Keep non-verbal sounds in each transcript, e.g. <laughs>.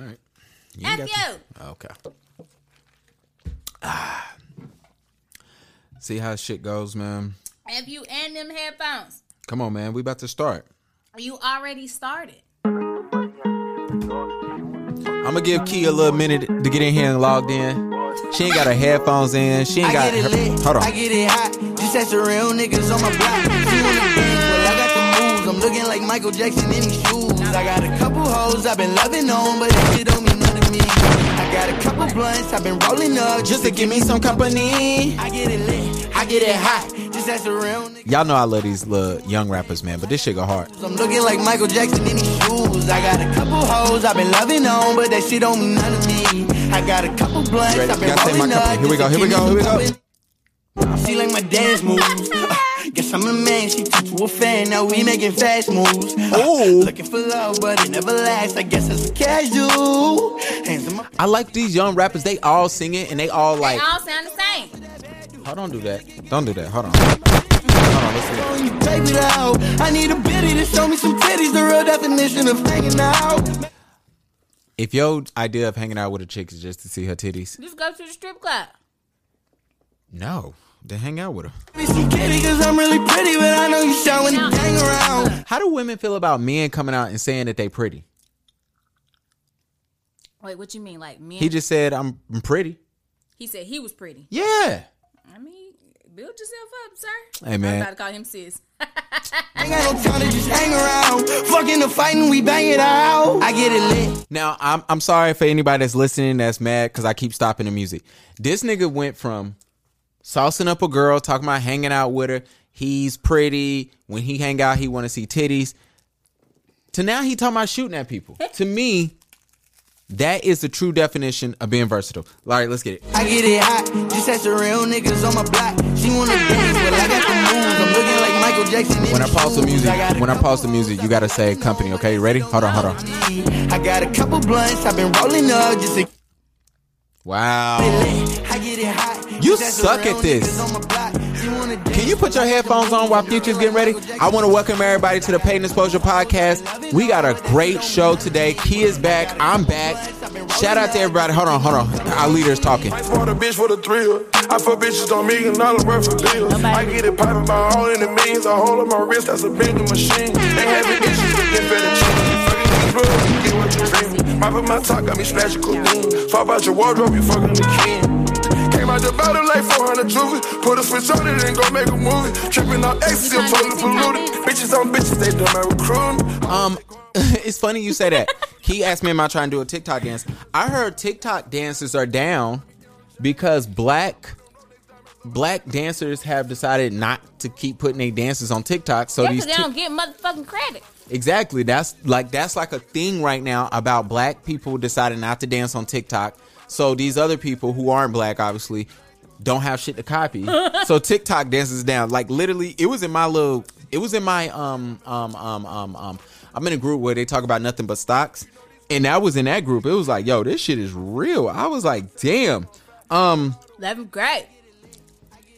All right. You ain't F got you. to- Okay. Ah. See how shit goes, man. F you and them headphones. Come on, man. We about to start. You already started. I'm gonna give Key a little minute to get in here and logged in. She ain't got her headphones in. She ain't I got get it her. lit, Hold I on. get it hot. Just as the real niggas on my block. Looking like Michael Jackson in these shoes. I got a couple hoes I've been loving on, but that shit don't mean nothing to me. I got a couple blunts I've been rolling up Just to give me some company. I get it lit, I get it hot. Just as the real. Y'all know I love these little young rappers, man, but this shit go hard. I'm looking like Michael Jackson in these shoes. I got a couple hoes I've been loving on, but that shit don't mean nothing to me. I got a couple blunts I've been You gotta say rolling up. Here we go, here we go, here we go. She like my dance moves. <laughs> Guess I'm a man, she turned to a fan. Now we making fast moves. Uh, looking for love, but it never lasts. I guess it's casual. Hands in my I like these young rappers. They all sing it and they all like. They like. all sound the same. Hold on, do that. Don't do that. Hold on. Hold on. Listen. phone, you take it out. I need a bitty to show me some titties. The real definition of hanging out. If your idea of hanging out with a chick is just to see her titties, Just go to the strip club. no, then hang out with her. Be some kitty, cause I'm really pretty, but I know you showing the gang around. How do women feel about men coming out and saying that they pretty? Wait, what you mean? Like men? He just said I'm I'm pretty. he said he was pretty. Yeah. I mean, build yourself up, sir. Hey, man. I was about to call him sis. Ain't got no <laughs> time to just hang around. Fucking the fighting, we bang it out. I get it lit. Now I'm I'm sorry for anybody that's listening that's mad because I keep stopping the music. This nigga went from saucing up a girl, talking about hanging out with her. He's pretty. When he hang out, he want to see titties. To now he talking about shooting at people. to me, that is the true definition of being versatile. All right, let's get it. I get it hot. Just as the real niggas on my block. She wanna dance, but I got the moves. I'm looking like Michael Jackson. When I pause the music, I got a when I pause the music, you gotta say company. Okay, ready? Hold on, hold on. I got a couple blunts I've been rolling up just Wow. I get it hot. You Just as the suck at this. niggas on my block. She wanna Can you put your headphones on while Future's getting ready? I want to welcome everybody to the Paid in Exposure Podcast. We got a great show today. Key is back. I'm back. Shout out to everybody. Hold on, hold on. Our leader's talking. I bought a bitch for the thrill. I fuck bitches on million dollar worth of bills. I get it poppin' by all in the millions. I hold up my wrist, that's a vending machine. Ain't having issues with them fettuccine. Fucking these drugs, you get what you dreaming. Mopping my top, got me splashing codeine. Fall out your wardrobe, you fucking the king. Came out the bottle like 400 juvie. Put a switch on it and go make a movie. Tripping on ecstasy, I'm totally polluted. Bitches on bitches, they do my recruiting. Um, <laughs> it's funny you say that. He asked me, "Am I trying to do a TikTok dance?" I heard TikTok dances are down because black black dancers have decided not to keep putting their dances on TikTok. So Yeah, these because they Tik- don't get motherfucking credit. Exactly. That's like that's like a thing right now about black people deciding not to dance on TikTok. So these other people who aren't black, obviously, don't have shit to copy. <laughs> so TikTok dances down. Like literally, it was in my little. It was in my um um um um um. I'm in a group where they talk about nothing but stocks, and that was in that group. It was like, yo, this shit is real. I was like, damn. Um, them great.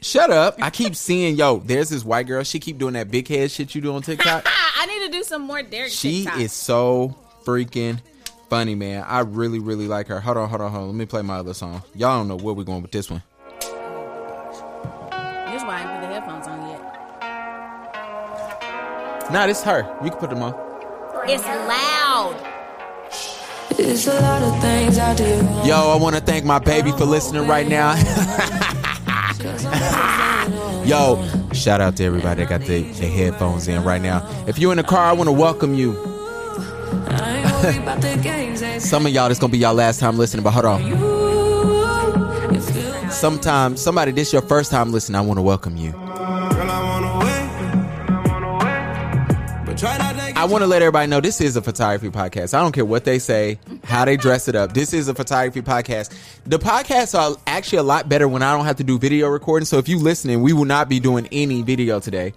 shut up. I keep seeing, yo, there's this white girl. She keep doing that big head shit you do on TikTok. <laughs> I need to do some more Derek She TikTok. is so freaking funny, man. I really, really like her. Hold on, hold on, hold on. Let me play my other song. Y'all don't know where we're going with this one. This why I ain't put the headphones on yet. Nah, this is her. You can put them on. It's loud. It's a lot of things I do. Yo, I want to thank my baby for listening right now. <laughs> Yo, shout out to everybody that got the, the headphones in right now. If you're in the car, I want to welcome you. Some of y'all, this gonna be y'all last time listening, but hold on. you. Sometimes, somebody, this your first time listening, I want to welcome you. I wanna wait. But try not to I want to let everybody know this is a photography podcast. I don't care what they say, how they dress it up. This is a photography podcast. The podcasts are actually a lot better when I don't have to do video recording. So if you listening, we will not be doing any video today.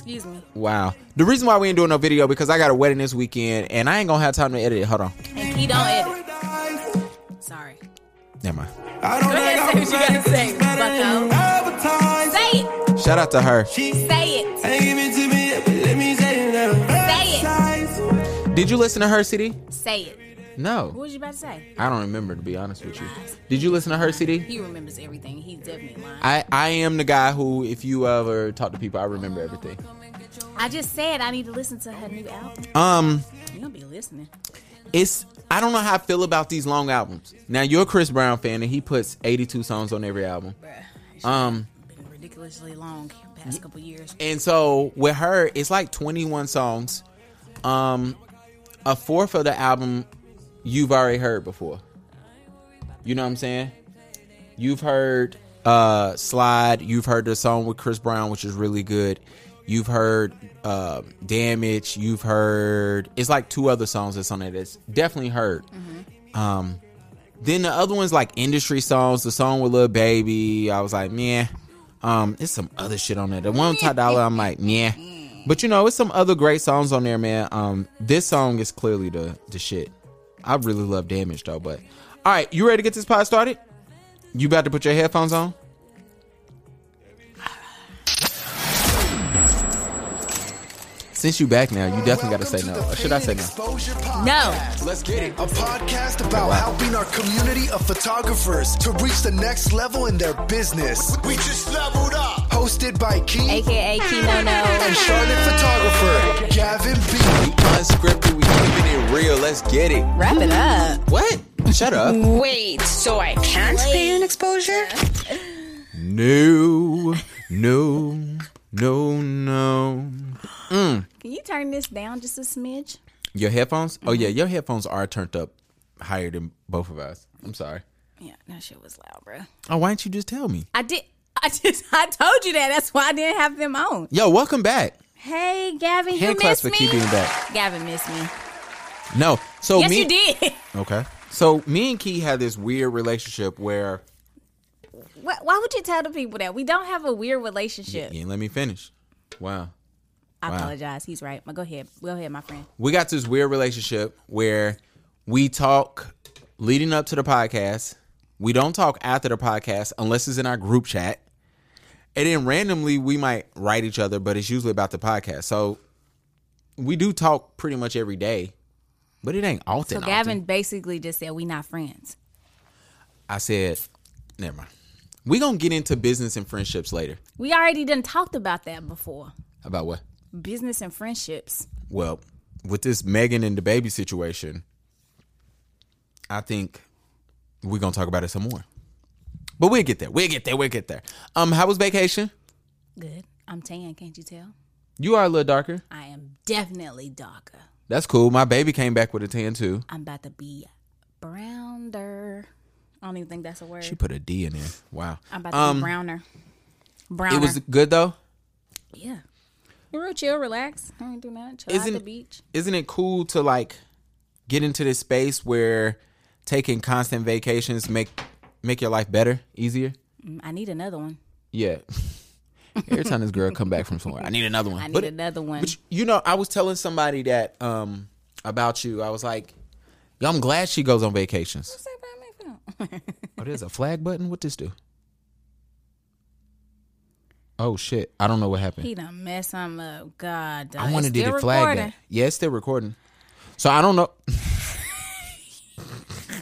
Excuse me. Wow. The reason why we ain't doing no video because I got a wedding this weekend and I ain't gonna have time to edit it. Hold on. And he don't edit. Sorry. Never mind. I don't Go ahead, think say I'm what you gotta say, better than bucko. Say it. Shout out to her. Say it. Ain't give it to me yet, but let me say it. Say it. Did you listen to her CD? Say it. No, What was you about to say? I don't remember to be honest with you. Did you listen to her CD? He remembers everything. He's definitely lying. I I am the guy who, if you ever talk to people, I remember everything. I just said I need to listen to her new album. Um, You gonna be listening? it's I don't know how I feel about these long albums. Now you're a Chris Brown fan, and he puts 82 songs on every album. Bruh. Um, Been ridiculously long past couple years. and so with her, it's like 21 songs. Um, a fourth of the album you've already heard before. You know what I'm saying? You've heard uh Slide, you've heard the song with Chris Brown, which is really good. You've heard uh, Damage, you've heard it's like two other songs that's on there that's definitely heard. Um then the other one's like industry songs, the song with Lil Baby, I was like, man. Um, it's some other shit on there. The one with Ty Dolla, I'm like, yeah. But you know, it's some other great songs on there, man. Um, this song is clearly the the shit. I really love Damage though, but all right, you ready to get this pod started? You about to put your headphones on? Since you back now, you definitely got to say no. Or should I say no? No. Let's get it. A podcast about helping our community of photographers to reach the next level in their business. We just leveled up. Hosted by Key AKA Kino <laughs> and Charlotte photographer Gavin B. Unscripted, we keeping it real. Let's get it. Wrap it up. What? Shut up. Wait, so I can't be an exposure? No, no, no, no. Mm. Can you turn this down just a smidge? Your headphones? Oh yeah, your headphones are turned up higher than both of us. I'm sorry. Yeah, that shit was loud, bro. Oh, why didn't you just tell me? I did. I just. I told you that. That's why I didn't have them on. Yo, welcome back. Hey, Gavin, you Hand claps missed for me. keeping back. Gavin missed me. No, so yes, me. you did. Okay. So me and Key had this weird relationship where. Why, why would you tell the people that we don't have a weird relationship? Yeah, let me finish. Wow. I wow. apologize. He's right. But go ahead. Go ahead, my friend. we got this weird relationship where we talk leading up to the podcast. We don't talk after the podcast unless it's in our group chat. And then randomly we might write each other, but it's usually about the podcast. So we do talk pretty much every day, but it ain't often. So Gavin often. basically just said we not friends. I said, never mind. We gonna get into business and friendships later. We already done talked about that before. About what? Business and friendships. Well, with this Megan and the baby situation, I think we're gonna talk about it some more. But we'll get there. We'll get there. We'll get there. Um, how was vacation? Good. I'm tan, can't you tell? You are a little darker. I am definitely darker. That's cool. My baby came back with a tan too. I'm about to be browner. I don't even think that's a word. She put a D in there. Wow. I'm about to Um, be browner. Browner. It was good though. yeah. We're real chill, relax. I ain't do nothing. Chill Isn't at the beach. Isn't it cool to like get into this space where taking constant vacations make make your life better, easier? Mm, I need another one. Yeah. <laughs> Every time this girl come back from somewhere, I need another one. I need But- another one. But you know, I was telling somebody that um about you. I was like, "Yo, I'm glad she goes on vacations." Say about me, Phil. Oh, there's a flag button. What this do? Oh shit! I don't know what happened. he done mess something up. God. I wanted to flag that. Yeah, it's still recording. So I don't know. <laughs>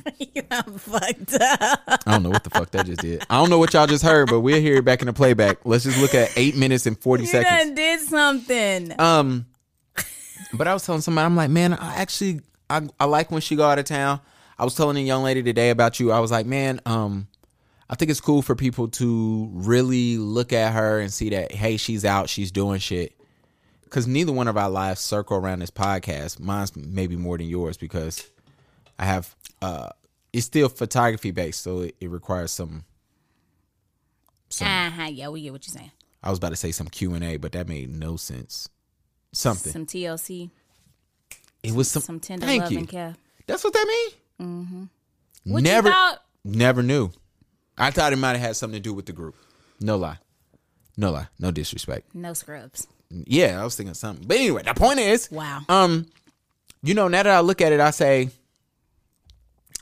<laughs> you done fucked up. I don't know what the fuck that just did. I don't know what y'all just heard, but we'll hear it back in the playback. Let's just look at eight minutes and forty You seconds. done did something. Um, but I was telling somebody, I'm like, man, I actually, I, I like when she go out of town. I was telling a young lady today about you. I was like, man, um, I think it's cool for people to really look at her and see that, hey, she's out, she's doing shit. Because neither one of our lives circle around this podcast. Mine's maybe more than yours because I have, uh, it's still photography based, so it, it requires some. some Uh-huh. Yeah, we get what you're saying. I was about to say some Q and A, but that made no sense. Something. Some TLC, it was some. some tender thank love you. and care. That's what that mean? Mm-hmm. What never, you thought? never knew. I thought it might have had something to do with the group. No lie, no lie, no disrespect. No scrubs. Yeah, I was thinking something. But anyway, the point is, Wow. um, you know, now that I look at it, I say,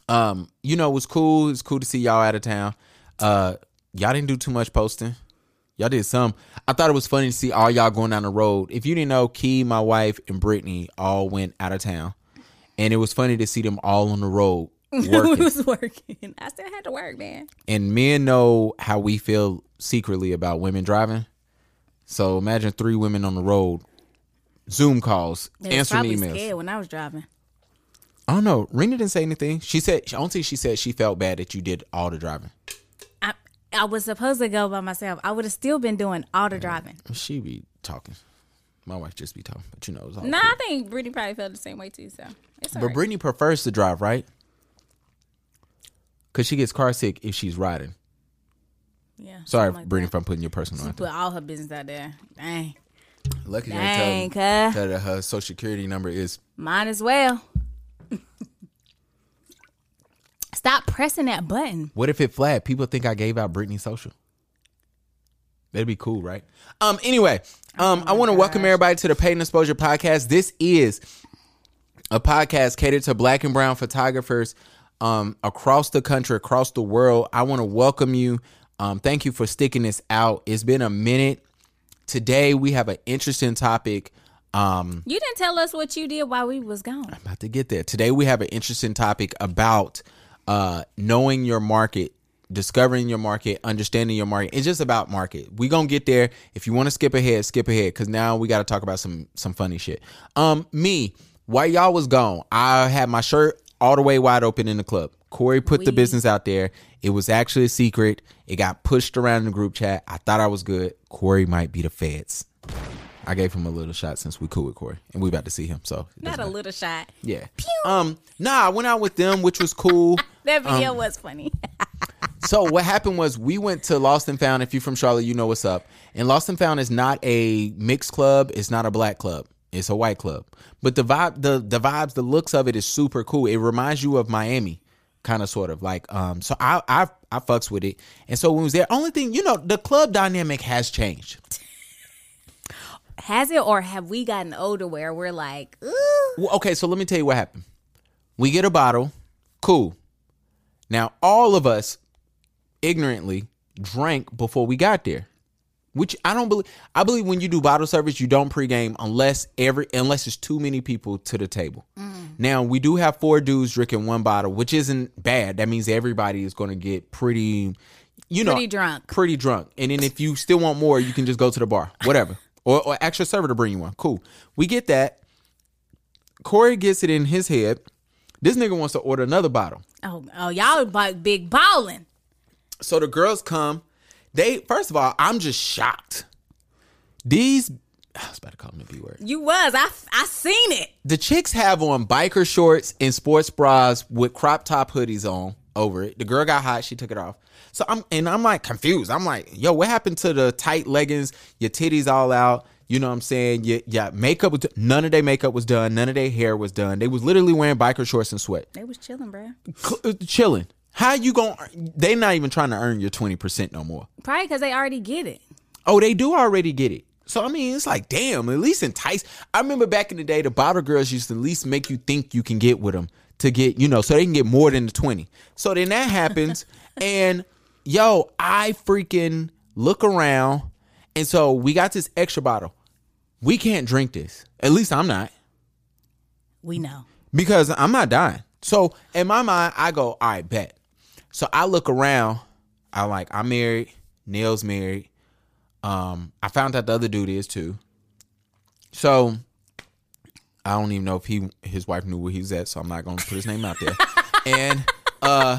um, you know, it was cool. It's cool to see y'all out of town. Uh, y'all didn't do too much posting. Y'all did some. I thought it was funny to see all y'all going down the road. If you didn't know, Key, my wife, and Brittany all went out of town, and it was funny to see them all on the road <laughs> working. was working. I still had to work, man. and men know how we feel secretly about women driving. So imagine three women on the road, Zoom calls, They was answering probably emails. scared when I was driving. I don't know. Rena didn't say anything. She said, I don't think she said she felt bad that you did all the driving. I I was supposed to go by myself. I would have still been doing all the driving. She be talking. My wife just be talking, but you know, it's all No, cool. I think Brittany probably felt the same way too. So it's But alright. Brittany prefers to drive, right? Because she gets car sick if she's riding. yeah. Sorry, like Brittany, that. if I'm putting your personal She put all her business out there. Dang, Lucky you dang, didn't tell, tell her her social security number is. Mine as well. <laughs> Stop pressing that button. What if it flat? People think I gave out Brittany social. That'd be cool, right? Um. Anyway, um, I want to welcome everybody to the Paid Exposure Podcast. This is a podcast catered to black and brown photographers um, across the country, across the world. I want to welcome you. Um, thank you for sticking this out. It's been a minute. Today we have an interesting topic. Um, You didn't tell us what you did while we was gone. I'm about to get there. Today we have an interesting topic about uh, knowing your market, discovering your market, understanding your market. It's just about market. We gonna get there. If you want to skip ahead, skip ahead because now we got to talk about some some funny shit. Um, me, while y'all was gone, I had my shirt all the way wide open in the club. Corey put the business out there. It was actually a secret. It got pushed around in the group chat. I thought I was good. Corey might be the feds. I gave him a little shot since we cool with Corey, and we about to see him. So doesn't a matter. little shot. Yeah. Um. Nah, I went out with them, which was cool. <laughs> That video Um, was funny. <laughs> so what happened was we went to Lost and Found. If you're from Charlotte, you know what's up. And Lost and Found is not a mixed club. It's not a black club. It's a white club. But the vibe, the the vibes, the looks of it is super cool. It reminds you of Miami, kind of sort of like. Um. So I I I fucks with it. And so when we was there, only thing you know, the club dynamic has changed. <laughs> Has it or have we gotten older where we're like, ooh, Well, okay, so let me tell you what happened. We get a bottle, cool. Now all of us ignorantly drank before we got there, which I don't believe. I believe when you do bottle service, you don't pregame unless every unless there's too many people to the table. Mm. Now we do have four dudes drinking one bottle, which isn't bad. That means everybody is going to get pretty, you know, Pretty drunk. pretty drunk. And then if you still want more, you can just go to the bar, whatever, or, or ask your server to bring you one. Cool. We get that. Corey gets it in his head. This nigga wants to order another bottle. oh, oh, y'all like big balling. So the girls come. They first of all, I'm just shocked. These <sighs> I was about to call them the B word. You was. I I seen it. The chicks have on biker shorts and sports bras with crop top hoodies on over it. The girl got hot, she took it off. So I'm and I'm like confused. I'm like, yo, what happened to the tight leggings, your titties all out? You know what I'm saying? Yeah, yeah. Makeup was none of their makeup was done. None of their hair was done. They was literally wearing biker shorts and sweat. They was chilling, bro. cl- uh, chilling. How you going they not even trying to earn your 20% no more. Probably because they already get it. Oh, they do already get it. So I mean, it's like, damn, at least entice. I remember back in the day, the bottle girls used to at least make you think you can get with them to get, you know, so they can get more than the 20. So then that happens <laughs> and yo, I freaking look around and so we got this extra bottle. We can't drink this. At least I'm not. We know. because I'm not dying. So in my mind, I go, all right, bet. So I look around. I'm like, I'm married. Neil's married. Um, I found out the other dude is too. So I don't even know if he his wife knew where he was at, so I'm not gonna put his name out there. <laughs> and uh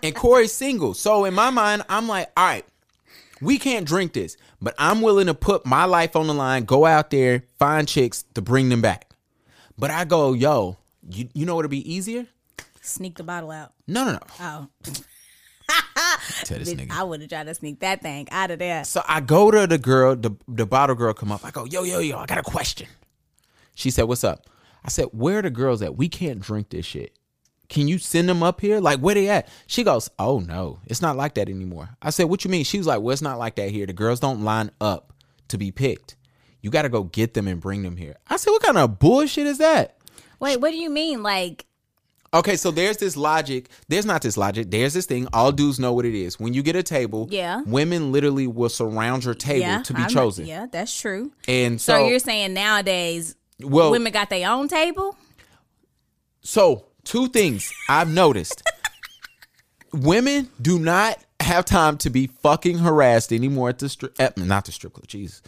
and Corey's single. So in my mind, I'm like, all right, we can't drink this, but I'm willing to put my life on the line, go out there, find chicks to bring them back. But I go, yo, you, you know what'd be easier? Sneak the bottle out. No, no, no. Oh, Tell this nigga. I would have tried to sneak that thing out of there. So I go to the girl, the the bottle girl come up. I go, yo, yo, yo, I got a question. She said, What's up? I said, Where are the girls at? We can't drink this shit. Can you send them up here? Like, where they at? She goes, Oh no, it's not like that anymore. I said, What you mean? She was like, Well, it's not like that here. The girls don't line up to be picked. You gotta go get them and bring them here. I said, What kind of bullshit is that? Wait, what do you mean? Like, Okay, so there's this logic. There's not this logic. There's this thing. All dudes know what it is. When you get a table, Yeah. women literally will surround your table yeah, to be I'm- chosen. Yeah, that's true. And So, so, you're saying nowadays well, women got their own table? So, two things I've noticed. <laughs> Women do not have time to be fucking harassed anymore at the strip at, not the strip club, Jesus.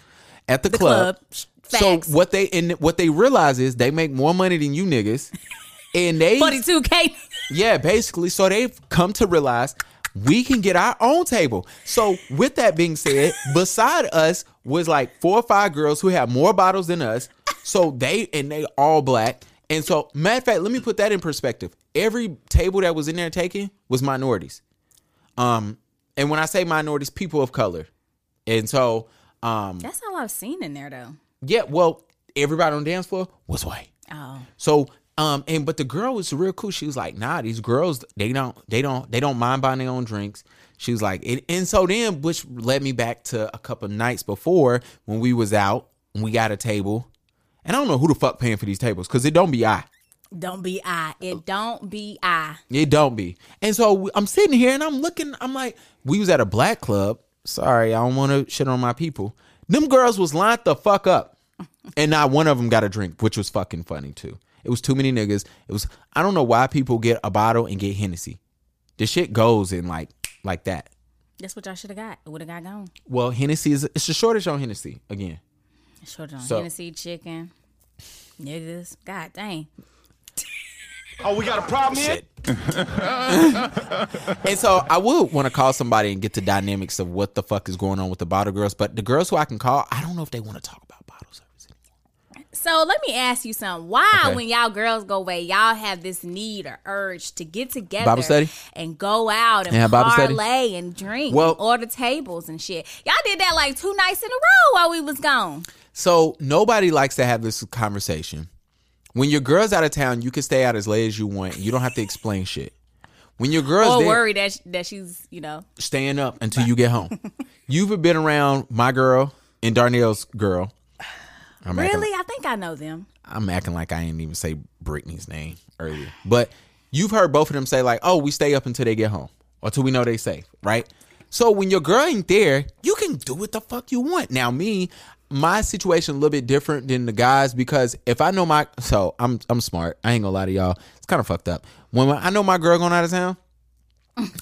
At the, club. club. So what they and what they realize is they make more money than you niggas. And they <laughs> 42K. yeah, basically. So they've come to realize we can get our own table. So with that being said, beside us was like four or five girls who had more bottles than us. So they and they all black. And so matter of fact, let me put that in perspective. Every table that was in there taken was minorities. Um, and when I say minorities, people of color. And so um That's all I've seen in there though. yeah, well, everybody on the dance floor was white. Oh. So um and but the girl was real cool. She was like, nah, these girls they don't they don't they don't mind buying their own drinks. She was like, and, and so then which led me back to a couple nights before when we was out and we got a table. And I don't know who the fuck paying for these tables because it don't be I. Don't be I. It don't be I. It don't be. And so I'm sitting here and I'm looking. I'm like, we was at a black club. Sorry, I don't want to shit on my people. Them girls was lined the fuck up, and not one of them got a drink, which was fucking funny too. It was too many niggas. It was. I don't know why people get a bottle and get Hennessy. The shit goes in like like that. That's what y'all should have got. It would have got gone. Well, Hennessy is it's a shortage on Hennessy again. Short on So- Hennessy chicken. Niggas. God dang. Oh, we got a problem here? <laughs> And so I would want to call somebody and get the dynamics of what the fuck is going on with the bottle girls. But the girls who I can call, I don't know if they want to talk about bottle service. So let me ask you something. Why, Okay. when y'all girls go away, y'all have this need or urge to get together Bible study? and go out and Yeah, Bible study? parlay and drink Well- and order tables and shit? Y'all did that like two nights in a row while we was gone. So nobody likes to have this conversation. When your girl's out of town, you can stay out as late as you want. You don't have to explain shit. When your girl's Or there, worry that sh- that she's you know staying up until you get home. <laughs> You've been around my girl and Darnell's girl. I'm really. I think I know them. I'm acting like I didn't even say Brittany's name earlier. But you've heard both of them say like, "Oh, we stay up until they get home, or till we know they safe." Right? So when your girl ain't there, you can do what the fuck you want. Now me, my situation a little bit different than the guys because if I know my so I'm I'm smart. I ain't gonna lie to y'all. It's kind of fucked up. When I know my girl going out of town,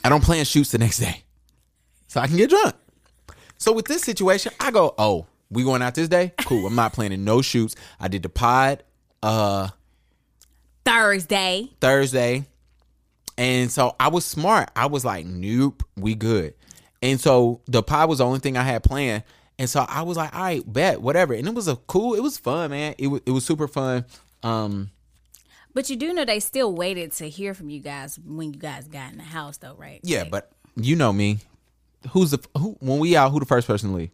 I don't plan shoots the next day, so I can get drunk. So with this situation, I go, oh, we going out this day? Cool. I'm not planning no shoots. I did the pod uh Thursday. Thursday. And so I was smart. I was like, nope, we good. And so the pod was the only thing I had planned. And so I was like, all right, bet, whatever. And it was a cool, it was fun, man. It was it was super fun. Um But you do know they still waited to hear from you guys when you guys got in the house, though, right? yeah, Like, but you know me. Who's the who when we out, who the first person to leave?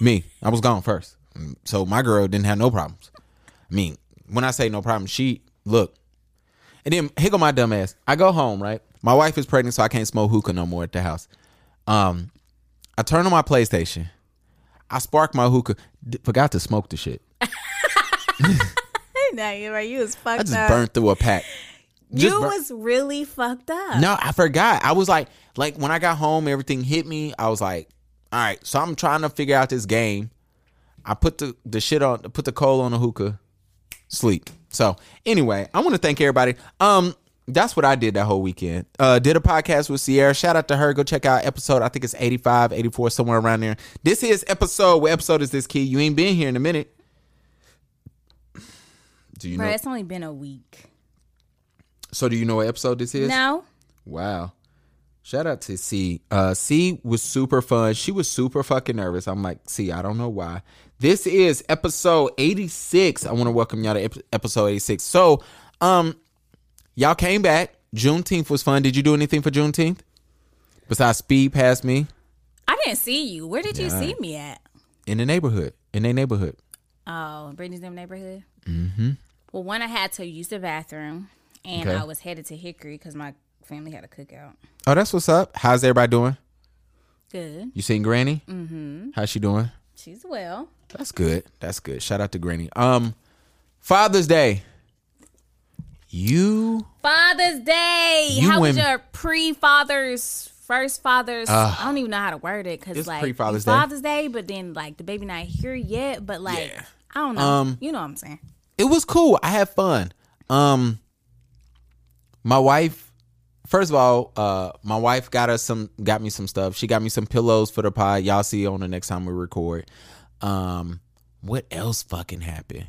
Me. I was gone first. So my girl didn't have no problems. I mean, when I say no problem, she look. And then here go my dumb ass. I go home, right? My wife is pregnant, so I can't smoke hookah no more at the house. Um, I turn on my PlayStation. I spark my hookah. D- forgot to smoke the shit. <laughs> no, you're right. You was fucked I just up. burned through a pack. Just you bur- was really fucked up. No, I forgot. I was like, like when I got home, everything hit me. I was like, all right. So I'm trying to figure out this game. I put the the shit on, put the coal on the hookah, sleep. So anyway, I want to thank everybody. Um, that's what I did that whole weekend. Uh, did a podcast with Sierra. Shout out to her. Go check out episode. I think it's 85, 84, somewhere around there. This is episode. What episode is this, Key? You ain't been here in a minute. Do you Bro, know? it's only been a week. So do you know what episode this is? No, Wow. Shout out to C. Uh, C was super fun. She was super fucking nervous. I'm like, C, I don't know why. This is episode 86. I want to welcome y'all to episode 86. So, um, y'all came back. Juneteenth was fun. Did you do anything for Juneteenth? Besides speed past me I didn't see you. Where did you see me at? in the neighborhood. In their neighborhood. Oh, Brittany's them neighborhood. Mm-hmm. Well, one I had to use the bathroom, and Okay. I was headed to Hickory because my family had a cookout. Oh, that's what's up. How's everybody doing? Good. You seen Granny? Mm-hmm. How's she doing? She's well. That's good. That's good. Shout out to Granny. Um, Father's Day. You Father's Day. You How was your pre-father's first father's? I don't even know how to word it because like pre-Father's Day. Father's Day, but then like the baby not here yet. But like Yeah. I don't know. Um, you know what I'm saying? it was cool. I had fun. Um, my wife. First of all, uh, my wife got us some, got me some stuff. She got me some pillows for the pod. Y'all see on the next time we record. Um, what else fucking happened?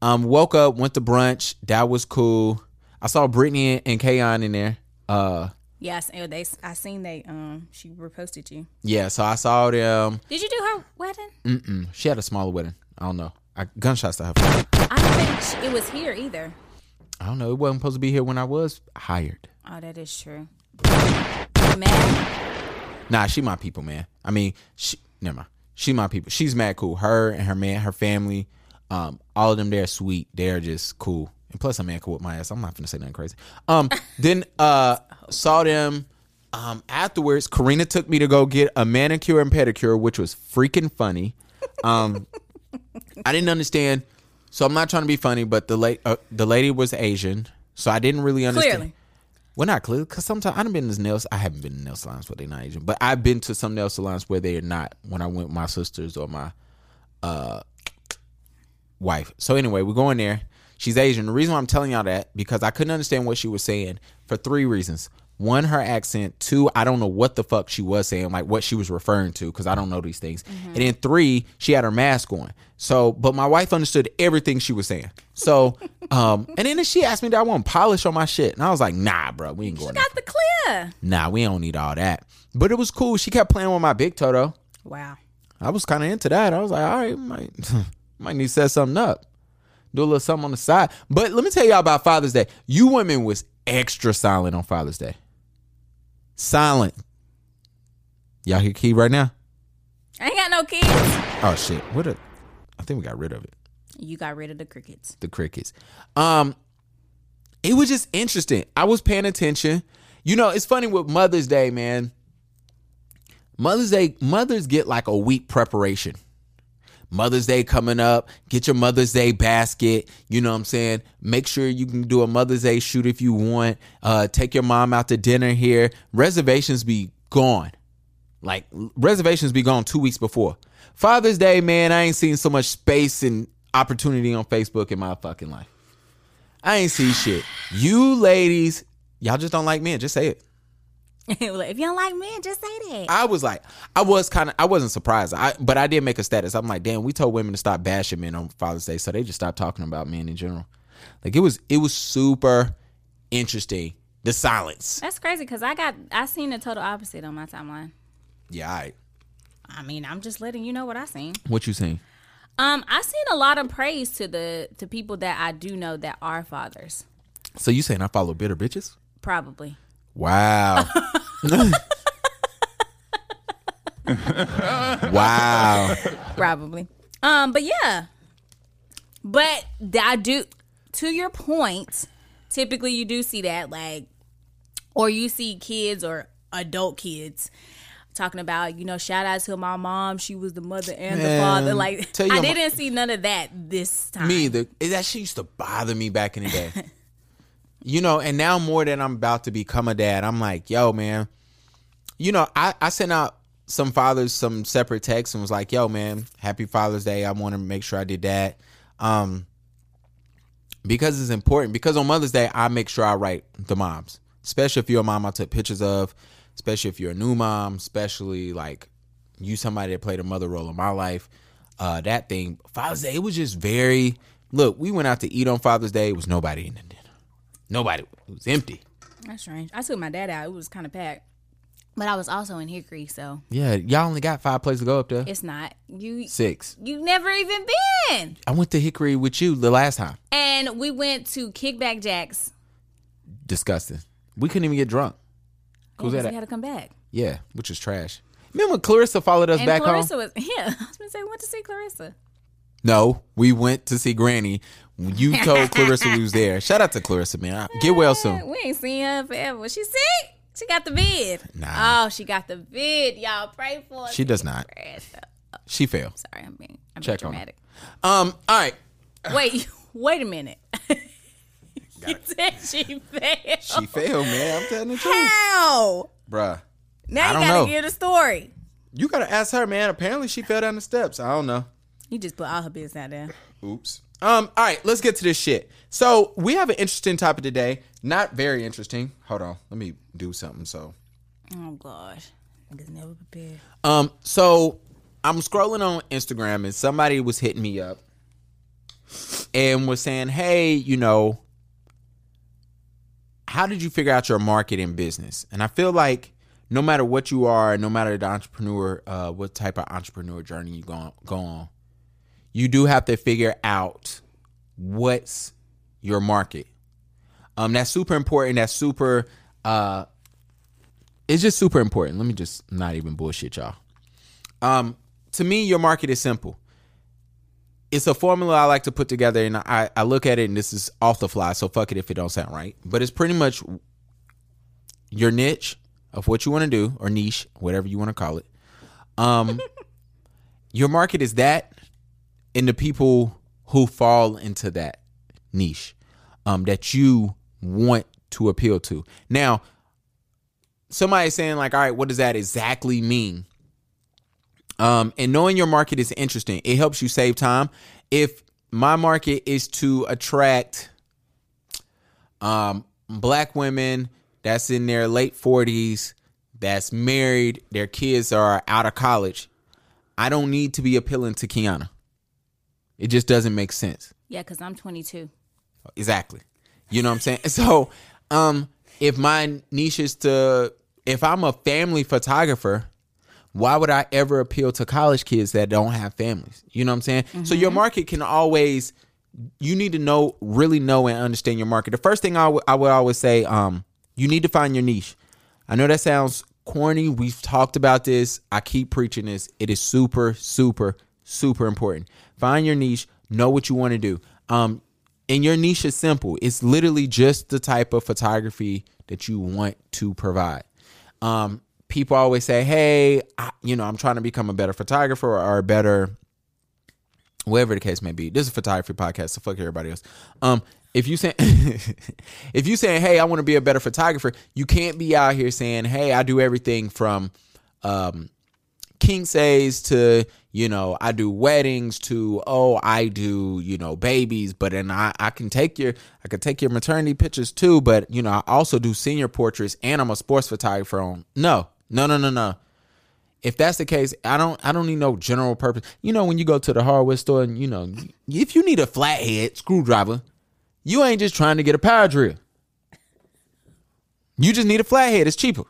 Um, woke up, went to brunch. That was cool. I saw Brittany and Kayon in there. Uh, Yes, and they. I seen they. Um, she reposted you. yeah. So I saw them. Did you do her wedding? Mm-mm. She had a smaller wedding. I don't know. I, gunshots to her. I don't think it was here either. I don't know. It wasn't supposed to be here when I was hired. Oh, that is true. Man, Nah, she my people, man. I mean, she never mind. She my people. She's mad cool. Her and her man, her family, um, all of them they're sweet. They're just cool. And plus I'm a man cool with my ass. I'm not gonna say nothing crazy. Um <laughs> then uh saw them um afterwards. Karina took me to go get a manicure and pedicure, which was freaking funny. Um I didn't understand. So I'm not trying to be funny, but the late uh, the lady was Asian, so I didn't really understand. clearly. Well, not clear because sometimes I've been to nails. I haven't been to nail salons where they're not Asian, but I've been to some nail salons where they are not. When I went with my sisters or my uh wife. So anyway, we're going there. She's Asian. The reason why I'm telling y'all that because I couldn't understand what she was saying for three reasons. One, her accent. Two, I don't know what the fuck she was saying, like what she was referring to, because I don't know these things. And then three, she had her mask on. So, but my wife understood everything she was saying. So, <laughs> um, and then she asked me that I want polish on my shit, and I was like, Nah, bro, we ain't going. there. Got the clear. Nah, we don't need all that. But it was cool. She kept playing with my big toe though. Wow. I was kind of into that. I was like, all right, might <laughs> might need to set something up, do a little something on the side. But let me tell y'all about Father's Day. You women was extra silent on Father's Day. Silent. Y'all hear Key right now? I ain't got no kids. Oh shit! What a, I think we got rid of it. You got rid of the crickets. the crickets. Um, it was just interesting. I was paying attention. You know, it's funny with Mother's Day, man. Mother's Day, mothers get like a week preparation. Mother's Day coming up, get your Mother's Day basket. You know what I'm saying? Make sure you can do a Mother's Day shoot if you want. Uh, take your mom out to dinner here. Reservations be gone. Like reservations be gone two weeks before. Father's Day, man, I ain't seen so much space and opportunity on Facebook in my fucking life. I ain't see shit. You ladies, y'all just don't like men. Just say it. <laughs> Like, if you don't like men, just say that. I was like, I was kind of, I wasn't surprised. I, but I did make a status. I'm like, damn, we told women to stop bashing men on Father's Day, so they just stopped talking about men in general. Like it was, it was super interesting. The silence. That's crazy because I got I seen the total opposite on my timeline. Yeah, I. I mean, I'm just letting you know what I seen. What you seen? Um, I seen a lot of praise to the to people that I do know that are fathers. So you saying I follow bitter bitches? Probably. Wow. wow. Probably. Um, but yeah. But I do to your point, typically you do see that like or you see kids or adult kids talking about, you know, shout out to my mom, she was the mother and the father. Like I didn't see none of that this time. Me either. That shit used to bother me back in the day. <laughs> you know, and now more than I'm about to become a dad, I'm like, yo, man. You know, I, I sent out some fathers some separate texts and was like, yo, man, happy Father's Day. I want to make sure I did that. Um, because it's important. Because on Mother's Day, I make sure I write the moms, especially if you're a mom I took pictures of, especially if you're a new mom, especially like you somebody that played a mother role in my life. Uh, that thing, Father's Day, it was just very. Look, we went out to eat on Father's Day. It was nobody in the. Nobody. It was empty. That's strange. I took my dad out. It was kind of packed. But I was also in Hickory, so Yeah, y'all only got five places to go up there. it's not you. Six. You never even been. I went to Hickory with you the last time. And we went to Kickback Jacks. Disgusting. We couldn't even get drunk. Oh, Who's because that? we had to come back. Yeah, which is trash. Remember when Clarissa followed us And back Clarissa home? was <laughs> yeah. I was gonna say we went to see Clarissa. No, we went to see Granny. You told Clarissa we was there. Shout out to Clarissa, man. Get well soon. We ain't seen her forever. She sick. She got the vid. Nah. Oh, she got the vid. Y'all pray for her. She does not. She fell. Sorry, I'm being I'm Check being on her. dramatic. Um. All right. Wait, <laughs> wait a minute. <laughs> you <laughs> said she failed. She failed, man. I'm telling the truth, How? bruh. Now I you gotta know. give the story. You gotta ask her, man. Apparently, she fell down the steps. I don't know. You just put all her business out there. Oops. Um, all right, let's get to this shit. So we have an interesting topic today. Not very interesting. Hold on, let me do something. So, Oh gosh, niggas never prepared. um, so I'm scrolling on Instagram and somebody was hitting me up and was saying, "Hey, you know, how did you figure out your market in business?" And I feel like no matter what you are, no matter the entrepreneur, uh, what type of entrepreneur journey you go on, go on, you do have to figure out what's your market. Um, that's super important. That's super. Uh, it's just super important. Let me just not even bullshit y'all. Um, to me, your market is simple. It's a formula I like to put together, and I, I look at it, and this is off the fly, so fuck it if it don't sound right. But it's pretty much your niche of what you want to do, or niche, whatever you want to call it. Um, <laughs> your market is that, and the people who fall into that niche um, that you want to appeal to. Now, somebody's saying like, all right, what does that exactly mean? Um, and knowing your market is interesting. It helps you save time. If my market is to attract um, black women that's in their late 40s, that's married, their kids are out of college, I don't need to be appealing to Kiana. It just doesn't make sense. Yeah, because I'm 22. Exactly. You know what I'm saying? <laughs> So, um, if my niche is to, if I'm a family photographer, why would I ever appeal to college kids that don't have families? You know what I'm saying? So your market can always, you need to know, really know and understand your market. The first thing I would- I would always say, um, you need to find your niche. I know that sounds corny. We've talked about this. I keep preaching this. It is super, super, super important. Find your niche. Know what you want to do. Um, and your niche is simple. It's literally just the type of photography that you want to provide. Um, people always say, "Hey, I, you know, I'm trying to become a better photographer or a better whatever the case may be." This is a photography podcast, so fuck everybody else. Um, if you say, <laughs> if you saying, "Hey, I want to be a better photographer," you can't be out here saying, "Hey, I do everything from." Um, king says to you know i do weddings to oh i do you know babies but then i i can take your i can take your maternity pictures too but you know i also do senior portraits and i'm a sports photographer on no no no no no. If that's the case i don't i don't need no general purpose. You know when you go to the hardware store and you know if you need a flathead screwdriver you ain't just trying to get a power drill. You just need a flathead. It's cheaper.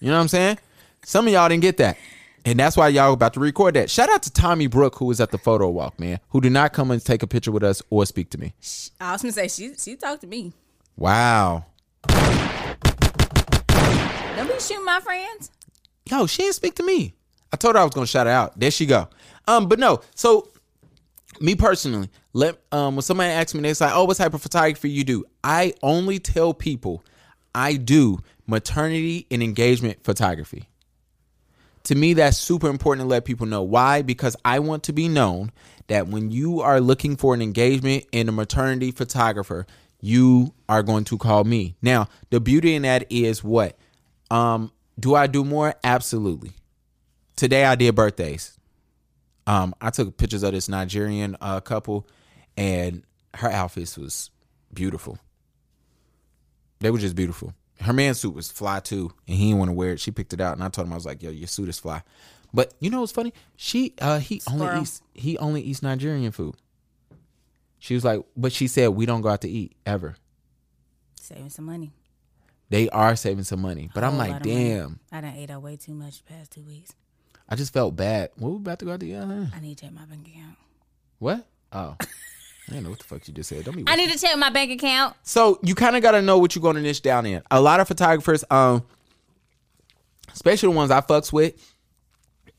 You know what i'm saying? Some of y'all didn't get that and that's why y'all about to record that. Shout out to Tommy Brook, who was at the photo walk, man, who did not come and take a picture with us or speak to me. I was gonna say she she talked to me. Wow. Don't be shooting my friends. Yo, she didn't speak to me. I told her I was gonna shout her out. There she go. Um, but no, so me personally, let um when somebody asks me, they say, Oh, what type of photography you do? I only tell people I do maternity and engagement photography. To me, that's super important to let people know. Why? Because I want to be known that when you are looking for an engagement in a maternity photographer, you are going to call me. Now, the beauty in that is what? Um, do I do more? Absolutely. Today I did birthdays. Um, I took pictures of this Nigerian uh, couple, and her outfits was beautiful. They were just beautiful. Her man suit was fly too, and he didn't want to wear it. She picked it out, and I told him I was like, "Yo, your suit is fly." But you know what's funny? She uh he only eats he only eats Nigerian food. She was like, but she said we don't go out to eat ever. Saving some money. They are saving some money, but I'm like, lot of money. damn. I done ate out way too much the past two weeks. I just felt bad. What we about to go out to eat? huh? I need to check my bank account. What? Oh, <laughs> I didn't know what the fuck you just said. Don't be. I need to check my bank account. So you kind of got to know what you're going to niche down in. A lot of photographers, um, especially the ones I fucks with,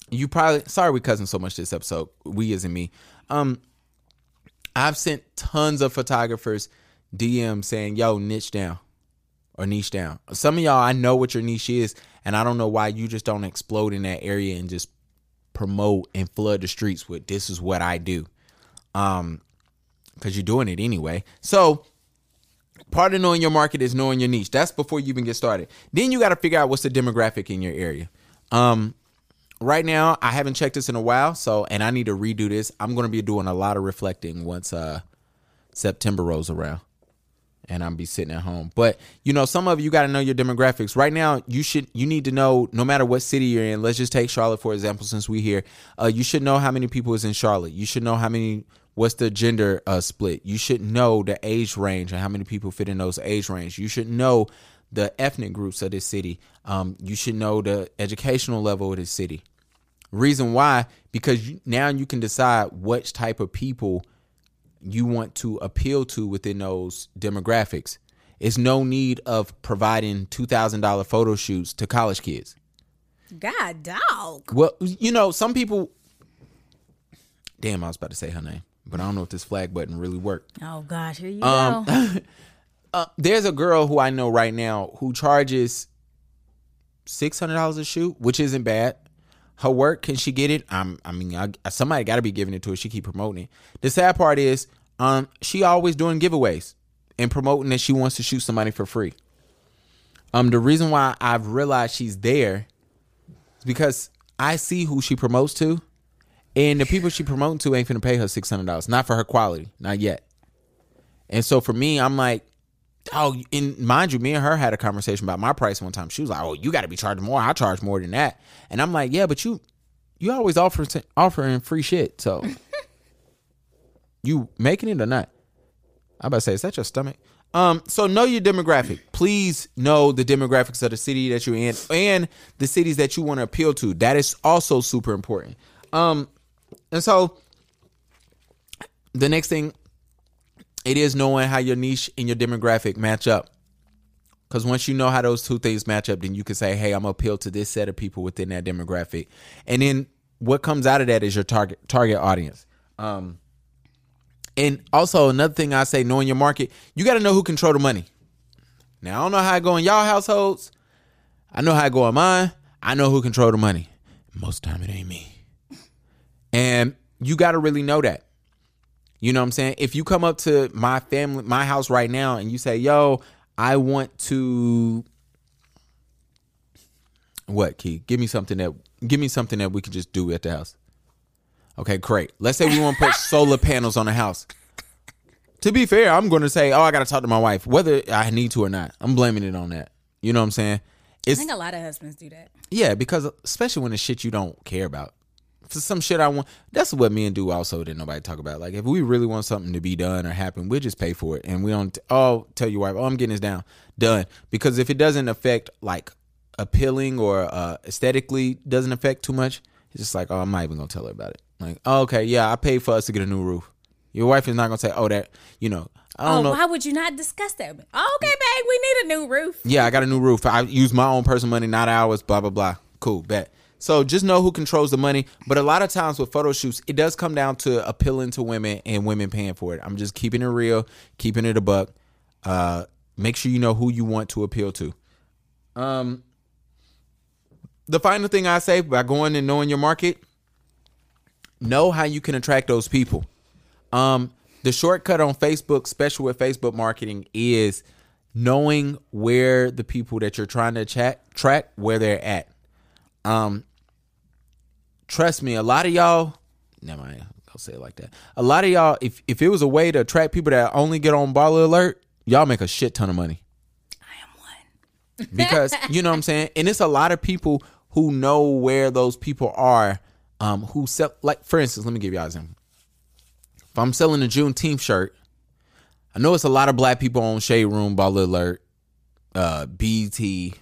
you probably sorry we cousin so much this episode. We isn't me. Um, I've sent tons of photographers DM saying, "Yo, niche down." Or niche down. Some of y'all, I know what your niche is, and I don't know why you just don't explode in that area and just promote and flood the streets with this is what I do. Um, because you're doing it anyway. So part of knowing your market is knowing your niche. That's before you even get started. Then you got to figure out what's the demographic in your area. Um, right now I haven't checked this in a while, so and I need to redo this. I'm going to be doing a lot of reflecting once uh September rolls around. And I'm be sitting at home. But you know, some of you got to know your demographics. Right now, you should you need to know no matter what city you're in. Let's just take Charlotte for example, since we here. Uh, you should know how many people is in Charlotte. You should know how many what's the gender uh, split. You should know the age range and how many people fit in those age range. You should know the ethnic groups of this city. Um, you should know the educational level of this city. Reason why? Because you, now you can decide which type of people you want to appeal to within those demographics. It's no need of providing two thousand dollar photo shoots to college kids. God, dog. Well, you know, some people. Damn, I was about to say her name, but I don't know if this flag button really worked. Oh gosh, here you Um, go. <laughs> Uh, there's a girl who I know right now who charges six hundred dollars a shoot, which isn't bad. Her work, can she get it? I'm, I mean, I, somebody got to be giving it to her. She keep promoting it. The sad part is, um, she always doing giveaways and promoting that she wants to shoot somebody for free. Um, the reason why I've realized she's there is because I see who she promotes to, and the people she promoting to ain't finna pay her six hundred dollars. Not for her quality, not yet. And so for me, I'm like, oh, and mind you, me and her had a conversation about my price one time. She was like, oh, you got to be charging more. I charge more than that. And I'm like, yeah, but you, you always offer offering free shit. So <laughs> you making it or not? I'm about to say, is that your stomach? Um, so know your demographic. Please know the demographics of the city that you're in and the cities that you want to appeal to. That is also super important. Um, and so the next thing it is knowing how your niche and your demographic match up. Because once you know how those two things match up, then you can say, hey, I'm appeal to this set of people within that demographic. And then what comes out of that is your target target audience. Um, and also another thing I say, knowing your market, you got to know who control the money. Now I don't know how I go in y'all households. I know how I go in mine. I know who control the money. Most time it ain't me. And you got to really know that. You know what I'm saying? If you come up to my family, my house right now, and you say, "Yo, I want to," what key? Give me something that give me something that we can just do at the house. Okay, great. Let's say we want to put <laughs> solar panels on the house. To be fair, I'm going to say, "Oh, I got to talk to my wife, whether I need to or not." I'm blaming it on that. You know what I'm saying? it's, I think a lot of husbands do that. yeah, because especially when it's shit you don't care about. For some shit I want, that's what me and do also that nobody talk about. Like if we really want something to be done or happen, we'll just pay for it, and we don't. Oh, tell your wife, oh, I'm getting this down, done. Because if it doesn't affect like appealing or uh, aesthetically doesn't affect too much, it's just like, oh, I'm not even gonna tell her about it. Like, oh, okay, yeah, I paid for us to get a new roof. Your wife is not gonna say, oh, that you know, I Oh, don't know. why would you not discuss that? Oh, okay, babe, we need a new roof. Yeah, I got a new roof. I use my own personal money, not ours, blah, blah, blah. Cool, bet. So just know who controls the money. But a lot of times with photo shoots, it does come down to appealing to women and women paying for it. I'm just keeping it real, keeping it a buck. Uh, make sure you know who you want to appeal to. Um, the final thing I say by going and knowing your market, know how you can attract those people. Um, the shortcut on Facebook, especially with Facebook marketing, is knowing where the people that you're trying to chat, track where they're at. Um, trust me, a lot of y'all. Never mind, I'll say it like that. A lot of y'all, if if it was a way to attract people that only get on Baller Alert, y'all make a shit ton of money. I am one. <laughs> because you know what I'm saying, and it's a lot of people who know where those people are. Um, who sell like for instance, let me give y'all an example. If I'm selling a Juneteenth shirt, I know it's a lot of black people on Shade Room, Baller Alert, uh, BT.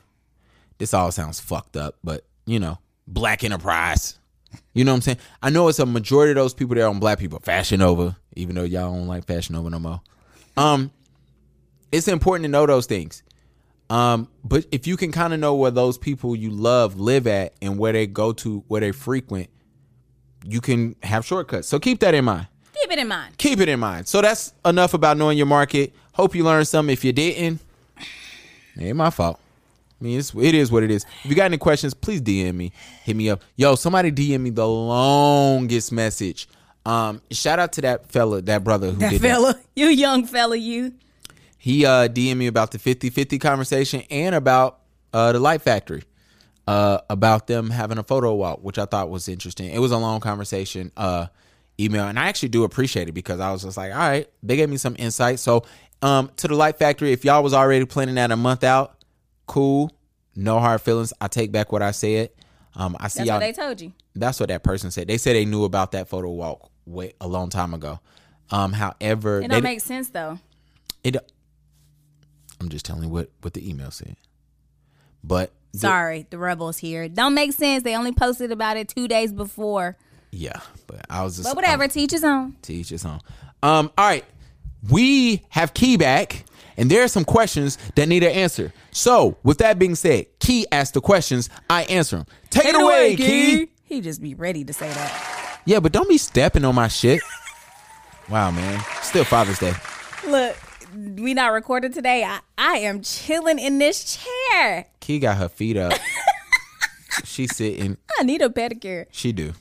This all sounds fucked up, but you know, Black Enterprise. You know what I'm saying? I know it's a majority of those people that are on black people. Fashion Over, even though y'all don't like Fashion Over no more. Um, it's important to know those things. Um, but if you can kind of know where those people you love live at and where they go to, where they frequent, you can have shortcuts. So keep that in mind. Keep it in mind. Keep it in mind. So that's enough about knowing your market. Hope you learned something. If you didn't, it ain't my fault. I mean, it's, it is what it is. If you got any questions, please DM me. Hit me up. Yo, somebody DM me the longest message. Um, shout out to that fella, that brother who did That did fella, <laughs> you young fella, you. he uh DM me about the 50-50 conversation and about uh the Light Factory. uh, about them having a photo walk, which I thought was interesting. It was a long conversation, uh, email, and I actually do appreciate it because I was just like, all right, they gave me some insight. So, um, to the Light Factory, if y'all was already planning that a month out, cool, no hard feelings. I take back what I said. Um, I see That's y'all. what they told you. That's what that person said. They said they knew about that photo walk way a long time ago. Um, however, It don't make sense though. it. I'm just telling you what what the email said. But the- Sorry, the rebels here. Don't make sense. They only posted about it two days before. yeah, but I was just But whatever, I'm- teach his own. to each his own. Um, all right, we have Key back, and there are some questions that need an answer. So, with that being said, Key asks the questions, I answer them. Take, it away, Key. He just be ready to say that. Yeah, but don't be stepping on my shit. wow, man. Still Father's Day. Look, we not recorded today. I, I am chilling in this chair. Key got her feet up. <laughs> She's sitting. <laughs> I need a pedicure. She do.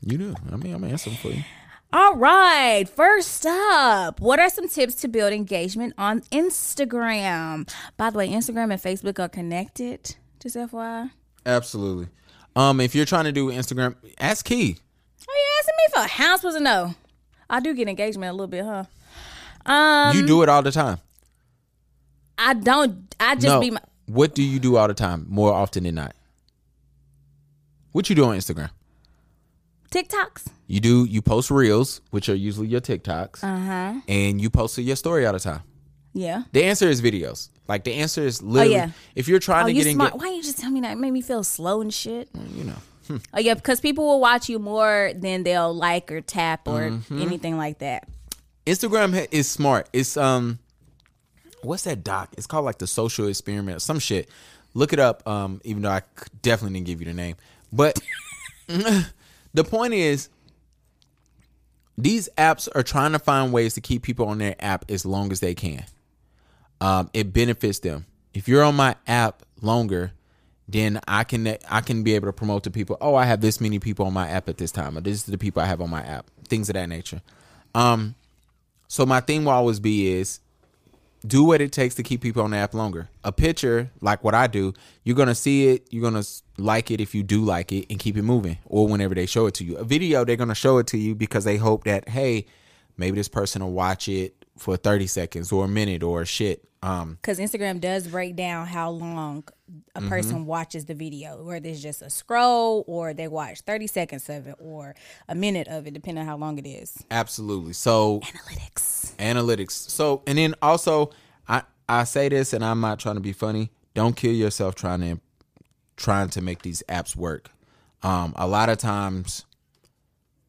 You do. I mean, I'm answering for you. All right, first up, what are some tips to build engagement on Instagram? By the way, Instagram and Facebook are connected. Just FYI. Absolutely. Um, if you're trying to do Instagram, ask Key. Oh, you asking me for how I'm supposed to know? I do get engagement a little bit, huh? Um, you do it all the time. I don't. I just no. be my. What do you do all the time? More often than not. What you do on Instagram? TikToks. You do you post reels, which are usually your TikToks, Uh huh. and you post your story all the time. Yeah. The answer is videos. Like the answer is literally yeah. if you're trying Oh, to you get smart. engaged, Why you just tell me that? It made me feel slow and shit. you know. Oh yeah, because people will watch you more than they'll like or tap or Mm-hmm. anything like that. Instagram is smart. It's um, what's that doc? It's called like the social experiment, or some shit. Look it up. Um, even though I definitely didn't give you the name, but <laughs> <laughs> the point is, these apps are trying to find ways to keep people on their app as long as they can. Um, it benefits them. If you're on my app longer, then I can I can be able to promote to people. Oh, I have this many people on my app at this time, or this is the people I have on my app. Things of that nature. Um, so my thing will always be is do what it takes to keep people on the app longer. A picture, like what I do, you're gonna see it, you're gonna like it if you do like it, and keep it moving. Or whenever they show it to you, a video, they're gonna show it to you because they hope that hey, maybe this person will watch it for 30 seconds or a minute or shit. Um, Because Instagram does break down how long a Mm-hmm. person watches the video, whether it's just a scroll or they watch 30 seconds of it or a minute of it, depending on how long it is. absolutely. So Analytics. analytics. So and then also I I say this and I'm not trying to be funny. Don't kill yourself trying to trying to make these apps work. Um a lot of times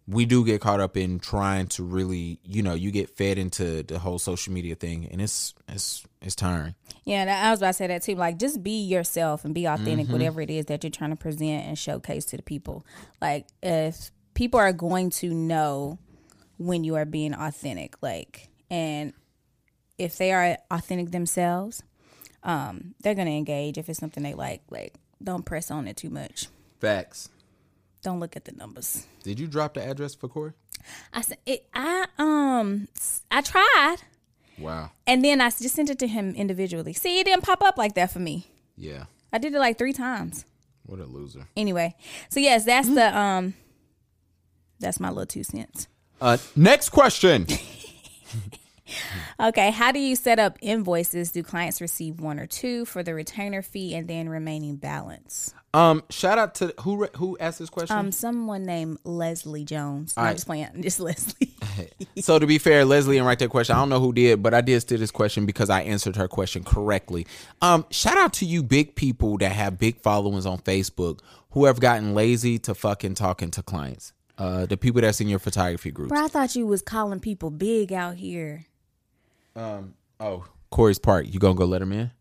we do get caught up in trying to really, you know, you get fed into the whole social media thing and it's it's it's tiring. Yeah, I was about to say that too. Like, just be yourself and be authentic, Mm-hmm. whatever it is that you're trying to present and showcase to the people. Like, if people are going to know when you are being authentic, like, and if they are authentic themselves, um, they're gonna engage. If it's something they like, like, don't press on it too much. Facts. Don't look at the numbers. Did you drop the address for Cory? I said, it, I um, I tried, Wow. and then I just sent it to him individually. See, it didn't pop up like that for me. Yeah. I did it like three times. What a loser. anyway so yes that's the um that's my little two cents Uh next question. <laughs> <laughs> okay how do you set up invoices do clients receive one or two for the retainer fee and then remaining balance Um shout out to who who asked this question? um someone named leslie jones All i'm right. just playing <laughs> just leslie <laughs> So to be fair, Leslie and write that question. I don't know who did, but I did steal this question because I answered her question correctly. Um, shout out to you big people that have big followings on Facebook who have gotten lazy to fucking talking to clients. Uh, the people that's in your photography group. bro i thought you was calling people big out here Oh, Cory's Park. You gonna go let him in?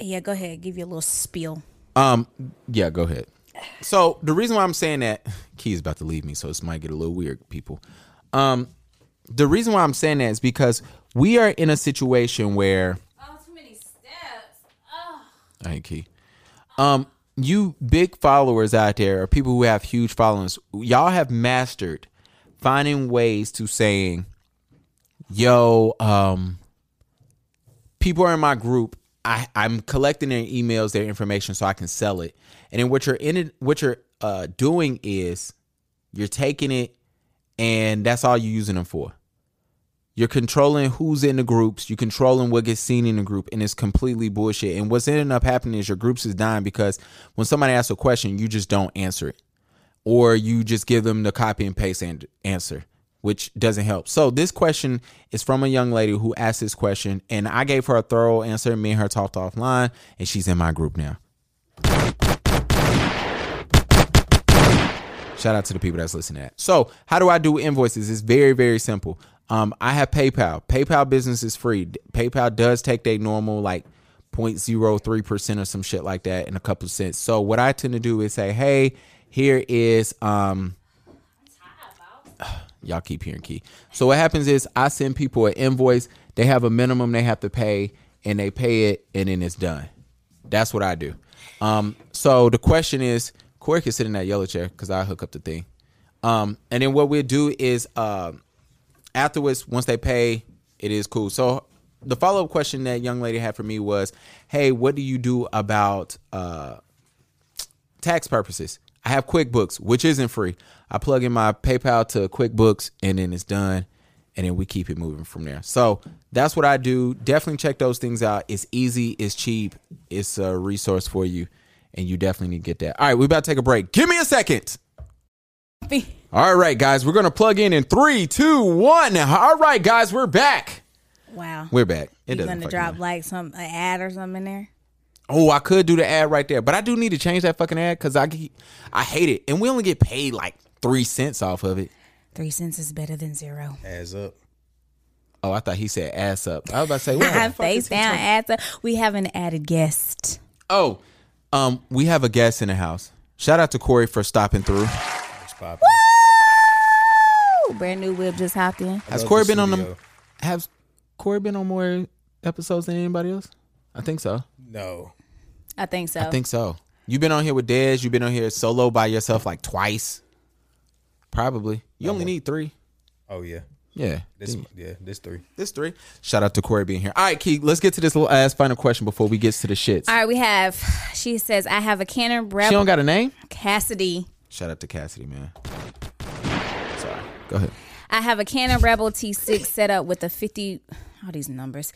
yeah go ahead give you a little spiel Um, yeah, go ahead. So the reason why I'm saying that <sighs> Key's about to leave me, so this might get a little weird, people. Um, the reason why I'm saying that is because we are in a situation where oh too many steps I ain't Key. Um, you big followers out there, or people who have huge followings, y'all have mastered finding ways to saying, "Yo, um, people are in my group I, I'm collecting their emails, their information, so I can sell it. And then what you're in it, what you're uh, doing is you're taking it, and that's all you're using them for. You're controlling who's in the groups. You're controlling what gets seen in the group, and it's completely bullshit. And what's ending up happening is your groups is dying because when somebody asks a question, you just don't answer it, or you just give them the copy and paste and answer, which doesn't help. So this question is from a young lady who asked this question, and I gave her a thorough answer. Me and her talked offline, and she's in my group now. Shout out to the people that's listening to that. So, how do I do invoices? It's very, very simple. Um, I have PayPal. PayPal business is free. PayPal does take their normal like 0.03% or some shit like that in a couple of cents. So, what I tend to do is say, hey, here is um y'all keep hearing key. So what happens is I send people an invoice, they have a minimum they have to pay, and they pay it and then it's done. That's what I do. Um, so the question is, Cory can sit in that yellow chair because I hook up the thing. Um, and then what we'll do is um afterwards, once they pay, it is cool. So the follow up question that young lady had for me was, "Hey, what do you do about uh, tax purposes?" I have QuickBooks, which isn't free. I plug in my PayPal to QuickBooks, and then it's done, and then we keep it moving from there. So that's what I do. Definitely check those things out. It's easy, it's cheap, it's a resource for you, and you definitely need to get that. All right, we about to take a break. Give me a second. All right, guys, we're gonna plug in in three, two, one. All right, guys, we're back. Wow. We're back. It You doesn't gonna drop matter. like some an ad or something in there? Oh, I could do the ad right there, but I do need to change that fucking ad because I I hate it, and we only get paid like three cents off of it. Three cents is better than zero. Adds up. Oh, I thought he said ass up. I was about to say <laughs> what the fuck Face is down, talking- ads up. We have an added guest. Oh, um, we have a guest in the house. Shout out to Cory for stopping through. It's popping. Ooh, brand new whip just hopped in. Has Cory the been on them? Has Cory been on more episodes than anybody else? I think so. No. I think so. I think so. You've been on here with Dez. You've been on here solo by yourself like twice. Probably. You oh, only need three. Oh yeah. Yeah. This Then- yeah. This three. This three. Shout out to Cory being here. All right, Key, let's get to this little ass final question before we get to the shits. All right, we have. She says, "I have a Canon Rebel. She don't got a name? Cassidy. Shout out to Cassidy, man. Sorry. Go ahead. I have a Canon Rebel T6 set up with a 50. All these numbers.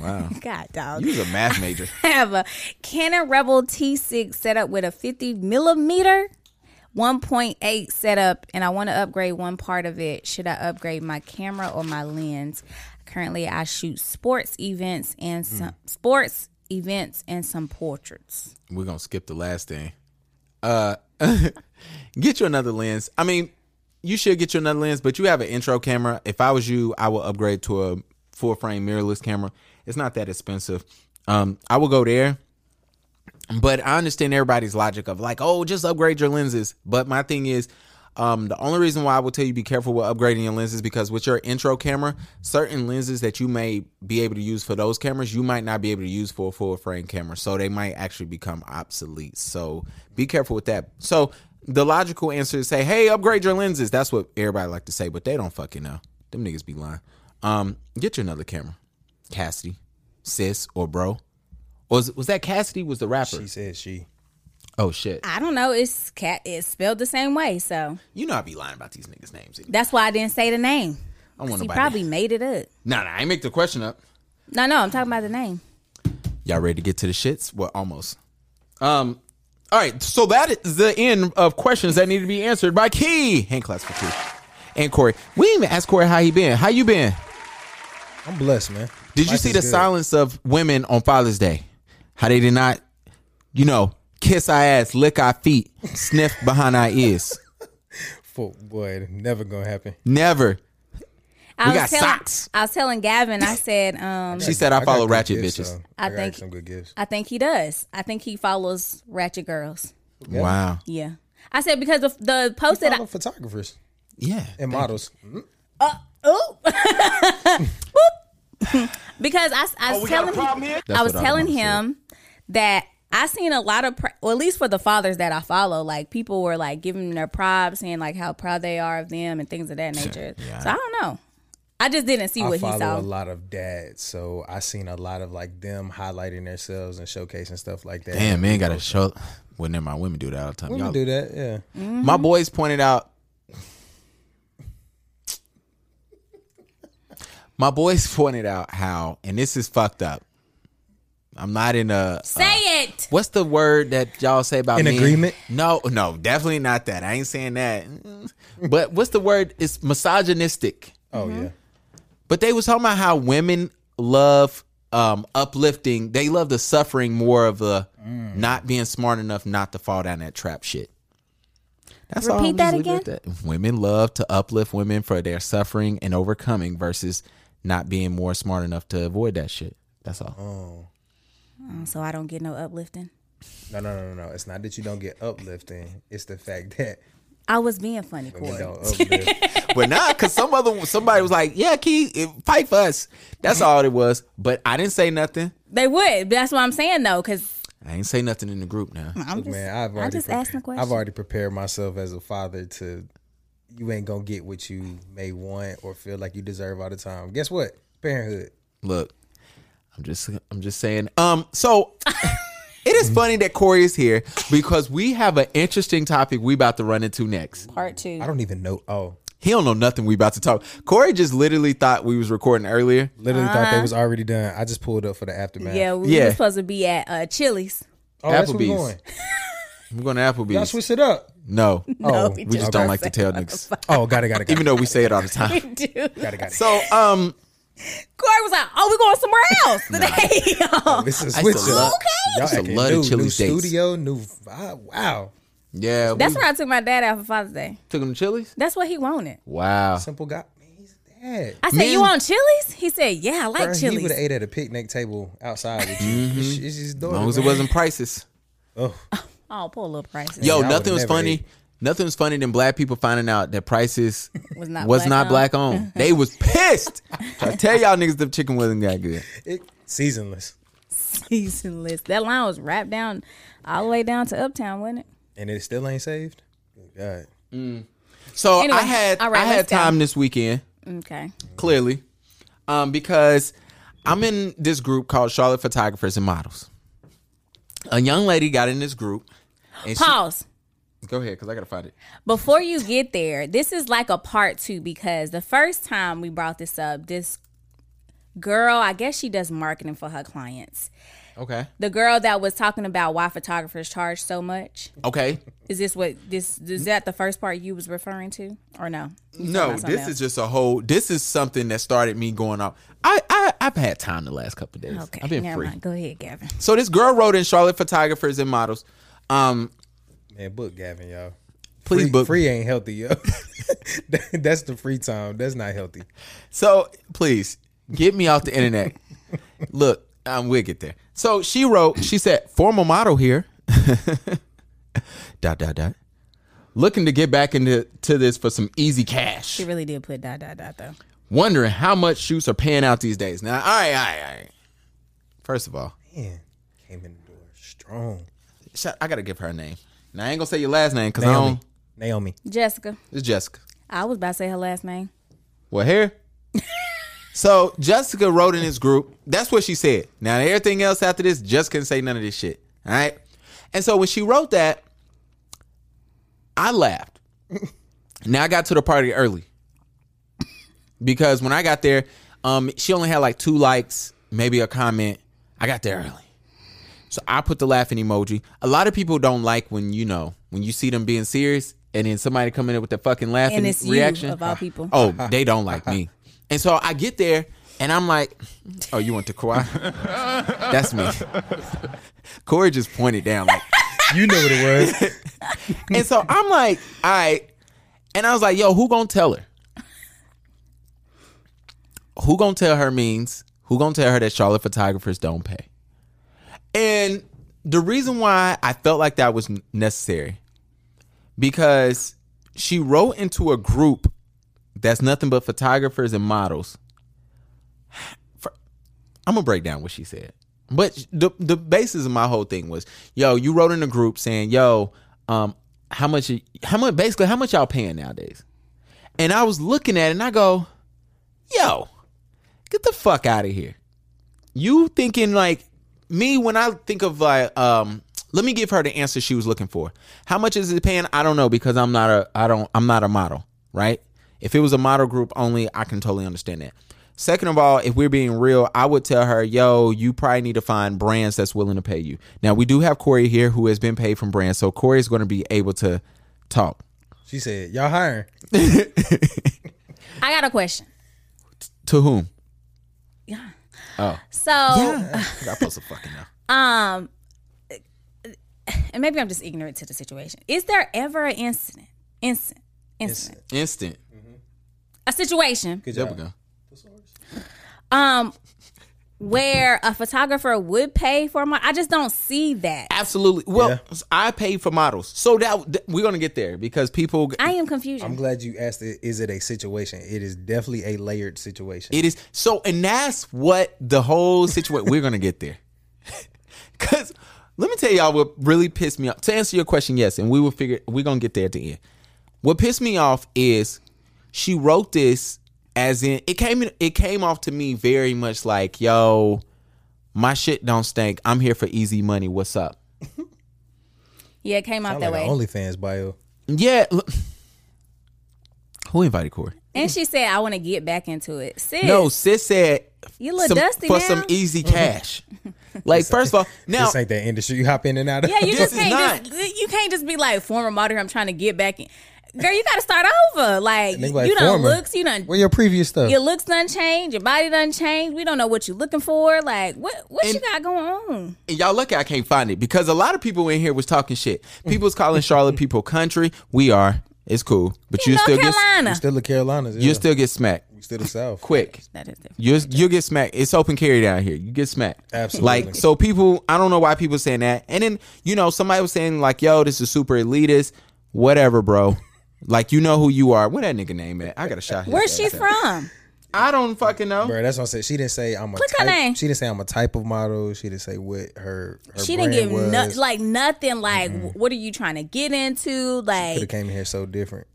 Wow. <laughs> God, dog. You was a math major. <laughs> I have a Canon Rebel T6 set up with a 50 millimeter 1.8 setup, and I want to upgrade one part of it. Should I upgrade my camera or my lens? Currently, I shoot sports events and some sports events and some portraits. We're gonna skip the last thing. Uh <laughs> get you another lens. I mean, you should get you another lens, but you have an intro camera. If I was you, I would upgrade to a full frame mirrorless camera. It's not that expensive. Um, I will go there. But I understand everybody's logic of like, oh, just upgrade your lenses. But my thing is, um, the only reason why I will tell you be careful with upgrading your lenses because with your intro camera, certain lenses that you may be able to use for those cameras, you might not be able to use for a full frame camera. So they might actually become obsolete. So be careful with that. So the logical answer is say, hey, upgrade your lenses. That's what everybody like to say, but they don't fucking know. Them niggas be lying. Um, get you another camera, Cassidy, sis, or bro. Was was that Cassidy? Was the rapper? She said she. Oh shit! I don't know. It's cat. It's spelled the same way, so You know I be lying about these niggas' names. that's why I didn't say the name. I don't want He nobody. probably made it up. Nah, nah, I ain't make the question up. No, no, I'm talking about the name. Y'all ready to get to the shits? Well, almost. Um. All right, so that is the end of questions that need to be answered by Key. Hand class for Key and Cory. We didn't even ask Cory how he been. How you been? I'm blessed, man. Did you Life see is the good. silence of women on Father's Day? How they did not, you know, kiss our ass, lick our feet, sniff behind our ears. <laughs> Fuck, boy, never gonna happen. Never. I We was got telling, socks. I was telling Gavin. I said, <laughs> um, She said I got follow good ratchet gifts, bitches. so I I, think- some good gifts. I think he does. I think he follows ratchet girls. Wow. Yeah. I said because the the post that Follow I, photographers Yeah. and models. oh <laughs> because I, I was telling him, That's I was what I telling almost him that I seen a lot of, pr- well, at least for the fathers that I follow, like people were like giving their props, saying like how proud they are of them and things of that <laughs> nature. Yeah. So I don't know. I just didn't see I what he follow saw. a lot of dads, so I seen a lot of like them highlighting themselves and showcasing stuff like that. Damn, man, gotta show. Well, never mind. Women do that all the time. Women Y'all- do that, yeah. Mm-hmm. My boys pointed out. <laughs> My boys <laughs> pointed out how, and this is fucked up. I'm not in a. Say it. What's the word that y'all say about In men? agreement? No, no, definitely not that. I ain't saying that. But what's the word? It's misogynistic. Oh yeah. But they was talking about how women love um, uplifting. They love the suffering more of the Mm. not being smart enough not to fall down that trap shit. That's all. Repeat I'm that just leaving it at that. Women love to uplift women for their suffering and overcoming versus not being more smart enough to avoid that shit. That's all. Oh, Oh, so I don't get no uplifting. No, no, no, no, no. It's not that you don't get uplifting. It's the fact that I was being funny, women Cory. don't <laughs> but not because some other somebody was like, "Yeah, Key, fight for us." That's all it was. But I didn't say nothing. They would. That's what I'm saying though, because I ain't say nothing in the group now. I'm Look, just, man, I've already I'm just prepared, asking questions. I've already prepared myself as a father to. You ain't gonna get what you may want or feel like you deserve all the time. Guess what? Parenthood. Look, I'm just I'm just saying. Um, so <laughs> it is funny that Cory is here because we have an interesting topic we about to run into next. Part two. I don't even know. Oh, He don't know nothing we about to talk. Cory just literally thought we was recording earlier. literally thought they was already done. I just pulled up for the aftermath. Uh-huh. Yeah, we Yeah. were supposed to be at uh, Chili's. Oh, that's where we Applebee's. going. <laughs> We're going to Y'all Applebee's. switch it up. No, Oh, <laughs> we we just don't like to tell niggas, Oh, got it, got it, got it. even though we say it all the time. Dude. got it, got it. So, um, Cory was like, "Oh, we going somewhere else today." <laughs> This is I switch used to up. love- Y'all used to acting love the new, Chili's new dates. studio, new. vibe. Wow, yeah, That's we where I took my dad out for Father's Day. took him to Chili's. That's what he wanted. Wow. simple guy. Man, he's dad. I said, Man. "You want Chili's?" He said, "Yeah, I like Bruh, he would have ate at a picnic table outside with you. Mm-hmm. It's, it's his daughter. As long as it wasn't prices. Oh, <laughs> Oh, poor little prices. Yo, I nothing was funny. ate. Nothing was funny than black people finding out that prices Was not was black not owned. black owned. <laughs> they was pissed. I tell y'all niggas the chicken wasn't that good. it, seasonless, seasonless. That line was wrapped down all the way down to Uptown, wasn't it? and it still ain't saved. Good God. So Anyway, I had all right, I had let's go. time this weekend, Okay. clearly, um, because I'm in this group called Charlotte Photographers and Models. A young lady got in this group. And she- Pause. Go ahead, because I gotta find it. Before you get there, this is like a part two because the first time we brought this up, this girl, I guess she does marketing for her clients. Okay. The girl that was talking about why photographers charge so much. Okay. Is this what this is that the first part you was referring to? Or no? No, this else? is just a whole. This is something that started me going off. I, I I've had time the last couple of days. Okay. I've been never free. mind. Go ahead, Gavin. So this girl wrote in Charlotte Photographers and Models. Um, Man, book Gavin, y'all. Please free, book- Free ain't healthy, yo. <laughs> That- That's the free time. That's not healthy. so please get me off the internet. <laughs> Look, we'll get there. So she wrote. She said, "Formal model here." <laughs> dot dot dot. Looking to get back into to this for some easy cash. She really did put dot dot dot though. Wondering how much shoots are paying out these days. Now, all right, all right, all right. First of all, Man, came in the door strong. shut- I gotta give her a name. Now I ain't gonna say your last name because I Naomi. don't. Naomi. Jessica. It's Jessica. I was about to say her last name. What here? <laughs> so Jessica wrote in this group. That's what she said. Now everything else after this, Jessica can say none of this shit. All right. And so when she wrote that, I laughed. <laughs> now I got to the party early because when I got there, um, she only had like two likes, maybe a comment. I got there early. So I put the laughing emoji. A lot of people don't like when you know when you see them being serious and then somebody come in with the fucking laughing And it's you, reaction. of all people. Oh, they don't like me. <laughs> And so I get there and I'm like, oh, you went to Kawhi? That's me. Cory just pointed down like, You know what it was. <laughs> and so I'm like, all right. And I was like, yo, who gonna tell her? Who gonna tell her means who gonna tell her that Charlotte photographers don't pay? And the reason why I felt like that was necessary because she wrote into a group that's nothing but photographers and models. For- I'm gonna break down what she said. But the the basis of my whole thing was, yo, you wrote in a group saying, yo, um, how much how much basically how much y'all paying nowadays? And I was looking at it and I go, yo, get the fuck out of here. You thinking like me when I think of like um let me give her the answer she was looking for. How much is it paying? I don't know because I'm not a I don't I'm not a model, right? If it was a model group only, I can totally understand that. Second of all, if we're being real, I would tell her, yo, you probably need to find brands that's willing to pay you. Now we do have Cory here who has been paid from brands, so Cory is going to be able to talk. She said, "Y'all hiring?" <laughs> I got a question. To whom? Yeah. Oh. So, I supposed to fucking know. <laughs> um, and maybe I'm just ignorant to the situation. Is there ever an incident, incident, incident, Instant. a situation, Good There we job. go. um, where a photographer would pay for my? I just don't see that. Absolutely. Well, Yeah. I pay for models, so that th- we're gonna get there because people. I am confused. I'm glad you asked. It, is it a situation? It is definitely a layered situation. It is so, and that's what the whole situation. we're gonna get there, <laughs> because let me tell y'all what really pissed me off. To answer your question, yes, and we will figure. We're gonna get there at the end. What pissed me off is she wrote this as in it came. It came off to me very much like, "Yo, my shit don't stink. I'm here for easy money. What's up?" <laughs> yeah, it came out Sound that like way. an OnlyFans bio. Yeah. look- <sighs> Who invited Cory? and she said, "I want to get back into it." Sis, No, sis said You look some- dusty for now. some easy <laughs> cash. like first of all, <laughs> now this ain't that industry you hop in and out of. Yeah, you This just is can't just you can't just be like former model. I'm trying to get back in. Girl, you got to start over. Like, Nigga you done former. looks, you done Where your previous stuff? your looks done change, your body done change. We don't know what you're looking for. Like, what what you got going on? and y'all lucky I can't find it because a lot of people in here was talking shit. People's calling Charlotte <laughs> people country. We are. It's cool, but you North still get Carolina. Still the Carolinas. Yeah. you still get smacked we still the South. quick. that is different. You you get smacked. It's open carry down here. You get smacked. Absolutely. Like so, people. I don't know why people saying that. And then you know somebody was saying like, "Yo, this is super elitist." Whatever, bro. Like you know who you are. What that nigga name at? I got a shot. Where's she from? I don't fucking know. Bro, that's what I said. She didn't say I'm a Click her name. She didn't say I'm a type of model. She didn't say what her. her She didn't give was. no, like nothing. Like, mm-hmm. what are you trying to get into? Could Like, have came in here so different.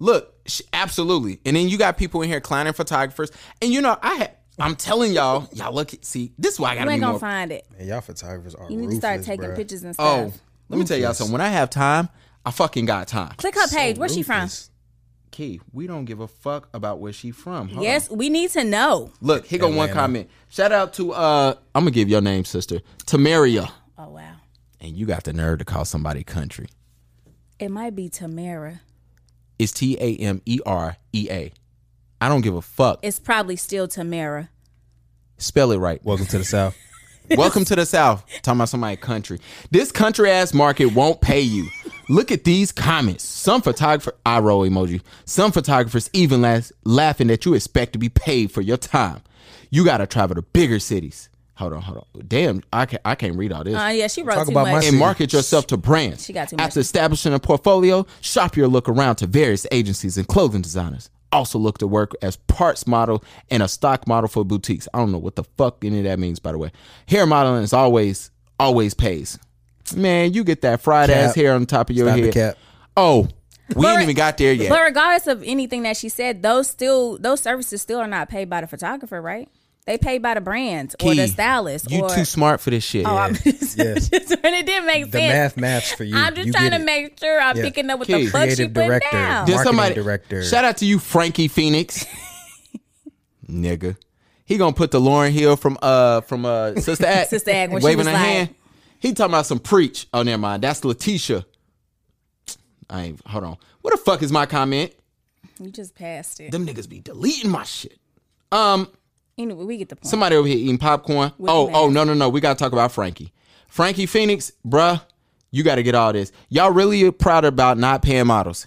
Look, sh- absolutely. And then you got people in here clowning photographers. And you know, I had, I'm telling y'all, y'all look, see, this is why I gotta be ain't gonna more. find it. Man, y'all photographers are You need to start taking bruh. pictures and stuff. Oh, stuff. let me tell y'all something. When I have time, I fucking got time. Click her page. Where's she from? Ruthless. Key, we don't give a fuck about where she from. Hold Yes, we need to know. Look, here go one comment. Shout out to uh I'm gonna give your name, sister. Tamaria. Oh wow, And you got the nerve to call somebody country. it might be Tamara. It's T A M E R E A. I don't give a fuck. It's probably still Tamara. Spell it right. Welcome to the South. <laughs> Welcome to the South. Talking about somebody country. This country ass market won't pay you. Look at these comments. Some photographer eye roll emoji. Some photographers even last, laughing that you expect to be paid for your time. You gotta travel to bigger cities. Hold on, hold on. Damn, I can't I can't read all this. Uh, yeah, she wrote Talk too about my much. city. and market yourself to brands. She got too much. After establishing a portfolio, shop your look around to various agencies and clothing designers. Also look to work as parts model and a stock model for boutiques. I don't know what the fuck any of that means, by the way. Hair modeling is always, always pays. Man, you get that fried ass hair on top of your Stop the head. cap. Oh, we But- ain't even got there yet. But regardless of anything that she said, those still those services still are not paid by the photographer, right? They paid by the brands or the stylist. You or, too smart for this shit. Oh, I'm <laughs> just, Yeah. <laughs> just and it didn't make The sense. math maths for you. I'm just You trying to it. make sure I'm Yeah. picking up what Key. the fuck she Creative put director. down. Did Marketing somebody director. Shout out to you, Frankie Phoenix. <laughs> Nigga. He gonna put the Lauryn Hill from uh from uh Sister Act Sister Act, when she waving was her like- hand. He talking about some preach. Oh, never mind. That's Letitia. I ain't hold on. What the fuck is my comment? You just passed it. Them niggas be deleting my shit. Um, Anyway, we get the point. somebody over here eating popcorn. With oh, oh no, no, no. We gotta talk about Frankie. Frankie Phoenix, bruh, you gotta get all this. Y'all really proud about not paying models.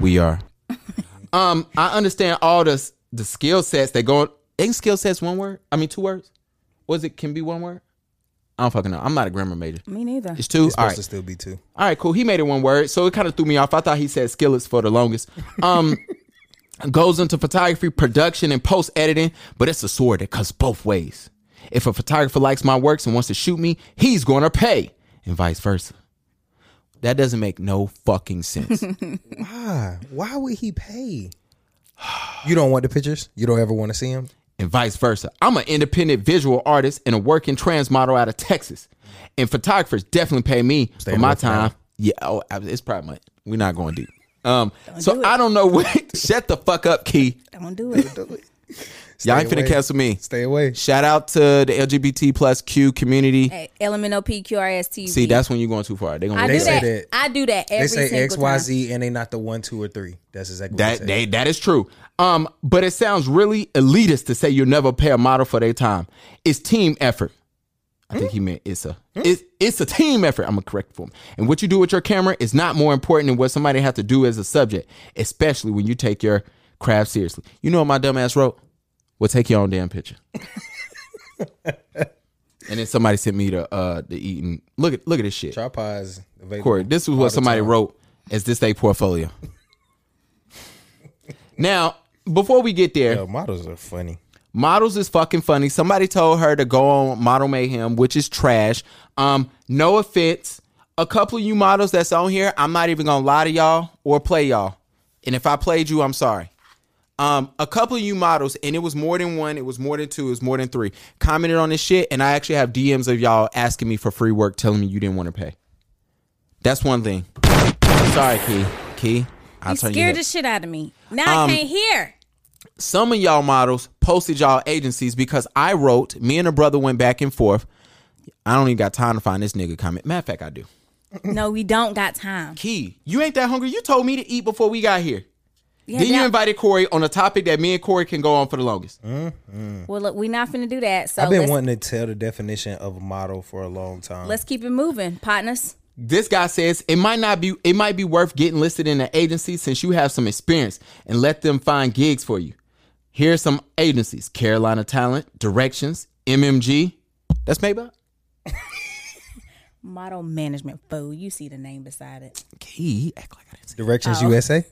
We are. <laughs> um, I understand all the the skill sets that go. Ain't skill sets one word? I mean two words. Was it can be one word? I don't fucking know. I'm not a grammar major. Me neither. It's two. It's all supposed right. to still be two. All right, cool. He made it one word, so it kind of threw me off. I thought he said skillets for the longest. <laughs> Um, goes into photography, production, and post editing, but it's a sword that cuts both ways. If a photographer likes my works and wants to shoot me, he's going to pay, and vice versa. That doesn't make no fucking sense. <laughs> Why? Why would he pay? You don't want the pictures? You don't ever want to see them? And vice versa. I'm an independent visual artist and a working trans model out of Texas. And photographers definitely pay me Stay for my time. that. Yeah, oh, it's probably my, we're not going deep. Um, so do. I don't know <laughs> what. shut the fuck up, Key. Don't do it. <laughs> Y'all ain't finna away. cancel me. Stay away. Shout out to the LGBT plus Q community. Hey, LMNOP See, that's when you're going too far. They gonna I look do at say that. that. I do that every They say single X, time. Y, Z, and they not the one, two, or three. That's exactly That what they they say. that is true. Um, but it sounds really elitist to say you'll never pay a model for their time. It's team effort. I think he meant it's a it's it's a team effort. I'm gonna correct for him. And what you do with your camera is not more important than what somebody has to do as a subject, especially when you take your craft seriously. You know what my dumb ass wrote? Well, take your own damn picture. and then somebody sent me the uh the eating. Look at look at this shit. Tripods available. Cory, this was what somebody wrote as this day portfolio. now, before we get there, Yo, models are funny. models is fucking funny. Somebody told her to go on Model Mayhem, which is trash. Um, no offense. A couple of you models that's on here, I'm not even gonna lie to y'all or play y'all. And if I played you, I'm sorry. Um, a couple of you models, and it was more than one, it was more than two, it was more than three, commented on this shit, and I actually have DMs of y'all asking me for free work, telling me you didn't want to pay. That's one thing. Sorry, Key. Key, I'll You turn scared head. the shit out of me. Now Um, I can't hear. some of y'all models posted y'all agencies because I wrote, me and a brother went back and forth. I don't even got time to find this nigga comment. Matter of fact, I do. No, we don't got time. Key, you ain't that hungry. You told me to eat before we got here. Yeah, then you that- invited Cory on a topic that me and Cory can go on for the longest. Mm-hmm. Well, look, we're not finna do that. So I've been let's, wanting to tell the definition of a model for a long time. let's keep it moving, partners. This guy says it might not be it might be worth getting listed in an agency since you have some experience and let them find gigs for you. Here are some agencies: Carolina Talent, Directions, MMG. That's Maybach. <laughs> Model management fool. You see the name beside it. Key, act like I didn't say. Directions Oh. USA.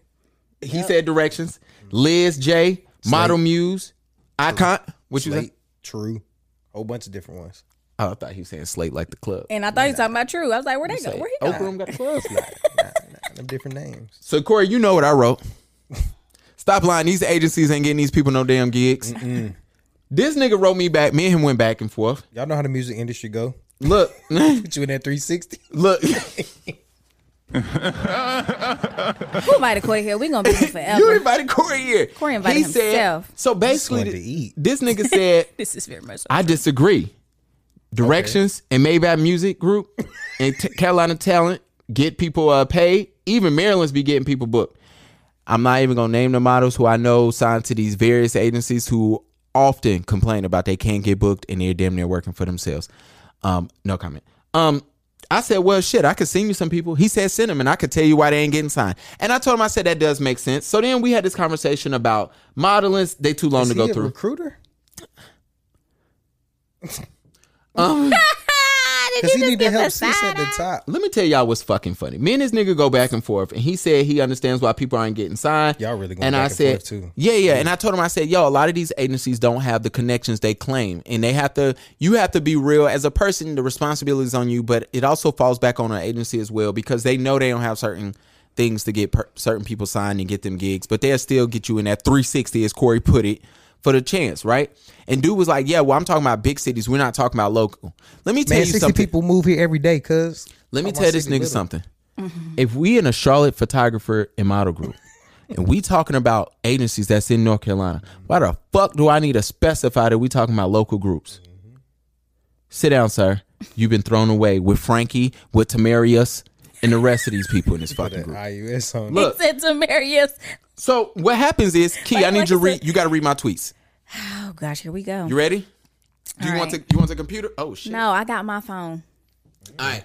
He said directions. Mm-hmm. Liz J, Model Muse, Icon. What you say? Slate, True. Whole bunch of different ones. Oh, I thought he was saying Slate like the club. And I thought he was talking about True. I was like, where they go? Say, Where he go? Oprah Room got the club. <laughs> Them different names. so Cory, you know what I wrote. <laughs> Stop lying. These agencies ain't getting these people no damn gigs. This nigga wrote me back. Me and him went back and forth. Y'all know how the music industry go. Look, <laughs> Put you in that 360. look. Who invited Cory here? We gonna be here forever. <laughs> You invited Cory here. Cory invited he himself. Said, so basically, wanted to eat. this nigga <laughs> said, this is very much. I disagree. Directions and Maybach Music Group and T- Carolina Talent get people uh, paid. Even Maryland's be getting people booked. I'm not even gonna name the models who I know signed to these various agencies who often complain about they can't get booked and they're damn near working for themselves. Um, no comment. Um, I said, well, shit, I could send you some people. He said, send them, and I could tell you why they ain't getting signed. And I told him, I said that does make sense. So then we had this conversation about modeling. They too long Is to go a through. recruiter? Did um, <laughs> Because he just need to help a sis at the top. Let me tell y'all what's fucking funny. Me and this nigga go back and forth, and he said he understands why people aren't getting signed. Y'all really going and back I and said, forth, too. Yeah, yeah. And I told him, I said, yo, a lot of these agencies don't have the connections they claim, and they have to. You have to be real as a person. The responsibility is on you, but it also falls back on an agency as well because they know they don't have certain things to get per- certain people signed and get them gigs, but they'll still get you in that 360, as Cory put it. For the chance, right? And dude was like, "Yeah, well, I'm talking about big cities. We're not talking about local." Let me tell Man, you 60 something. people move here every day, cuz. Let me tell this nigga little. something. Mm-hmm. If we in a Charlotte photographer and model group, <laughs> and we talking about agencies that's in North Carolina, why the fuck do I need to specify that we talking about local groups? Mm-hmm. Sit down, sir. You've been thrown away with Frankie, with Tamarius, and the rest of these people in this fucking that group. IUS on. Look, He said to Marius. So what happens is, Key, Like- I need like you to read. You got to read my tweets. Oh gosh, here we go. You ready? Do you All want to? You want the computer? Oh shit! No, I got my phone. All right.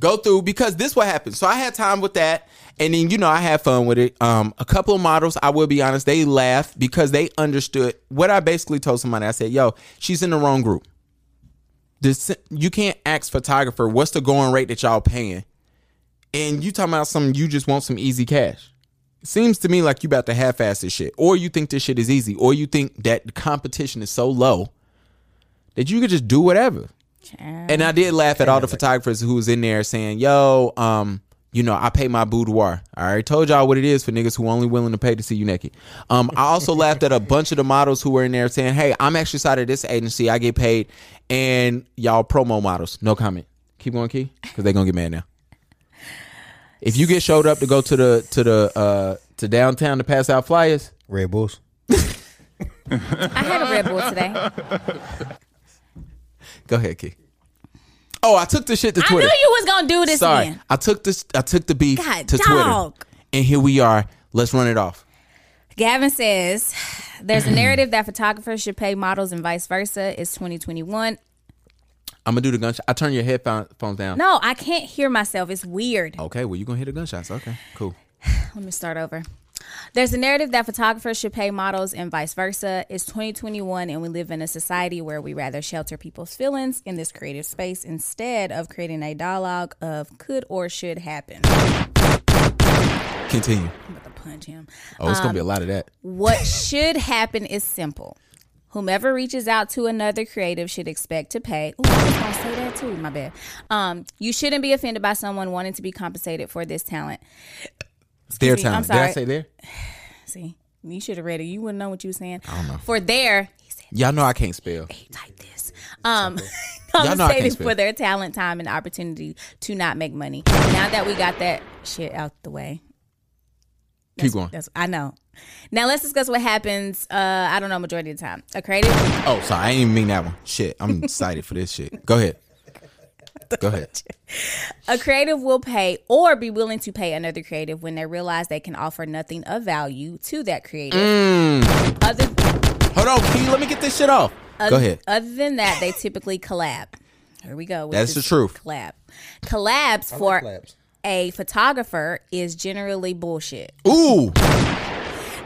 Go through because this what happened. So I had time with that, and then you know I had fun with it. Um, a couple of models, I will be honest, they laughed because they understood what I basically told somebody. I said, "Yo, she's in the wrong group. This you can't ask photographer what's the going rate that y'all paying, and you talking about some you just want some easy cash. Seems to me like you about to half-ass this shit, or you think this shit is easy, or you think that the competition is so low that you could just do whatever. And I did laugh at all the photographers who was in there saying, "Yo, um, you know, I pay my boudoir. I already told y'all what it is for niggas who only willing to pay to see you naked." Um, I also laughed at a bunch of the models who were in there saying, "Hey, I'm actually side of this agency. I get paid." And y'all promo models, no comment. Keep going, Key, because they gonna get mad now. If you get showed up to go to the to the uh to downtown to pass out flyers, Red Bulls. <laughs> I had a Red Bull today. go ahead, Key. Oh, I took the shit to Twitter. I Twitter. knew you was gonna do this Sorry, again. I took this. I took the beef God, to dog. Twitter, and here we are. Let's run it off. Gavin says there's a narrative that photographers should pay models and vice versa. It's 2021. I'm gonna do the gunshot. I turn your headphones down. No, I can't hear myself. It's weird. Okay, well you're gonna hit the gunshots. Okay, cool. <sighs> Let me start over. There's a narrative that photographers should pay models and vice versa. It's 2021 and we live in a society where we rather shelter people's feelings in this creative space instead of creating a dialogue of could or should happen. Continue. I'm about to punch him. Oh, it's Um, gonna be a lot of that. What should happen is simple. Whomever reaches out to another creative should expect to pay. Ooh, I was gonna say that too. My bad. Um, you shouldn't be offended by someone wanting to be compensated for this talent. Their me, I'm talent. Did I say there? See, you should have read it. You wouldn't know what you were saying. I don't know. For their, he said, Y'all know I can't spell. he typed this. Um, <laughs> Y'all know I can't compensated for their talent, time, and opportunity to not make money. Now that we got that shit out the way, Keep going. that's I know. Now let's discuss what happens. Uh, I don't know majority of the time. A creative Oh, sorry. I didn't even mean that one. Shit, I'm <laughs> excited for this shit. Go ahead. Go ahead. A creative will pay or be willing to pay another creative when they realize they can offer nothing of value to that creative. Mm. Other, Hold on, Key. Let me get this shit off. Go ahead. Other than that, they typically collab. Here we go. That's the truth. Collab. Collabs for collabs. a photographer is generally bullshit. Ooh.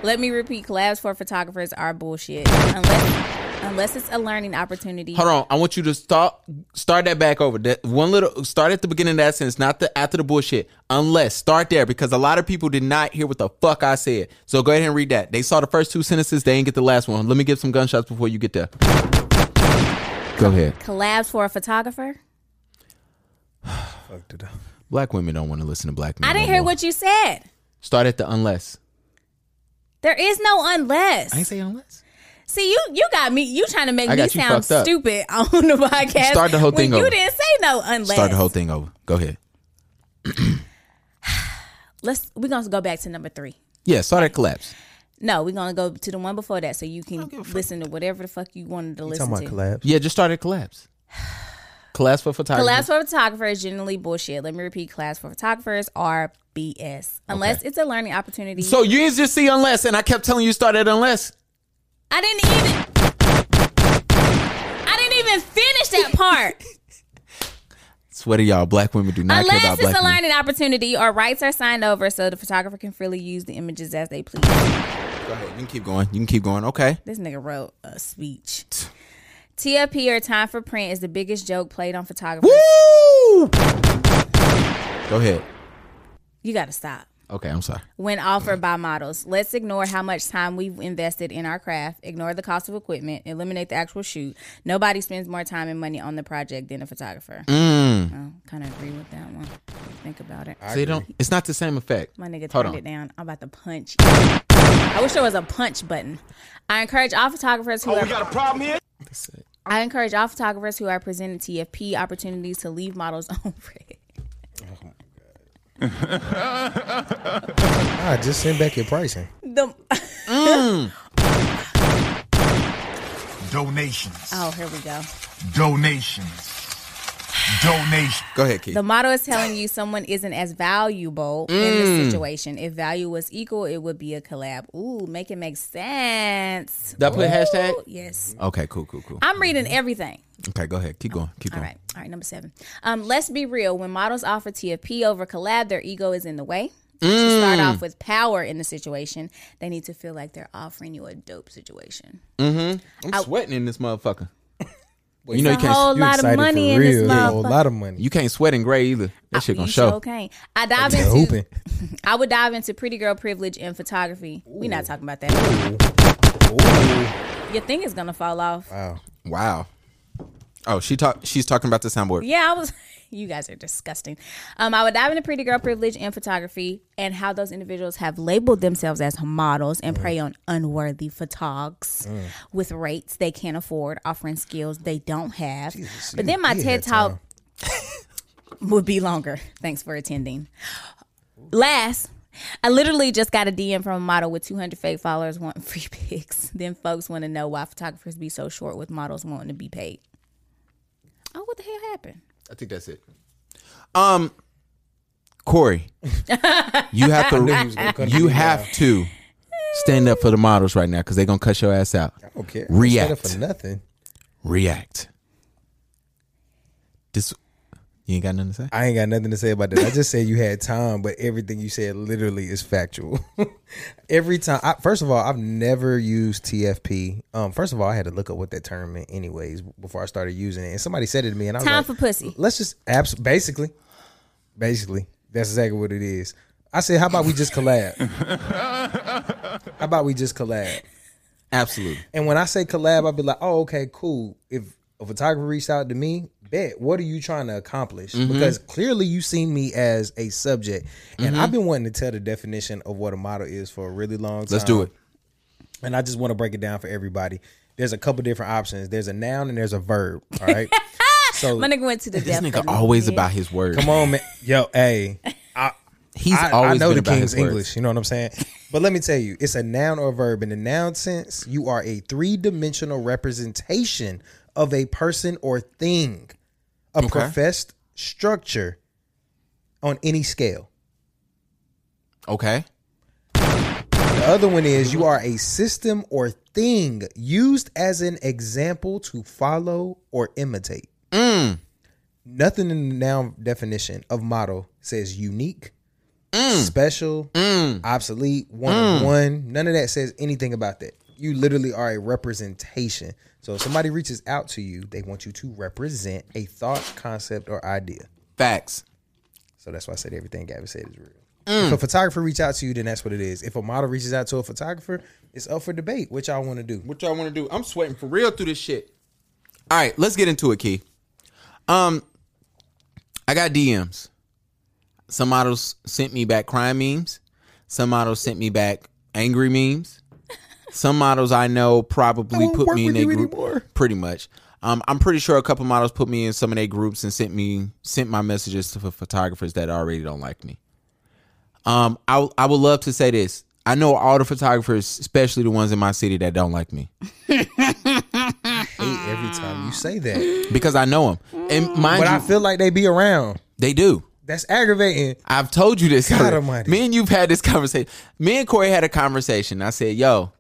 Let me repeat: collabs for photographers are bullshit unless unless it's a learning opportunity. Hold on. I want you to start start that back over. That one little start at the beginning of that sentence, not the after the bullshit. Unless start there because a lot of people did not hear what the fuck I said. So go ahead and read that. They saw the first two sentences. They didn't get the last one. Let me give some gunshots before you get there. Go ahead. Collabs for a photographer. Fucked it up. Black women don't want to listen to black men. I didn't no hear more. what you said. Start at the unless. There is no unless. I ain't say unless. See, you you got me. You trying to make I me got you sound fucked up. stupid <laughs> on the podcast. Start the whole when thing You didn't say no unless. Start the whole thing over. Go ahead. <sighs> Let's. We're gonna go back to number three. Yeah, start at collabs. No, we're gonna go to the one before that, so you can listen to whatever the fuck you wanted to listen to. Talking to. about collabs. Yeah, just start at collabs. <sighs> Collabs for photography. Collabs for photographers is generally bullshit. Let me repeat: collabs for photographers are BS unless it's a learning opportunity. So you didn't just see unless, and I kept telling you start at unless. I didn't even. I didn't even finish that part. <laughs> Swear to y'all, black women do not care Unless about it's a learning opportunity or rights are signed over so the photographer can freely use the images as they please. Go ahead. You can keep going. You can keep going. Okay. This nigga wrote a speech. TFP or time for print is the biggest joke played on photographers. Woo! Go ahead. You gotta stop. Okay, I'm sorry. When offered by models, let's ignore how much time we've invested in our craft, ignore the cost of equipment, eliminate the actual shoot. Nobody spends more time and money on the project than a photographer. Mm. kind of agree with that one. Think about it. See, don't. It's not the same effect. My nigga Hold turned on. it down. I'm about to punch. you. I wish there was a punch button. I encourage all photographers who Oh, are. got a problem here? I encourage all photographers who are presented TFP opportunities to leave models <laughs> on red. <laughs> Ah, just send back your pricing. The, Donations. oh, here we go. Donations. Donations. Go ahead, Keith. The motto is telling you someone isn't as valuable in Mm. this situation. If value was equal, it would be a collab. Ooh, make it make sense. Did I put Ooh, hashtag? Yes. Okay, cool, cool, cool. I'm reading everything. Okay, go ahead. Keep going. Keep going. right. All right, number seven. Um, let's be real. When models offer TFP over collab, their ego is in the way. To start off with power in the situation, they need to feel like they're offering you a dope situation. Mm-hmm. I'm sweating in this motherfucker. It's you know you can't. whole You lot of money for in this real? Yeah, a whole lot of money. You can't sweat in gray either. That shit gonna You show. sure can. I dive into hooping. <laughs> I would dive into pretty girl privilege and photography. we not talking about that. Your thing is gonna fall off. Wow. Wow. Oh, she talk. She's talking about the soundboard. Yeah, I was. <laughs> You guys are disgusting. Um, I would dive into pretty girl privilege and photography and how those individuals have labeled themselves as models and prey on unworthy photogs with rates they can't afford, offering skills they don't have. but then my TED talk <laughs> would be longer. Thanks for attending. Last, I literally just got a DM from a model with 200 fake followers wanting <laughs> free pics. Then folks want to know why photographers be so short with models wanting to be paid. Oh, what the hell happened? I think that's it. Um, Corey, <laughs> you have knew he was gonna to. You have down. to stand up for the models right now because they're gonna cut your ass out. I don't care. React. For nothing. React. This. You ain't got nothing to say. I ain't got nothing to say about that. I just said you had time, but everything you said literally is factual. <laughs> Every time, I, first of all, I've never used TFP. Um, first of all, I had to look up what that term meant, anyways, before I started using it. And somebody said it to me, and I was Time like, for pussy. Let's just abs- basically, basically, that's exactly what it is. I said, how about we just collab? <laughs> how about we just collab? Absolutely. And when I say collab, I'll be like, oh, okay, cool. If a photographer reached out to me, bet, what are you trying to accomplish? Mm-hmm. Because clearly you seen me as a subject. And I've mm-hmm. been wanting to tell the definition of what a model is for a really long time. Let's do it. And I just want to break it down for everybody. There's a couple different options. There's a noun and there's a verb. All right. <laughs> so My nigga went to the This definition. nigga always about his words. come on, man. Yo, hey. I, <laughs> He's I, always I know been the about King's his words. English. You know what I'm saying? But let me tell you, it's a noun or a verb. In the noun sense, you are a three dimensional representation of a person or thing, a Okay. professed structure on any scale. Okay. The other one is you are a system or thing used as an example to follow or imitate. Mm. Nothing in the noun definition of model says unique, Mm. special, obsolete, one of one. None of that says anything about that. You literally are a representation. So if somebody reaches out to you, they want you to represent a thought, concept, or idea. Facts. So that's why I said everything Gavin said is real. Mm. If a photographer reach out to you, then that's what it is. If a model reaches out to a photographer, it's up for debate. What y'all want to do? What y'all want to do? I'm sweating for real through this shit. All right, let's get into it, Key. Um, I got DMs. Some models sent me back crime memes. Some models sent me back angry memes. Some models I know probably won't put me in their group. anymore. Pretty much. Um, I'm pretty sure a couple models put me in some of their groups and sent me sent my messages to photographers that already don't like me. Um, I I would love to say this. I know all the photographers, especially the ones in my city that don't like me. <laughs> Hate every time you say that. because I know them. And mind But you, I feel like they be around. they do. That's aggravating. I've told you this. God already. almighty. Me and you've had this conversation. Me and Corey had a conversation. I said, "Yo,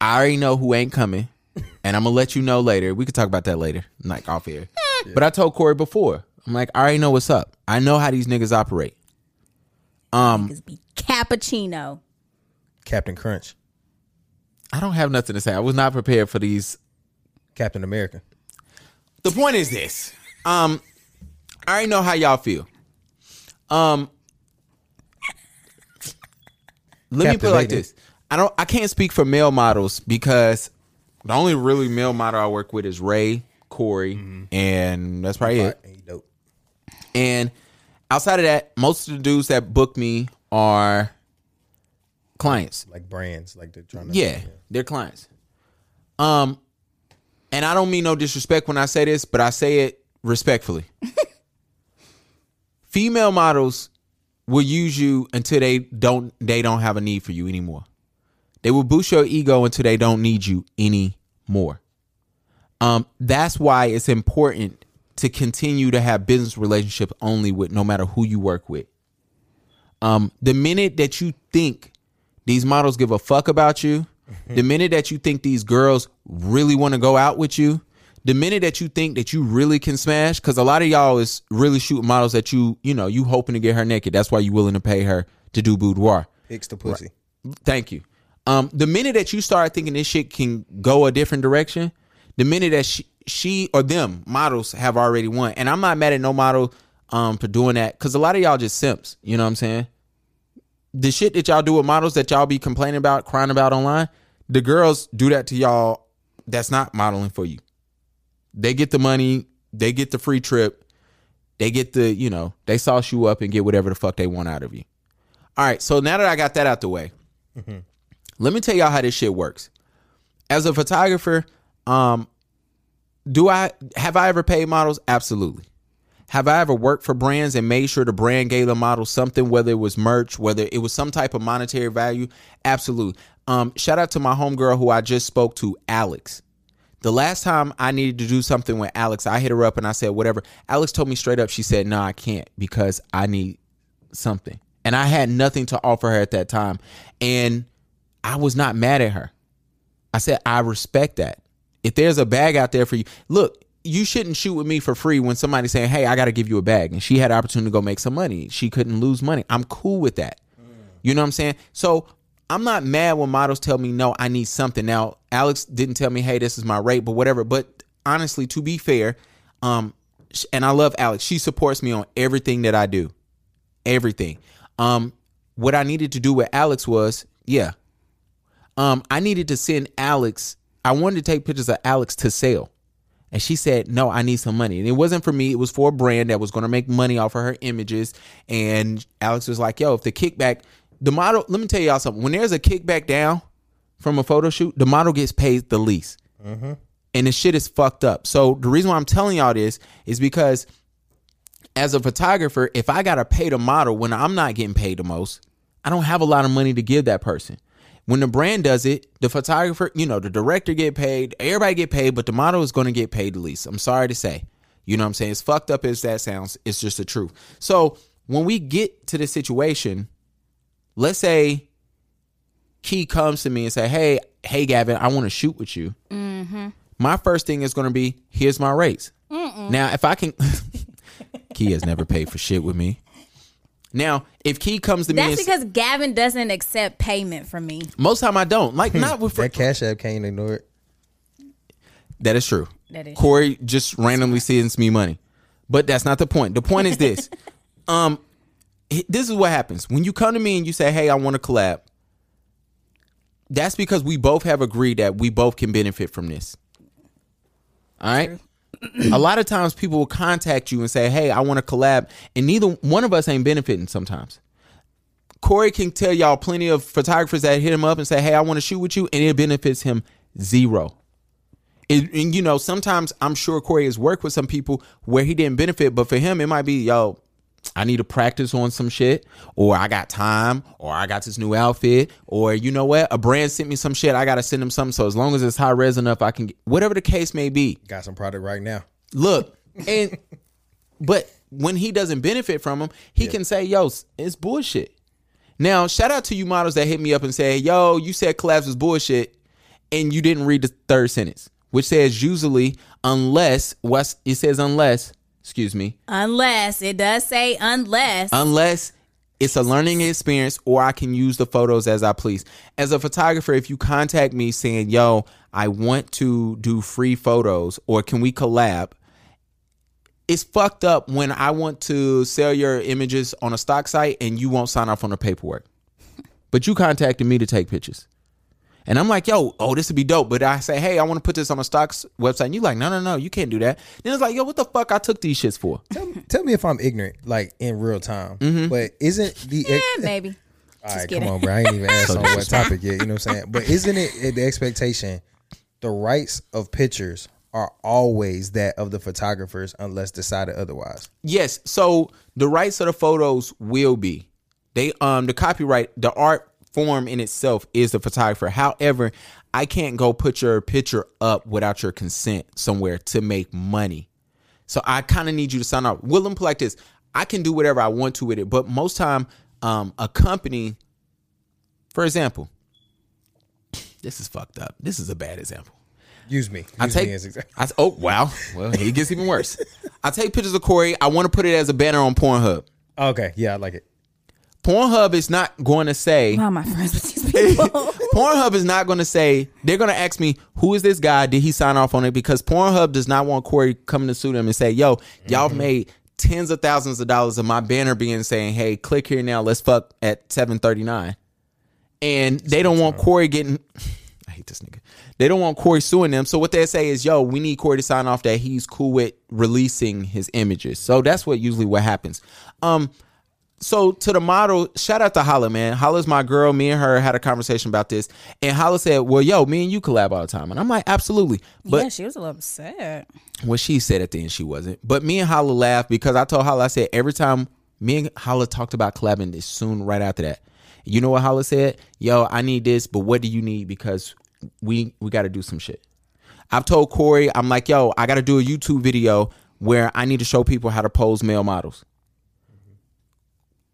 I already know who ain't coming, and I'm gonna let you know later. We could talk about that later, like off air." But I told Corey before. I'm like, I already know what's up. I know how these niggas operate. Um, Niggas be cappuccino. Captain Crunch, I don't have nothing to say. I was not prepared for these Captain America. the point is this. Um, I already know how y'all feel. Um, let me put it like this. I don't. I can't speak for male models because the only really male model I work with is Ray, Corey, and that's probably it. And outside of that, most of the dudes that book me are clients. Like brands, like they're trying to. Yeah, they're clients. Um, and I don't mean no disrespect when I say this, but I say it respectfully. <laughs> Female models will use you until they don't they don't have a need for you anymore. They will boost your ego until they don't need you anymore. Um, that's why it's important to continue to have business relationships only with no matter who you work with. Um, the minute that you think these models give a fuck about you, the minute that you think these girls really want to go out with you, the minute that you think that you really can smash, because a lot of y'all is really shooting models that you, you know, you hoping to get her naked. That's why you willing to pay her to do boudoir. Picks the pussy. Thank you. Um, the minute that you start thinking this shit can go a different direction, the minute that she, she or them models have already won, and I'm not mad at no model um for doing that because a lot of y'all just simps. You know what I'm saying? The shit that y'all do with models that y'all be complaining about, crying about online, the girls do that to y'all. That's not modeling for you. They get the money, they get the free trip, they get the, you know, they sauce you up and get whatever the fuck they want out of you. All right, so now that I got that out the way, let me tell y'all how this shit works. As a photographer, um, do I have I ever paid models? Absolutely. Have I ever worked for brands and made sure the brand gave the model something, whether it was merch, whether it was some type of monetary value? Absolutely. Um, shout out to my homegirl who I just spoke to, Alex. The last time I needed to do something with Alex, I hit her up and I said, whatever. Alex told me straight up, she said, no, I can't because I need something. And I had nothing to offer her at that time. And I was not mad at her. I said, I respect that. If there's a bag out there for you, look, you shouldn't shoot with me for free when somebody's saying, Hey, I got to give you a bag. And she had an opportunity to go make some money. She couldn't lose money. I'm cool with that. You know what I'm saying? So I'm not mad when models tell me, No, I need something. Now, Alex didn't tell me, Hey, this is my rate, but whatever. But honestly, to be fair, um, and I love Alex, she supports me on everything that I do. Everything. Um, what I needed to do with Alex was, yeah, um, I needed to send Alex. I wanted to take pictures of Alex to sell. And she said, No, I need some money. And it wasn't for me, it was for a brand that was going to make money off of her images. And Alex was like, Yo, if the kickback, the model, let me tell y'all something. When there's a kickback down from a photo shoot, the model gets paid the least. And the shit is fucked up. So the reason why I'm telling y'all this is because as a photographer, if I gotta pay the model when I'm not getting paid the most, I don't have a lot of money to give that person. When the brand does it, the photographer, you know, the director get paid, everybody get paid, but the model is gonna get paid the least. I'm sorry to say. You know what I'm saying? As fucked up as that sounds, it's just the truth. So when we get to this situation, let's say Key comes to me and say, Hey, hey Gavin, I want to shoot with you. Mm-hmm. My first thing is gonna be, here's my rates. Now, if I can <laughs> Key has never paid for shit with me. Now, if Key comes to me That's and because Gavin doesn't accept payment from me. most time I don't like not with That Cash App can't ignore it. that is true. That is Corey just randomly sends me money, but that's not the point. The point is this: <laughs> um, this is what happens when you come to me and you say, "Hey, I want to collab." That's because we both have agreed that we both can benefit from this. All right. A lot of times people will contact you and say, "Hey, I want to collab," and neither one of us ain't benefiting. Sometimes Corey can tell y'all plenty of photographers that hit him up and say, "Hey, I want to shoot with you," and it benefits him zero. It, and you know, sometimes I'm sure Corey has worked with some people where he didn't benefit, but for him, it might be, yo, I need to practice on some shit, or I got time, or I got this new outfit, or you know what, a brand sent me some shit, I gotta send them something. So as long as it's high res enough, I can get whatever the case may be. Got some product right now. Look, and but when he doesn't benefit from them, he can say, "Yo, it's bullshit." Now, shout out to you models that hit me up and say, "Yo, you said collabs was bullshit," and you didn't read the third sentence, which says usually unless what's it says unless, excuse me, Unless it does say unless. unless it's a learning experience or I can use the photos as I please. As a photographer, if you contact me saying, yo, I want to do free photos or can we collab? It's fucked up when I want to sell your images on a stock site and you won't sign off on the paperwork. But you contacted me to take pictures. And I'm like, yo, oh, this would be dope. But I say, hey, I want to put this on a stocks website. And you like, no, no, no, you can't do that. Then it's like, yo, what the fuck I took these shits for? Tell, tell me if I'm ignorant, like in real time. Mm-hmm. But isn't the yeah, maybe. All right, come on, bro. I ain't even <laughs> asked on what topic yet. You know what I'm saying? But isn't it the expectation? The rights of pictures are always that of the photographers, unless decided otherwise. Yes. So the rights of the photos will be they um the copyright the art form in itself is the photographer. However, I can't go put your picture up without your consent somewhere to make money. So I kind of need you to sign off. Will them put like this. I can do whatever I want to with it, but most time, um, a company, for example, this is fucked up. This is a bad example. Use me. Use I take. me as I, oh wow. Well, it gets even worse. <laughs> I take pictures of Corey. I want to put it as a banner on Pornhub. Okay, yeah, I like it. Pornhub is not going to say. Why am I friends with these people? <laughs> Pornhub is not going to say. They're going to ask me who is this guy? Did he sign off on it? Because Pornhub does not want Corey coming to sue them and say, "Yo, y'all Mm-hmm. made tens of thousands of dollars of my banner being saying, hey, click here now, let's fuck at 7:39," and they don't want Corey getting. <laughs> I hate this nigga. They don't want Corey suing them. So what they say is, yo, we need Corey to sign off that he's cool with releasing his images. So that's what usually what happens. Um, so to the model, shout out to Holla, man. Holla's my girl. Me and her had a conversation about this, and Holla said, "Well, yo, me and you collab all the time," and I'm like, "Absolutely." But yeah, she was a little upset. what she said at the end, she wasn't. But me and Holla laughed because I told Holla, I said every time me and Holla talked about collabing this soon right after that. You know what Holla said? Yo, I need this, but what do you need? Because we we got to do some shit. I've told Corey, I'm like, yo, I got to do a YouTube video where I need to show people how to pose male models.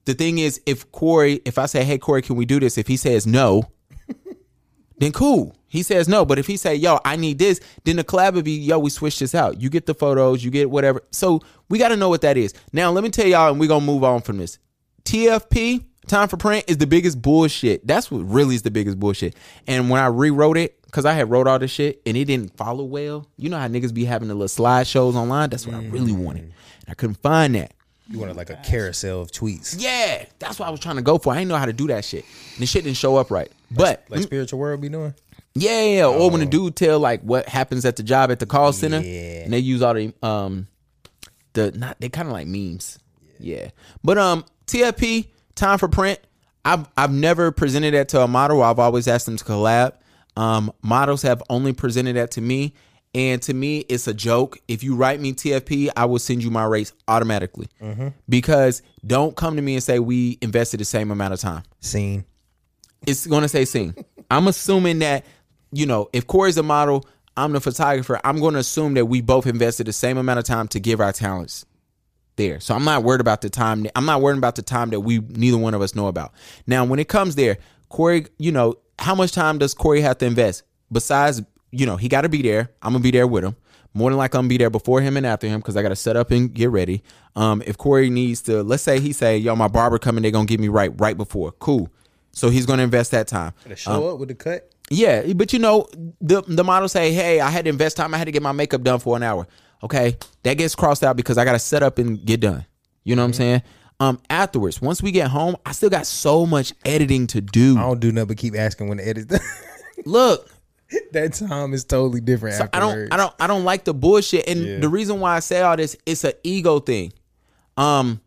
The thing is, if Corey, if I say, hey Corey, can we do this? If he says no, <laughs> then cool. He says no. But if he say, yo, I need this, then the collab would be, yo, we switch this out. You get the photos, you get whatever. So we got to know what that is. Now, let me tell y'all, and we're going to move on from this. TFP, time for print, is the biggest bullshit. That's what really is the biggest bullshit. And when I rewrote it, because I had wrote all this shit and it didn't follow well, you know how niggas be having the little slideshows online? That's what I really wanted. Mm. And I couldn't find that. You wanted like a carousel of tweets. Yeah, that's what I was trying to go for. I didn't know how to do that shit. And the shit didn't show up right. But Like spiritual world be doing. yeah, yeah, yeah. Or when the dude tell like what happens at the job at the call center, Yeah. and they use all the um the not they kind of like memes. Yeah. But um TFP time for print. I've I've never presented that to a model. I've always asked them to collab. Um, models have only presented that to me, and to me, it's a joke. If you write me TFP, I will send you my rates automatically mm-hmm. because don't come to me and say we invested the same amount of time Scene. it's gonna say scene. <laughs> I'm assuming that you know if Corey's a model, I'm the photographer. I'm gonna assume that we both invested the same amount of time to give our talents there. So I'm not worried about the time. I'm not worried about the time that we neither one of us know about. Now, when it comes there, Corey, you know how much time does Corey have to invest? Besides, you know he got to be there. I'm gonna be there with him. More than like I'm gonna be there before him and after him because I got to set up and get ready. Um, if Corey needs to, let's say he say, "Yo, my barber coming, they're gonna give me right right before." Cool. So he's gonna invest that time. To show up with the cut. Yeah, but you know, the the model say, "Hey, I had to invest time. I had to get my makeup done for an hour." Okay, that gets crossed out because I got to set up and get done. You know what I'm saying? Um, afterwards, once we get home, I still got so much editing to do. I don't do nothing but keep asking when the edit's done. <laughs> Look, <laughs> that time is totally different. so I don't. I don't, I don't like the bullshit. And Yeah. the reason why I say all this, it's an ego thing. Um,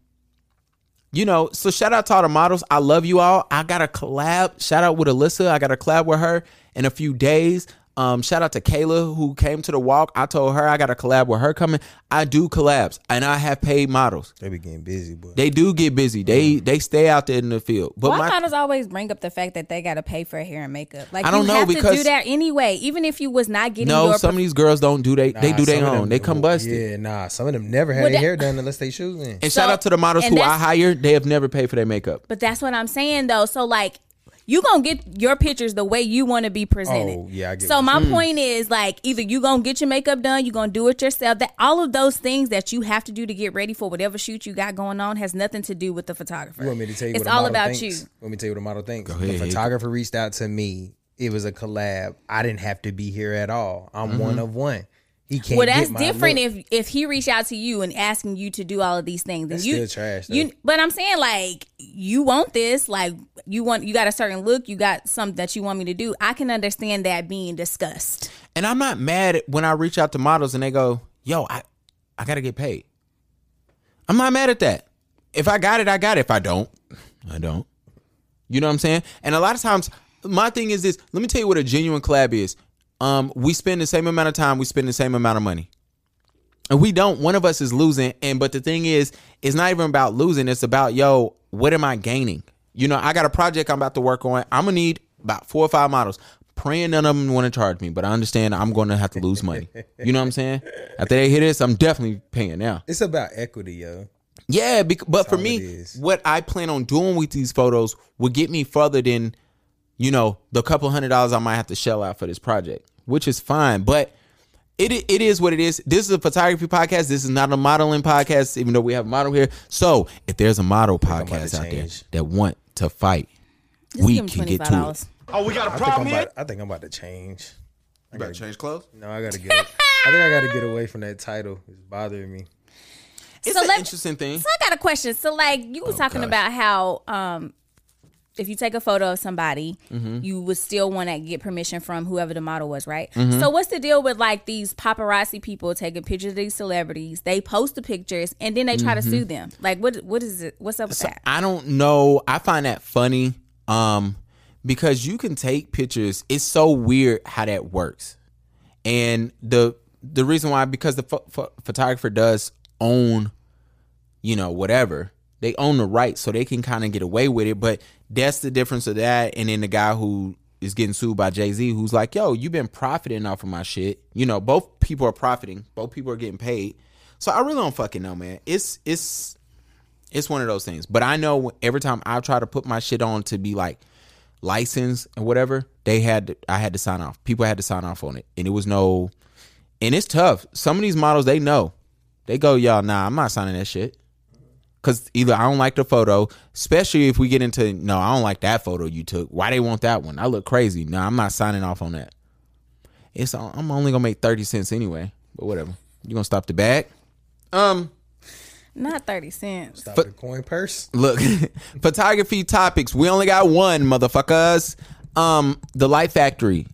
you know, so shout out to all the models. I love you all. I got a collab. Shout out with Alyssa. I got a collab with her in a few days. Um, shout out to Kayla who came to the walk. I told her I got a collab with her coming. I do collabs and I have paid models. They be getting busy, but They do get busy. They they stay out there in the field. But Why my models always bring up the fact that they got to pay for hair and makeup? Like I don't you know, have to because- do that anyway, even if you was not getting no, your some of these girls don't do they they do their own. them- They come busted. Yeah, nah. Some of them never had Well, their that- hair done unless they shoes in. And So- shout out to the models who I that's- hired. They have never paid for their makeup. But that's what I'm saying though. So like you gonna get your pictures the way you want to be presented. Oh, yeah, I get So what my Hmm. point is like either you gonna get your makeup done, you gonna do it yourself. That all of those things that you have to do to get ready for whatever shoot you got going on has nothing to do with the photographer. You want me to tell you it's what all about thinks? you. Let me tell you what the model thinks? ahead. The photographer reached out to me. It was a collab. I didn't have to be here at all. I'm Mm-hmm. one of one. He can't. Well, get that's my different look. if if he reached out to you and asking you to do all of these things. Then That's you still trash, though. You, but I'm saying like you want this, like you want you got a certain look, you got something that you want me to do. I can understand that being discussed. And I'm not mad when I reach out to models and they go, "Yo, I, I gotta get paid." I'm not mad at that. If I got it, I got it. If I don't, I don't. You know what I'm saying? And a lot of times, my thing is this. Let me tell you what a genuine collab is. Um, we spend the same amount of time. We spend the same amount of money. And we don't. One of us is losing. And but the thing is, it's not even about losing. It's about yo, what am I gaining? You know, I got a project I'm about to work on. I'm gonna need about four or five models. Praying none of them want to charge me, but I understand I'm going to have to lose money. You know what I'm saying? After they hit this, I'm definitely paying now. It's about equity, yo. Yeah, bec- but for me, what I plan on doing with these photos will get me further than, you know, the couple hundred dollars I might have to shell out for this project, which is fine. But it it is what it is. This is a photography podcast. This is not a modeling podcast, even though we have a model here. So if there's a model podcast to out there that want to fight, Just we can get to it. Oh, we got a I think I'm problem here? about. I think I'm about to change. You better change clothes. No, I gotta get. I think I gotta get away from that title. It's bothering me. It's So an let- interesting thing. So I got a question. So like you was talking gosh. about how um if you take a photo of somebody, Mm-hmm. you would still want to get permission from whoever the model was, right? Mm-hmm. So what's the deal with like these paparazzi people taking pictures of these celebrities? They post the pictures and then they try to sue them. Like what what is it? What's up with Mm-hmm. So that? I don't know. I find that funny um, because you can take pictures. It's so weird how that works, and the the reason why because the pho- pho- photographer does own, you know, whatever they own the rights, so they can kind of get away with it. But that's the difference of that, and then the guy who is getting sued by Jay Z, who's like, "Yo, you've been profiting off of my shit." You know, both people are profiting. Both people are getting paid. So I really don't fucking know, man. It's it's it's one of those things. But I know every time I try to put my shit on to be like licensed and whatever, they had to, I had to sign off. People had to sign off on it, and it was no. And it's tough. Some of these models they know, they go, y'all, nah, I'm not signing that shit. Cause either I don't like the photo, especially if we get into no, I don't like that photo you took. Why they want that one? I look crazy. No, I'm not signing off on that. It's I'm only gonna make thirty cents anyway, but whatever. You gonna stop the bag? Um, Not thirty cents. Stop But- the coin purse. Look, <laughs> photography topics. We only got one, motherfuckers. Um, the Light Factory.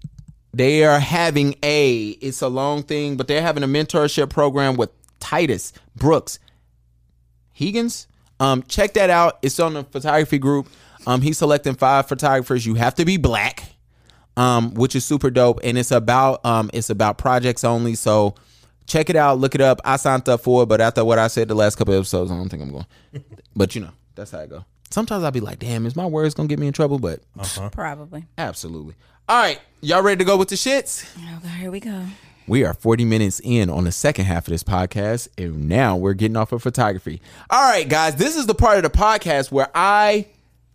They are having a. It's a long thing, but they're having a mentorship program with Titus Brooks Heagins. Um, check that out. It's on the photography group. Um, he's selecting five photographers. You have to be black, um, which is super dope. And it's about um, it's about projects only. So check it out. Look it up. I signed up for it, but after what I said the last couple episodes, I don't think I'm going. <laughs> but you know, that's how I go. Sometimes I'll be like, damn, is my words gonna get me in trouble? But Probably. absolutely. All right, y'all ready to go with the shits? Okay, here we go. We are 40 minutes in on the second half of this podcast, and now we're getting off of photography. All right, guys, this is the part of the podcast where I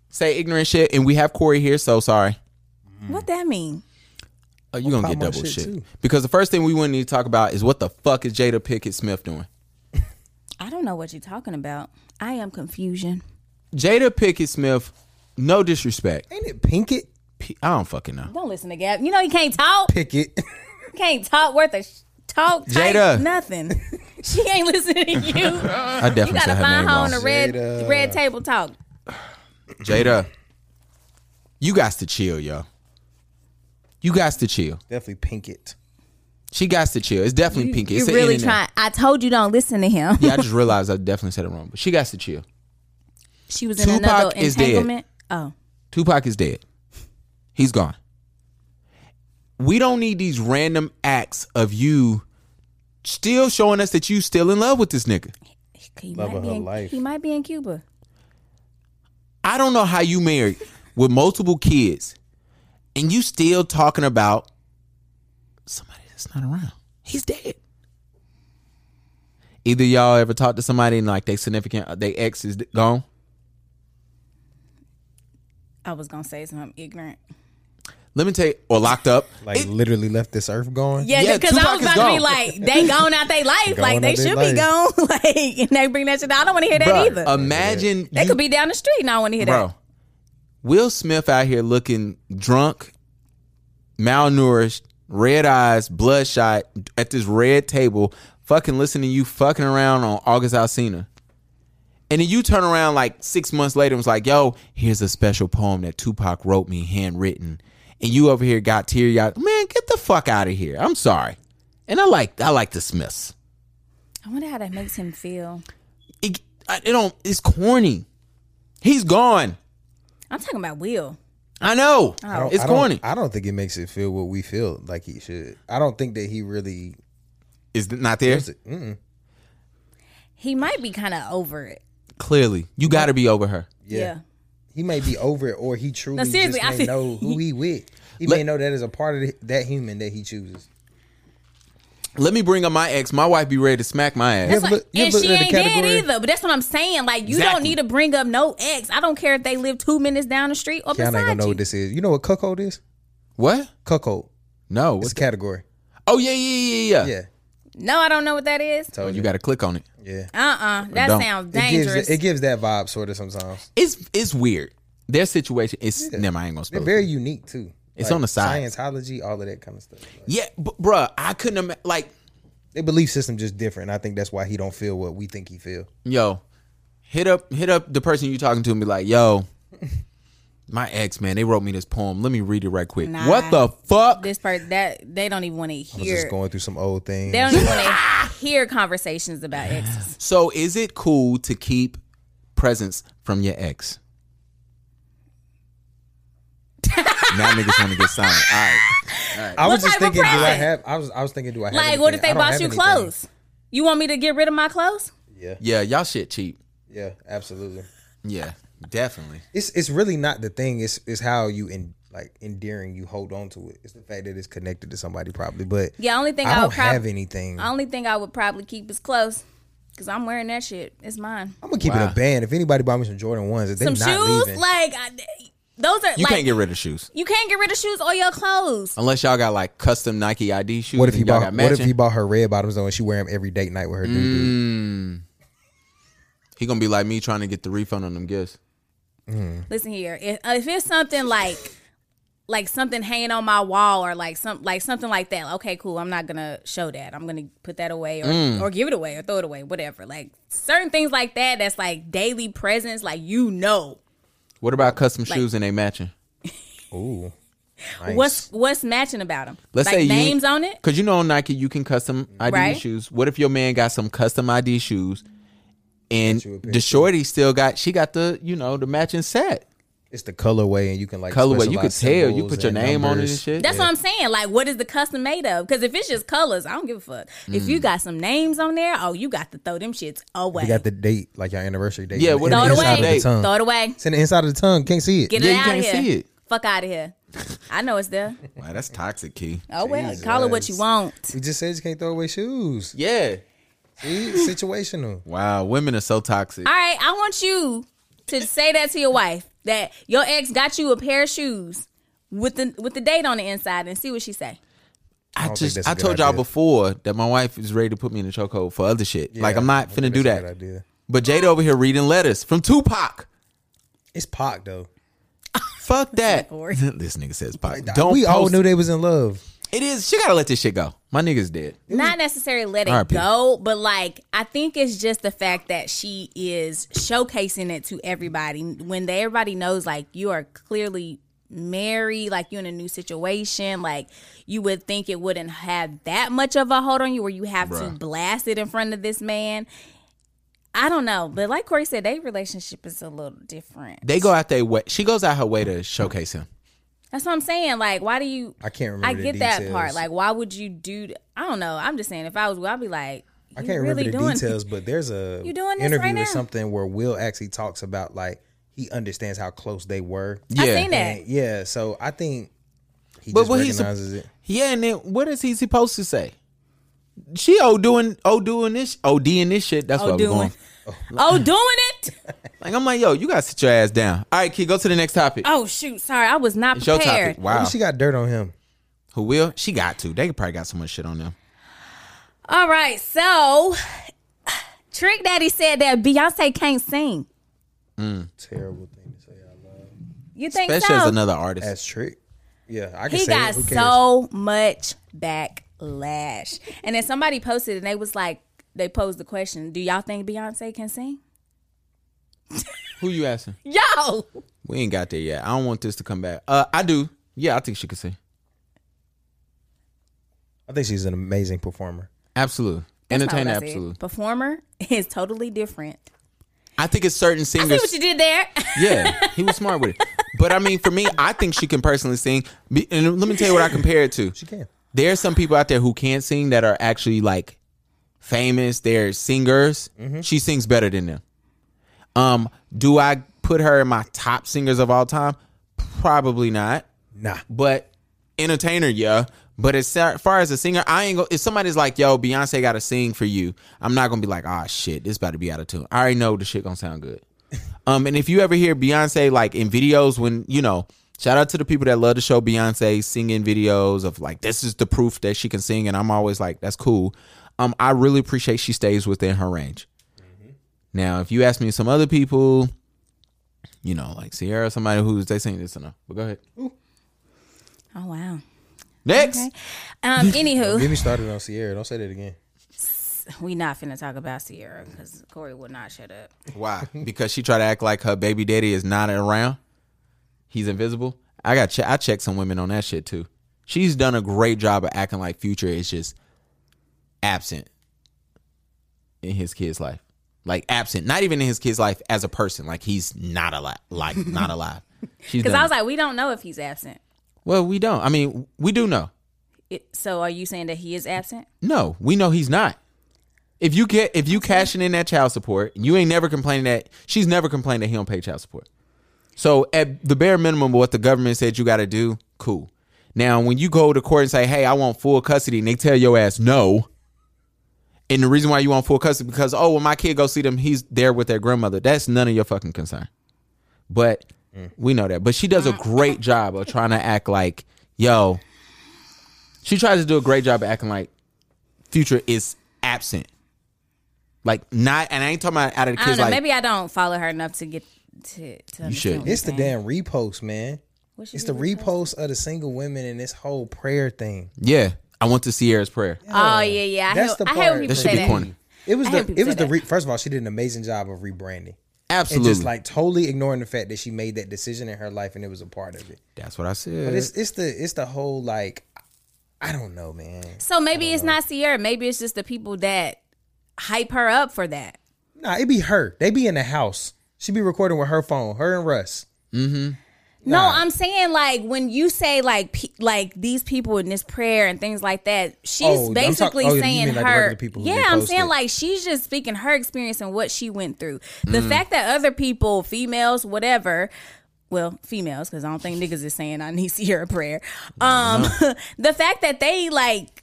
say ignorant shit, and we have Corey here, so sorry. What that mean? Oh, you're gonna get double shit, shit. Because the first thing we want to need to talk about is what the fuck is Jada Pickett Smith doing? <laughs> I don't know what you're talking about. I am confusion. Jada Pickett Smith, no disrespect. Ain't it Pinkett? P- I don't fucking know. Don't listen to Gab. You know you can't talk. Pickett. <laughs> Can't talk worth a sh- talk. type, Jada. nothing. <laughs> she ain't listening to you. <laughs> I You gotta said her find name her on wrong. the red Jada. red table talk. Jada, you got to chill, yo. You got to chill. Definitely pink it. She got to chill. It's definitely pink. Pinky. You're an really N trying. I told you don't listen to him. Yeah, I just <laughs> realized I definitely said it wrong, but she got to chill. she was in Tupac another is dead. entanglement. Oh, Tupac is dead. He's gone. We don't need these random acts of you still showing us that you still in love with this nigga. he Love might of be her in, life. He might be in Cuba. I don't know how you married with multiple kids and you still talking about somebody that's not around. He's dead. Either y'all ever talked to somebody and like they significant uh, they ex is gone? I was gonna say something ignorant. Let me tell you, or locked up. <laughs> Like It- literally left this earth going. Yeah, Yeah, because I was is about to be like, they gone out their life. Like they out they should be life. gone. <laughs> like and they bring that shit. down. I don't want to hear that Bruh, either. Imagine they you- could be down the street and I want to hear bro. that. Will Smith out here looking drunk, malnourished, red eyes, bloodshot at this red table, fucking listening to you fucking around on August Alsina. And then you turn around like six months later and was like, yo, here's a special poem that Tupac wrote me, handwritten. And you over here got teary eyed. Man, get the fuck out of here. I'm sorry. And I like I like the Smiths. I wonder how that makes him feel. It, I, it don't it's corny. He's gone. I'm talking about Will. I know. I don't- it's I don't- corny. I don't think it makes it feel what we feel like he should. I don't think that he really Is not there? it. He might be kind of over it. Clearly, you got to be over her. Yeah. He may be over it, or he truly No, seriously, just I may feel- know who <laughs> he with. He Let- may know that is a part of the, that human that he chooses. Let me bring up my ex. My wife be ready to smack my ass. You ever Like, look- and she at ain't the dead category? either. But that's what I'm saying. Like you Exactly. don't need to bring up no ex. I don't care if they live two minutes down the street or Y'all ain't beside gonna know you. what this is. You know what cuckold is? What? Cuckold. No. It's What's a category. Oh yeah, yeah, yeah, yeah. Yeah. No, I don't know what that is. Told oh, You got to click on it. Yeah. Uh uh That don't. sounds It dangerous. gives it gives that vibe sort of sometimes. It's it's weird. Their situation is. Never, I ain't gonna They're spell. very it. unique too. It's on the side. Scientology, all of that kind of stuff. Like, Yeah, but bruh, I couldn't ima- like. their belief system just different. I think that's why he don't feel what we think he feel. Yo, hit up hit up the person you talking to and be like, yo, My ex, man, they wrote me this poem. Let me read it right quick. Nah. What the fuck? This part that they don't even want to I was hear. just going through some old things. They don't even want to <laughs> hear conversations about exes. So, is it cool to keep presents from your ex? <laughs> now niggas want to get silent. All right. I was just thinking, do I have? I was, I was thinking, do I have? Like, what if they bought you have anything. clothes? You want me to get rid of my clothes? Yeah, Yeah, y'all shit cheap. yeah, absolutely. Yeah, definitely. It's it's really not the thing. It's it's how you in like endearing you hold on to it. It's the fact that it's connected to somebody probably. But Yeah, only thing I I, don't would prob- have anything. The only thing I would probably keep is clothes, cause I'm wearing that shit. It's mine. I'm gonna keep it Wow. a band. If anybody bought me some Jordan ones, if they Some not shoes, leaving, like I, those are You like can't get rid of shoes you can't get rid of shoes or your clothes. unless y'all got like custom Nike ID shoes. what if he y'all bought? got What if matching. he bought her red bottoms though, and she wear them every date night with her dude? Mm. He gonna be like me trying to get the refund on them gifts. Listen here, if, if it's something like like something hanging on my wall or like some like something like that, okay, cool. I'm not gonna show that. I'm gonna put that away or Mm. or give it away or throw it away, whatever. Like certain things like that. That's like daily presence. Like you know, What about custom Like- shoes and they matching? <laughs> Ooh, nice. what's what's matching about them? Let's like say you- names on it. Cause you know on Nike you can custom ID Right. shoes. What if your man got some custom ID shoes, and you a picture. the shorty still got she got the you know the matching set It's the colorway, and you can like colorway. You could tell. You put your and name on it and shit. That's what I'm saying. Like, what is the custom made of? Because if it's just colors, I don't give a fuck. If Mm. you got some names on there, oh, you got to throw them shits away. You got the date, like your anniversary date. Yeah, what throw it if of away. the tongue. Throw it away. It's in the inside of the tongue. Can't see it. Get Yeah, it you out can't of here. see it. Fuck out of here. I know it's there. Wow, that's toxic, key. Oh well, call it what you want. We just said you can't throw away shoes. Yeah. See, situational. Wow, women are so toxic. All right, I want you to say that to your wife that your ex got you a pair of shoes with the with the date on the inside and see what she say. I don't just I a I good told y'all before that my wife is ready to put me in the chokehold for other shit. like I'm not finna do that. idea. But Jada over here reading letters from Tupac. It's Pac though. Fuck that. <laughs> <laughs> This nigga says Pac. Don't we all knew they was in love. It is. She gotta let this shit go. My nigga's dead. Not mm. necessarily let it R.I.P. go, but like I think it's just the fact that she is showcasing it to everybody when they, everybody knows like you are clearly married, like you're in a new situation. Like you would think it wouldn't have that much of a hold on you where you have to blast it in front of this man. I don't know, but like Corey said, their relationship is a little different. They go out their way. She goes out her way to showcase him. That's what I'm saying. Like, why do you? I can't remember. I the get that part. Like, why would you do? I don't know. I'm just saying, if I was, I'd be like, I can't really remember the doing- details, <laughs> but there's a You doing this interview right or now? something where Will actually talks about like he understands how close they were. Yeah. I seen that. And yeah, so I think he But just what he's recognizes it. Yeah, and then what is he supposed to say? She oh doing oh doing this oh doing this shit. That's Oh, what we're doing. going. <laughs> Oh, doing it? Like I'm like, yo, you gotta sit your ass down. All right, kid, go to the next topic. Oh shoot! Sorry, I was not it's your prepared. topic. Wow. Maybe she got dirt on him. Who will? She got to. They probably got so much shit on them. All right, so Trick Daddy said that Beyonce can't sing. Mm. Terrible thing to say out loud. You think Especially so? as another artist. That's trick. Yeah, I can he say got it. Who cares? so much backlash, and then somebody posted, and they was like, they posed the question: Do y'all think Beyonce can sing? <laughs> Who you asking? Yo, We ain't got there yet. I don't want this to come back. Uh, I do. Yeah, I think she could sing. I think she's an amazing performer. Absolutely. That's not Entertainer, what I said. absolutely. Performer is totally different. I think it's certain I see singers. what you did there. <laughs> yeah, he was smart with it. But I mean, for me, I think she can personally sing. Be- And let me tell you what I compare it to. She can. There are some people out there who can't sing that are actually like famous. They're singers. Mm-hmm. She sings better than them. Um, do I put her in my top singers of all time? Probably not. Nah. But entertainer, yeah. But as far as a singer, I ain't go. If somebody's like, "Yo, Beyonce got to sing for you," I'm not gonna be like, "Ah, shit, this about to be out of tune." I already know the shit gonna sound good. <laughs> um, and if you ever hear Beyonce like in videos, when you know, shout out to the people that love to show Beyonce singing videos of like, this is the proof that she can sing, and I'm always like, that's cool. Um, I really appreciate she stays within her range. Now, if you ask me some other people, you know, like Ciara, somebody who's they sing this enough. But go ahead. Oh wow. Next. Okay. Um. <laughs> Get Anywho, me started on Ciara. Don't say that again. we not finna talk about Ciara because Corey would not shut up. Why? Because she tried to act like her baby daddy is not around. he's invisible. I got che- I checked some women on that shit too. She's done a great job of acting like Future is just absent in his kid's life. Like absent, not even in his kid's life as a person. Like he's not alive. Like <laughs> not alive. Because I was like, we don't know if he's absent. well, we don't. I mean, we do know. It, so are you saying that he is absent? No, we know he's not. If you get if you cashing in that child support, you ain't never complaining that she's never complained that he don't pay child support. So at the bare minimum, what the government said you got to do, cool. Now, when you go to court and say, "Hey, I want full custody," and they tell your ass no, and the reason why you want full custody because oh, when my kid go see them, he's there with their grandmother. That's none of your fucking concern. But mm. we know that. But she does a great job of trying to act like, yo. She tries to do a great job of acting like Future is absent. Like not, and I ain't talking about out of the I don't kids. know. Like Maybe I don't follow her enough to get to. to You should. It's the damn repost, man. It's the repost of the single women and this whole prayer thing. yeah, I went to Ciara's prayer. Oh yeah, yeah. I That's hate, the I hate when people That should say be that. corny. It was I the people it was the that. re, first of all, she did an amazing job of rebranding. Absolutely, And just like totally ignoring the fact that she made that decision in her life and it was a part of it. that's what I said. But it's it's the it's the whole like I don't know, man. So maybe it's not Ciara. Maybe it's just the people that hype her up for that. Nah, it be her. They be in the house. She be recording with her phone. Her and Russ. Mm-hmm. No, I'm saying like when you say like pe- like these people in this prayer and things like that, she's Oh, I'm talk- basically oh, saying like her. people yeah, I'm saying it. like she's just speaking her experience and what she went through. The Mm. fact that other people, females, whatever. Well, females, because I don't think niggas is saying I need to hear a prayer. Um, <laughs> the fact that they like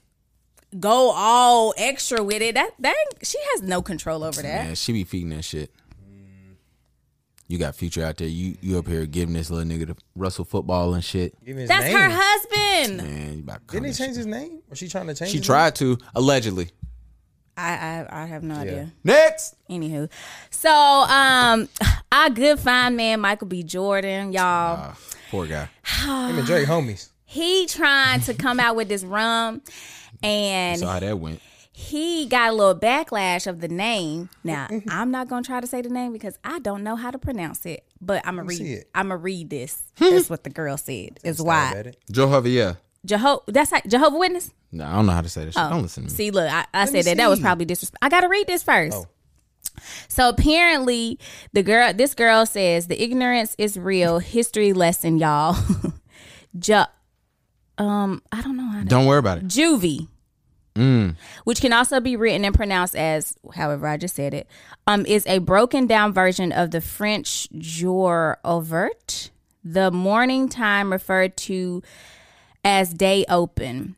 go all extra with it, that that she has no control over that. Man, she be feeding that shit. You got Future out there. You you up here giving this little nigga the Russell football and shit. His That's name. her husband. Man, you about to Didn't he change shit. his name? Or she trying to change? She his tried to allegedly. I, I I have no idea. Next, Anywho, so um, <laughs> our good fine man Michael B. Jordan, y'all, Ah, poor guy. Name? <sighs> Him and Drake homies. he trying to come out with this rum, <laughs> and Saw how that went. He got a little backlash of the name. Now Mm-hmm. I'm not gonna try to say the name because I don't know how to pronounce it, but I'm gonna read. it. I'm gonna read this. <laughs> That's what the girl said. Is why at. Jehovah, yeah. Jehovah. That's how, Jehovah Witness. No, I don't know how to say that shit. Don't listen to me. See, look, I, I said that that was probably disrespect. I gotta read this first. Oh. So apparently, the girl, this girl says the ignorance is real. History lesson, y'all. <laughs> Ju- um, I don't know how to. Don't worry about it. Juvie, which can also be written and pronounced as, however I just said it, um, is a broken down version of the French jour ouvert. The morning time referred to as day open.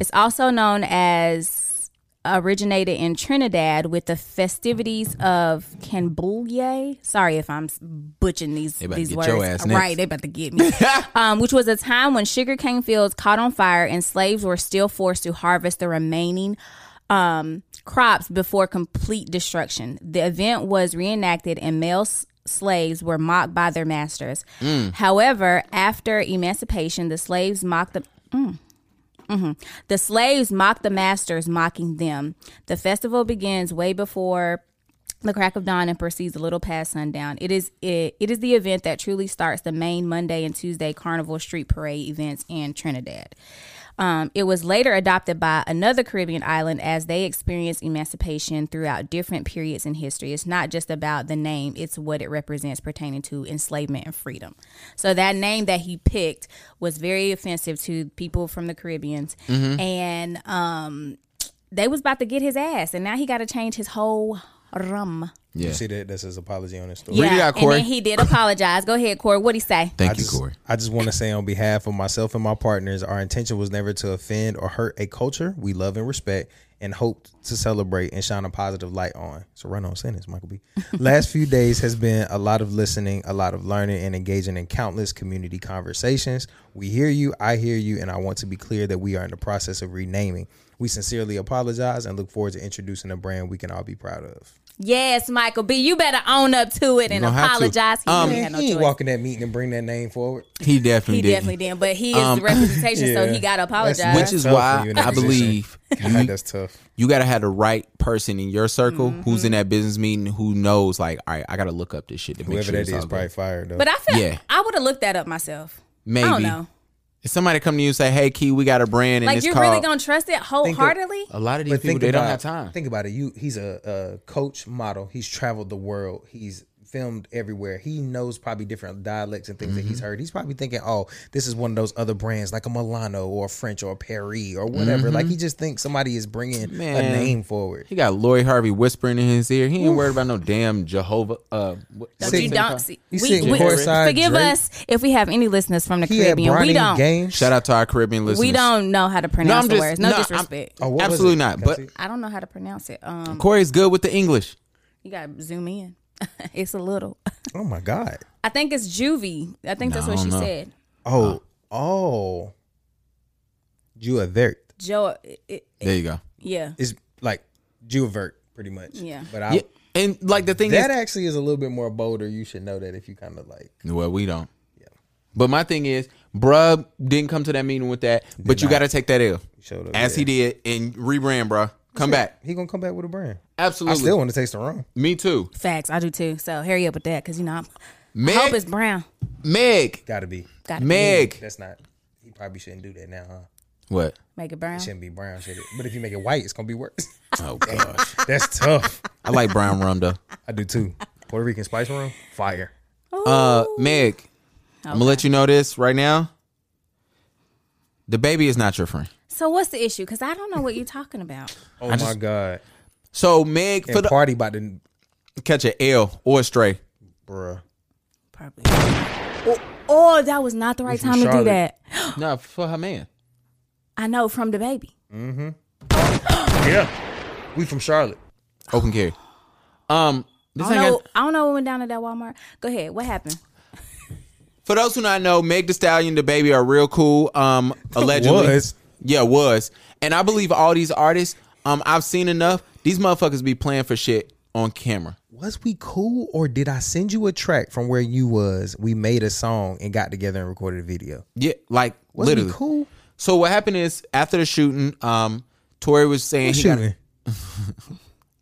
It's also known as originated in Trinidad with the festivities of Canboulay. Sorry if I'm butchering these They about to these words. right, they about to get me. <laughs> um, which was a time when sugarcane fields caught on fire and slaves were still forced to harvest the remaining um, crops before complete destruction. The event was reenacted and male s- slaves were mocked by their masters. However, after emancipation, the slaves mocked the mm, mhm. the slaves mock the masters, mocking them. The festival begins way before the crack of dawn and proceeds a little past sundown. It is it, it is the event that truly starts the main Monday and Tuesday Carnival Street Parade events in Trinidad. Um, it was later adopted by another Caribbean island as they experienced emancipation throughout different periods in history. It's not just about the name, it's what it represents pertaining to enslavement and freedom. So that name that he picked was very offensive to people from the Caribbeans. And um, they was about to get his ass, and now he got to change his whole rum. You see that? That's his apology on his story. Read it out, and Corey. then he did apologize. Go ahead, Corey. What'd he say? Thank I you, just, Corey. I just want to say on behalf of myself and my partners, our intention was never to offend or hurt a culture we love and respect and hope to celebrate and shine a positive light on. So run on sentence, Michael B. <laughs> Last few days has been a lot of listening, a lot of learning and engaging in countless community conversations. We hear you, I hear you, and I want to be clear that we are in the process of renaming. We sincerely apologize and look forward to introducing a brand we can all be proud of. Yes, Michael B. You better own up to it and gonna apologize. He Um, didn't have no he ain't choice. walking that meeting and bring that name forward. He definitely did. He did. definitely did, but he is Um, the representation, so he <laughs> got to That's- apologize. Which is why when you're in that I believe God, you, that's tough. you got to have the right person in your circle Mm-hmm. who's in that business meeting who knows, like, all right, I got to look up this shit to make sure that it's is probably fired though. but I feel Yeah. I would have looked that up myself. Maybe. I don't know. If somebody come to you and say, "Hey, Key, we got a brand," and Like it's you're called, really gonna trust it wholeheartedly? a lot of these But people think they don't have time. Think about it. You, he's a, a coach model. He's traveled the world. He's filmed everywhere. He knows probably different dialects and things that Mm-hmm. he's heard. He's probably thinking, "Oh, this is one of those other brands like a Milano or a French or a Paris or whatever." Like he just thinks somebody is bringing a Mm-hmm. Name forward. He got Lori Harvey whispering in his ear. He ain't worried about no damn Jehovah. Uh, what, Don't what's you it don't see. We, we, forgive Drake. us if we have any listeners from the He Caribbean. We don't. games. Shout out to our Caribbean listeners. We don't know how to pronounce I'm the just- words. No no, I'm- disrespect. Oh, Absolutely not. But? I don't know how to pronounce it. Um, Corey's good with the English. you got to zoom in. <laughs> it's a little. oh my god. I think it's juvie. I think that's No, what she don't know. said. Oh, oh. Juavert Joe. It, it, There you go. yeah. It's like Juavert, pretty much. Yeah. But I, Yeah, and like the thing that is, actually is a little bit more bolder. You should know that if you kind of like. well, we don't. Yeah. But my thing is, bruh didn't come to that meeting with that. but you got to take that L showed up, as he did and rebrand, bruh. Come back. He gonna come back with a brand. Absolutely. I still want to taste the rum. Me too. Facts. I do too. So hurry up with that because you know I'm, I Meg, hope it's brown. Meg, Gotta be. Got to Meg. That's not. He probably shouldn't do that now, huh? What? make it brown. It shouldn't be brown, should it? But if you make it white, it's gonna be worse. <laughs> Oh gosh, <laughs> That's tough. I like brown rum though. I do too. Puerto Rican spice rum, fire. Uh, Meg, I'm gonna let you know this right now. The baby is not your friend. So what's the issue? Because I don't know what you're talking about. <laughs> Oh I my just- god. So Meg, for And the party about to, catch an L or a stray. bruh. Probably. Oh, oh, that was not the right from time to do Charlotte. that. <gasps> No, for her man. I know from the baby. Mm-hmm. <gasps> Yeah. We from Charlotte. Open carry. Um, this I don't, know, got, I don't know what went down at that Walmart. Go ahead. What happened? for those who not know, Meg Thee Stallion, the baby are real cool. Um, <laughs> allegedly, Was. Yeah, was, and I believe all these artists. Um, I've seen enough. These motherfuckers be playing for shit on camera. Was we cool or did I send you a track from where you was? We made a song and got together and recorded a video. Yeah, like Was literally. we cool? So what happened is after the shooting, um, Tory was saying he got. Shooting.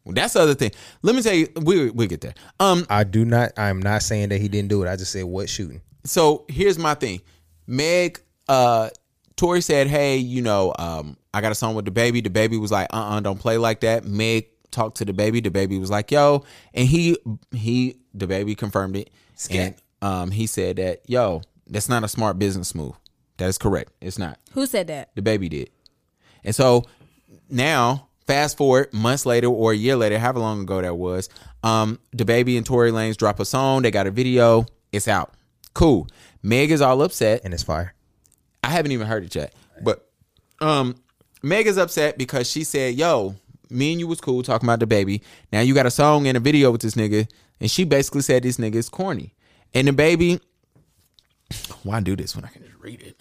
Well, <laughs> that's the other thing. Let me tell you, we we get there. Um, I do not. I'm not saying that he didn't do it. I just said what shooting. so here's my thing. Meg, uh, Tori said, "Hey, you know, um, I got a song with the baby." The baby was like, "Uh, uh-uh, uh, do not play like that." Meg talked to the baby. The baby was like, "Yo," and he he the baby confirmed it, and um, he said that, "Yo, that's not a smart business move. That is correct. It's not." Who said that? The baby did. And so now, fast forward months later or a year later, however long ago that was, um, the baby and Tory Lanez drop a song. They got a video. It's out. Cool. Meg is all upset. And it's fire. I haven't even heard it yet. But um Meg is upset because she said, Yo, me and you was cool talking about the baby. Now you got a song and a video with this nigga. And she basically said this nigga is corny. And the baby, why do this when I can just read it?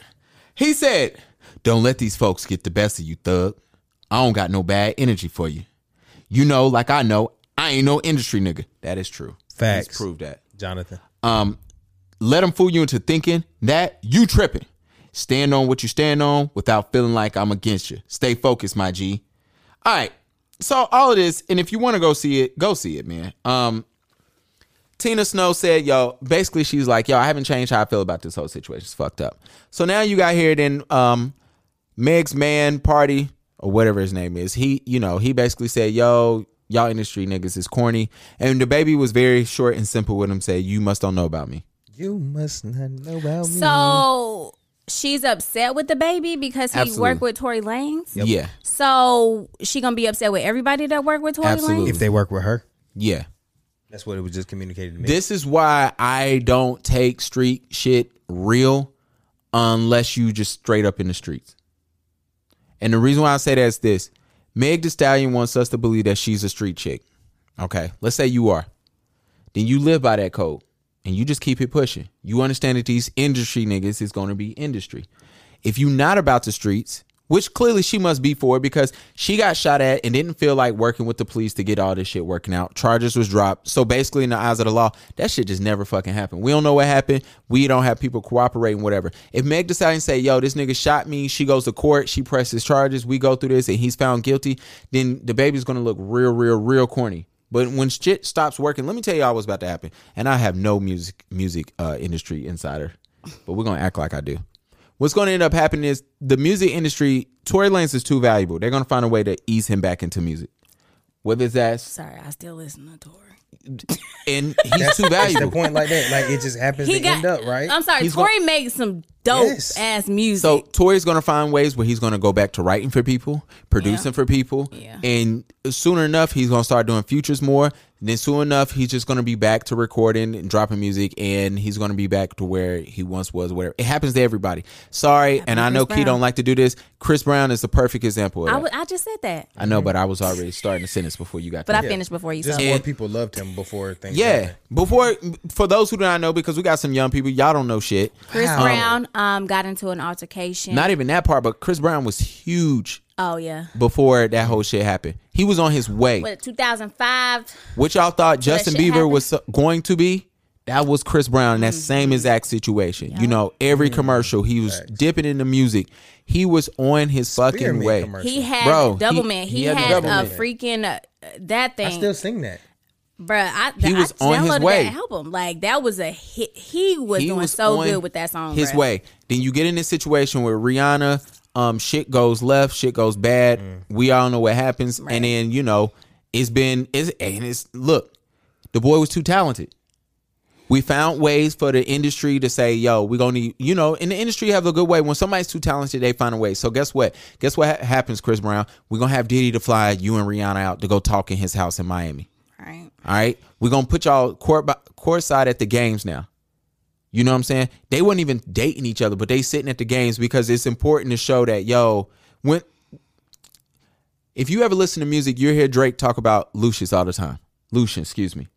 He said, Don't let these folks get the best of you, thug. I don't got no bad energy for you. You know, like I know, I ain't no industry nigga. That is true. Facts. He's proved that Jonathan. um, let them fool you into thinking that you tripping. Stand on what you stand on without feeling like I'm against you. Stay focused, my G. All right. So all of this, and if you want to go see it, go see it, man. Um, Tina Snow said, "Yo, basically, she's like, yo, I haven't changed how I feel about this whole situation. It's fucked up." So now you got here, then um, Meg's man party or whatever his name is. He, you know, he basically said, "Yo, y'all industry niggas is corny," and the baby was very short and simple with him. Say, "You must don't know about me." You must not know about me. So she's upset with the baby because he Absolutely. worked with Tory Lanez. Yeah, So she gonna be upset with everybody that worked with Tory Absolutely. Lanez. if they work with her, yeah. that's what it was just communicated to me. This is why I don't take street shit real unless you just straight up in the streets. And the reason why I say that is this Meg Thee Stallion wants us to believe that she's a street chick. Okay, let's say you are. Then you live by that code and you just keep it pushing. You understand that these industry niggas is going to be industry. If you not about the streets which clearly she must be for because she got shot at and didn't feel like working with the police to get all this shit working out. Charges was dropped. So basically, in the eyes of the law, that shit just never fucking happened. We don't know what happened. We don't have people cooperating, whatever. If Meg decides to say, yo, this nigga shot me, she goes to court, she presses charges, we go through this, and he's found guilty, then the baby's gonna look real, real, real corny. But when shit stops working, let me tell y'all what's about to happen. And I have no music music uh, industry insider, but we're gonna act like I do. What's gonna end up happening is the music industry. Tory Lanez is too valuable. They're gonna find a way to ease him back into music. Whether that's Sorry, I still listen to Tory. And <laughs> he's too That's the valuable. point like that. Like it just happens He to got. end up right. I'm sorry, He's Tory makes some dope Yes. ass music. So Tory's gonna find ways where he's gonna go back to writing for people, producing for people, Yeah. and sooner enough he's gonna start doing futures more. Then soon enough he's just gonna be back to recording and dropping music, and he's gonna be back to where he once was. Whatever it happens to everybody. Sorry, and I know Chris Key Brown. don't like to do this. Chris Brown is the perfect example of I that. I just said that, I know, but I was already starting the sentence before you got. but there. I finished before you. just So. more And- people loved him before things. yeah. happened. Before, for those who do not know, because we got some young people, y'all don't know shit. Chris Wow. Brown um got into an altercation. Not even that part, but Chris Brown was huge oh yeah. before that whole shit happened. He was on his way. What 2005? Which y'all thought Justin Bieber happened? was going to be? That was Chris Brown in that same exact situation. You know, every commercial he was dipping in the music. He was on his fucking way. commercial. He had Bro, double he- man. he He, had had, a man. freaking uh, that thing. I still sing that. Bruh, I, He was I on his downloaded way. That album, like that was a hit. He was He doing was so good with that song. His bruh. way. Then you get in this situation where Rihanna, um, shit goes left, shit goes bad. We all know what happens, and then you know it's been it's and it's look, the boy was too talented. We found ways for the industry to say, "Yo, we're gonna need," you know, in the industry have a good way. When somebody's too talented, they find a way. So guess what? Guess what ha- happens, Chris Brown? We're gonna have Diddy to fly you and Rihanna out to go talk in his house in Miami. Right. All right, we're gonna put y'all court by, courtside at the games now. You know what I'm saying? They weren't even dating each other, but they sitting at the games because it's important to show that yo, when if you ever listen to music, you hear Drake talk about Lucius all the time. Lucian, excuse me.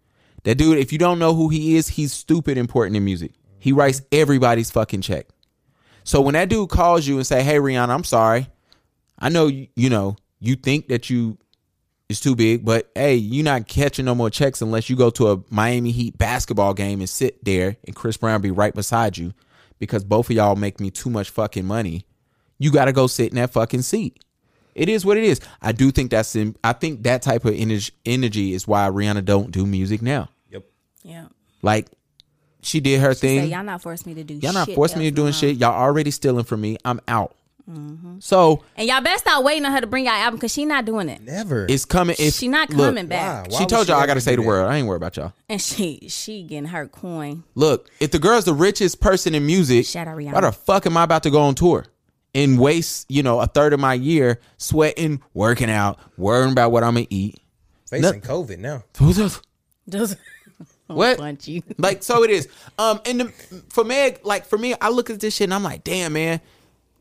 That dude, if you don't know who he is, he's stupid important in music. He writes everybody's fucking check. So when that dude calls you and say, "Hey Rihanna, I'm sorry. I know you, you know, you think that you is too big, but hey, you're not catching no more checks unless you go to a Miami Heat basketball game and sit there and Chris Brown be right beside you because both of y'all make me too much fucking money. You got to go sit in that fucking seat. It is what it is. I do think that's in, I think that type of energy, energy is why Rihanna don't do music now. Yep. Yeah. Like she did her Say, thing. y'all not forcing me to do. Y'all not shit forcing me to else doing no shit. Y'all already stealing from me. I'm out. Mm-hmm. So And y'all best start waiting on her to bring y'all album because she not doing it. Never. it's coming. If, she not look, coming back. Why She told she y'all I got to say the word. I ain't worried about y'all. And she she getting her coin. Look, if the girl's the richest person in music, Shout out Rihanna. why the fuck am I about to go on tour and waste, you know, a third of my year sweating, working out, worrying about what I'm gonna eat? Facing COVID now. Just <laughs> What? <laughs> punch you. Like so it is. Um, and the, for Meg, like for me, I look at this shit and I'm like, damn, man,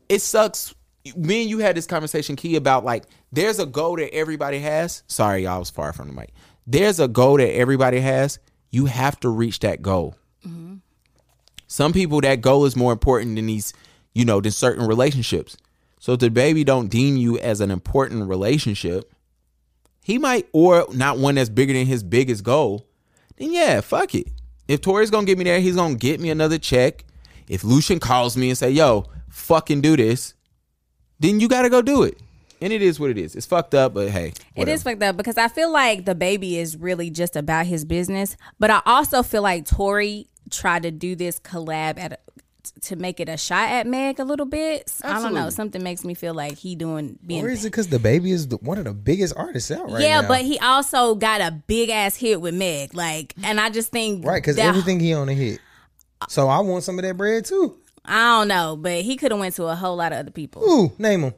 it sucks. Me and you had this conversation, Key, about like there's a goal that everybody has. Sorry, y'all I was far from the mic. There's a goal that everybody has. You have to reach that goal. Mm-hmm. Some people that goal is more important than these, you know, than certain relationships. So if the baby don't deem you as an important relationship, he might or not one that's bigger than his biggest goal, then yeah, fuck it. If Tory's gonna get me there, he's gonna get me another check. If Lucian calls me and say, yo, fucking do this, then you gotta go do it. And it is what it is. It's fucked up, but hey. It whatever. is fucked up because I feel like the baby is really just about his business, but I also feel like Tory tried to do this collab at a, to make it a shot at Meg a little bit. I don't know. Something makes me feel like he doing being. Or is it because the baby is the, one of the biggest artists out right yeah, now? but he also got a big ass hit with Meg, like, and I just think right because everything he on a hit. So I want some of that bread too. I don't know, but he could have went to a whole lot of other people. Ooh, name him,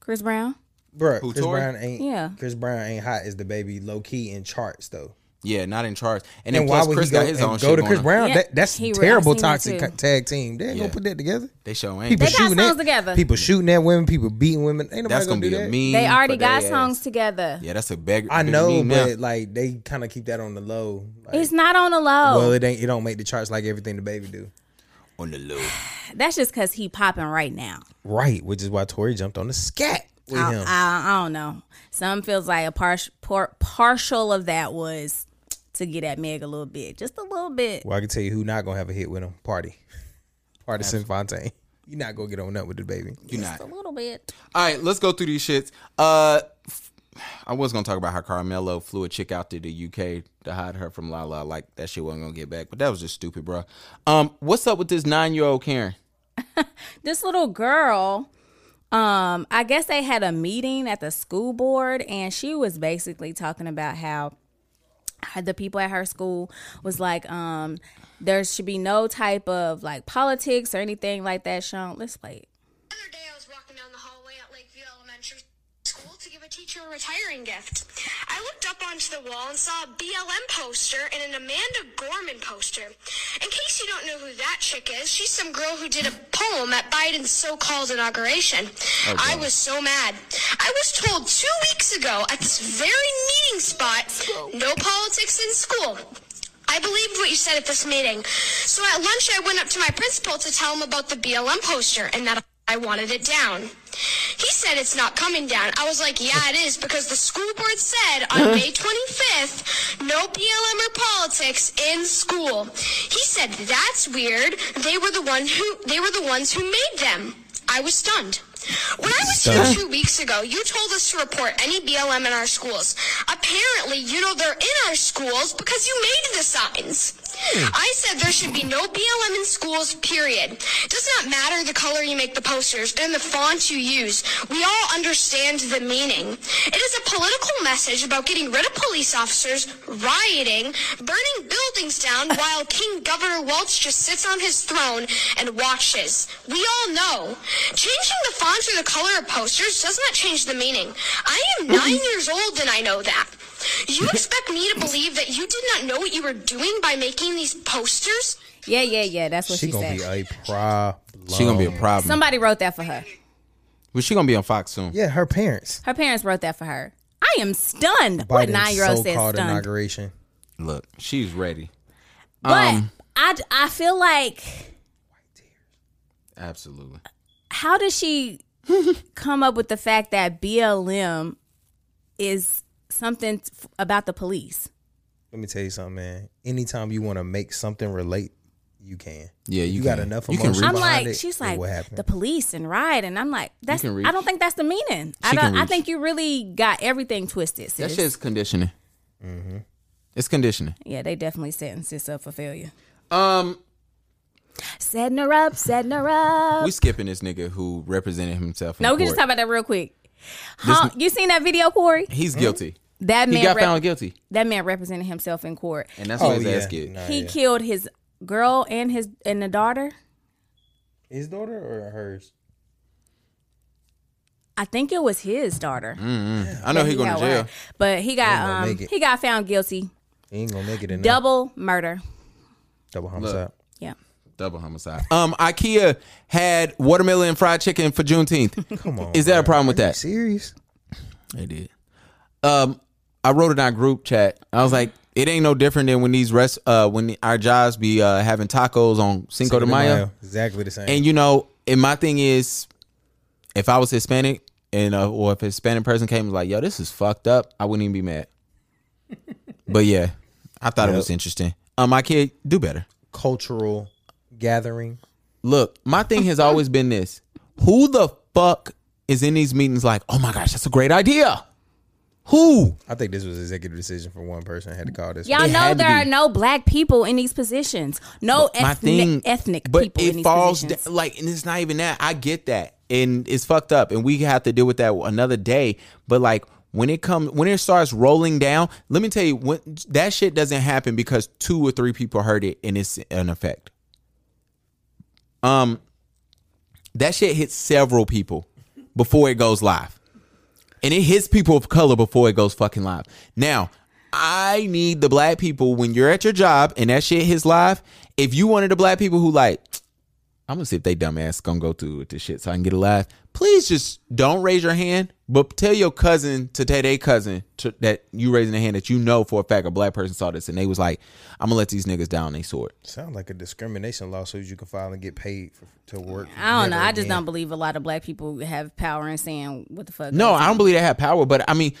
Chris Brown. bro. Who, Chris Tory? Brown ain't. Yeah. Chris Brown ain't hot as the baby, low key in charts though. Yeah, not in charge. And then why plus would Chris he go, got his and own go shit to Chris on. Brown? Yeah, that, that's he- terrible toxic co- tag team. They ain't Yeah. gonna put that together. They show ain't. People They got shooting songs at together. People shooting at women. People beating women. Ain't nobody that's gonna, gonna do be a that. meme. They already got their songs ass. together. Yeah, that's a big. I know, meme now. but like they kind of keep that on the low. Like, It's not on the low. well, it ain't. It don't make the charts like everything the baby do. On the low. <sighs> That's just because he popping right now. Right, which is why Tory jumped on the scat with I, him. I, I don't know. Some feels like a partial par, partial of that was to get at Meg a little bit, just a little bit. well, I can tell you who not gonna have a hit with him. Party, <laughs> Pardison Fontaine. You're not gonna get on that with the baby. You're not. A little bit. All right, let's go through these shits. Uh, f- I was gonna talk about how Carmelo flew a chick out to the UK to hide her from Lala. Like that shit wasn't gonna get back, but that was just stupid, bro. Um, what's up with this nine year old Karen? <laughs> This little girl, um, I guess they had a meeting at the school board, and she was basically talking about how how the people at her school was like, um, there should be no type of like politics or anything like that shown. Let's play it. The other day I was walking down the hallway at Lakeview Elementary School to give a teacher a retiring gift. I looked up onto the wall and saw a BLM poster and an Amanda Gorman poster. In case you don't know who that chick is, she's some girl who did a poem at Biden's so-called inauguration. Oh, I was so mad. I was told two weeks ago at this very meeting spot, no politics in school. I believed what you said at this meeting. So at lunch, I went up to my principal to tell him about the BLM poster and that I wanted it down. He said it's not coming down. I was like, yeah, it is because the school board said on May 25th, no BLM or politics in school. He said that's weird. They were the one who they were the ones who made them. I was stunned. When I was here two weeks ago, you told us to report any BLM in our schools. Apparently, you know they're in our schools because you made the signs. Hmm. I said there should be no BLM in schools, period. It does not matter the color you make the posters and the font you use. We all understand the meaning. It is a political message about getting rid of police officers, rioting, burning buildings down <laughs> while King Governor Walz just sits on his throne and watches. We all know. Changing the font or the color of posters does not change the meaning. I am <laughs> nine years old and I know that. You <laughs> expect me to believe that you did not know what you were doing by making these posters? Yeah, yeah, yeah. That's what She she, gonna said. be a problem. She gonna be a problem. Somebody wrote that for her. But she gonna be on Fox soon. Yeah, her parents. Her parents wrote that for her. I am stunned. what Biden's nine year old says so-called stunned? inauguration. Look, she's ready. But Um, I, I feel like Absolutely. how does she <laughs> come up with the fact that BLM is something f- about the police? Let me tell you something, man. Anytime you want to make something relate, you can. Yeah, you got can. enough You can emotion reach. I'm like, it, she's like will the police and riot, and I'm like, that's. I don't think that's the meaning. I She can don't. I think you really got everything twisted. That Sis. shit's conditioning. Mm-hmm. It's conditioning. yeah, they definitely setting sis up for failure. Um, Setting her up, setting her up. we skipping this nigga who represented himself. In no, we can court. just talk about that real quick. Huh, you seen that video, Corey? He's guilty. That He man got rep- found guilty, That man represented himself in court. and that's Oh, why his yeah. ass kicked. Nah, he yeah. killed his girl and his and the daughter. His daughter or hers? I think it was his daughter. I know that he going got to jail. whacked. but he got He um he got found guilty. He ain't gonna make it in. Double murder. Double homicide. Yeah. Double homicide. Um, IKEA had watermelon and fried chicken for Juneteenth. Come on. Is there a problem with Are you that? serious? They did. Um, I wrote it on group chat. I was like, it ain't no different than when these rest, uh, when our jobs be uh having tacos on Cinco de Mayo. Exactly the same. And you know, and my thing is, if I was Hispanic and uh, or if a Hispanic person came and was like, "Yo, this is fucked up," I wouldn't even be mad. <laughs> but yeah, I thought it was interesting. Um, my kid do better. Cultural gathering. Look, my thing has always been this: Who the fuck is in these meetings? Like, oh my gosh, that's a great idea. Who? I think this was executive decision for one person. I had to call this. Y'all It know there are no black people in these positions. No my ethnic, thing, ethnic but people in it these falls positions. da- like, and it's not even that. I get that, and it's fucked up, and we have to deal with that another day. But like when it comes, when it starts rolling down, let me tell you, when that shit doesn't happen because two or three people heard it and it's an effect. Um, that shit hits several people before it goes live. And it hits people of color before it goes fucking live. Now, I need the black people when you're at your job and that shit hits live. If you wanted the black people who like, I'm gonna see if they dumbass gonna go through with this shit so I can get it live. Please just don't raise your hand But tell your cousin to tell their cousin to, that you raising a hand that you know for a fact a black person saw this and they was like, I'm gonna let these niggas down they sword. Sound like a discrimination lawsuit you can file and get paid for, to work. I don't know. never I just again. don't believe a lot of black people have power in saying what the fuck. No, I don't believe they have power, but I mean,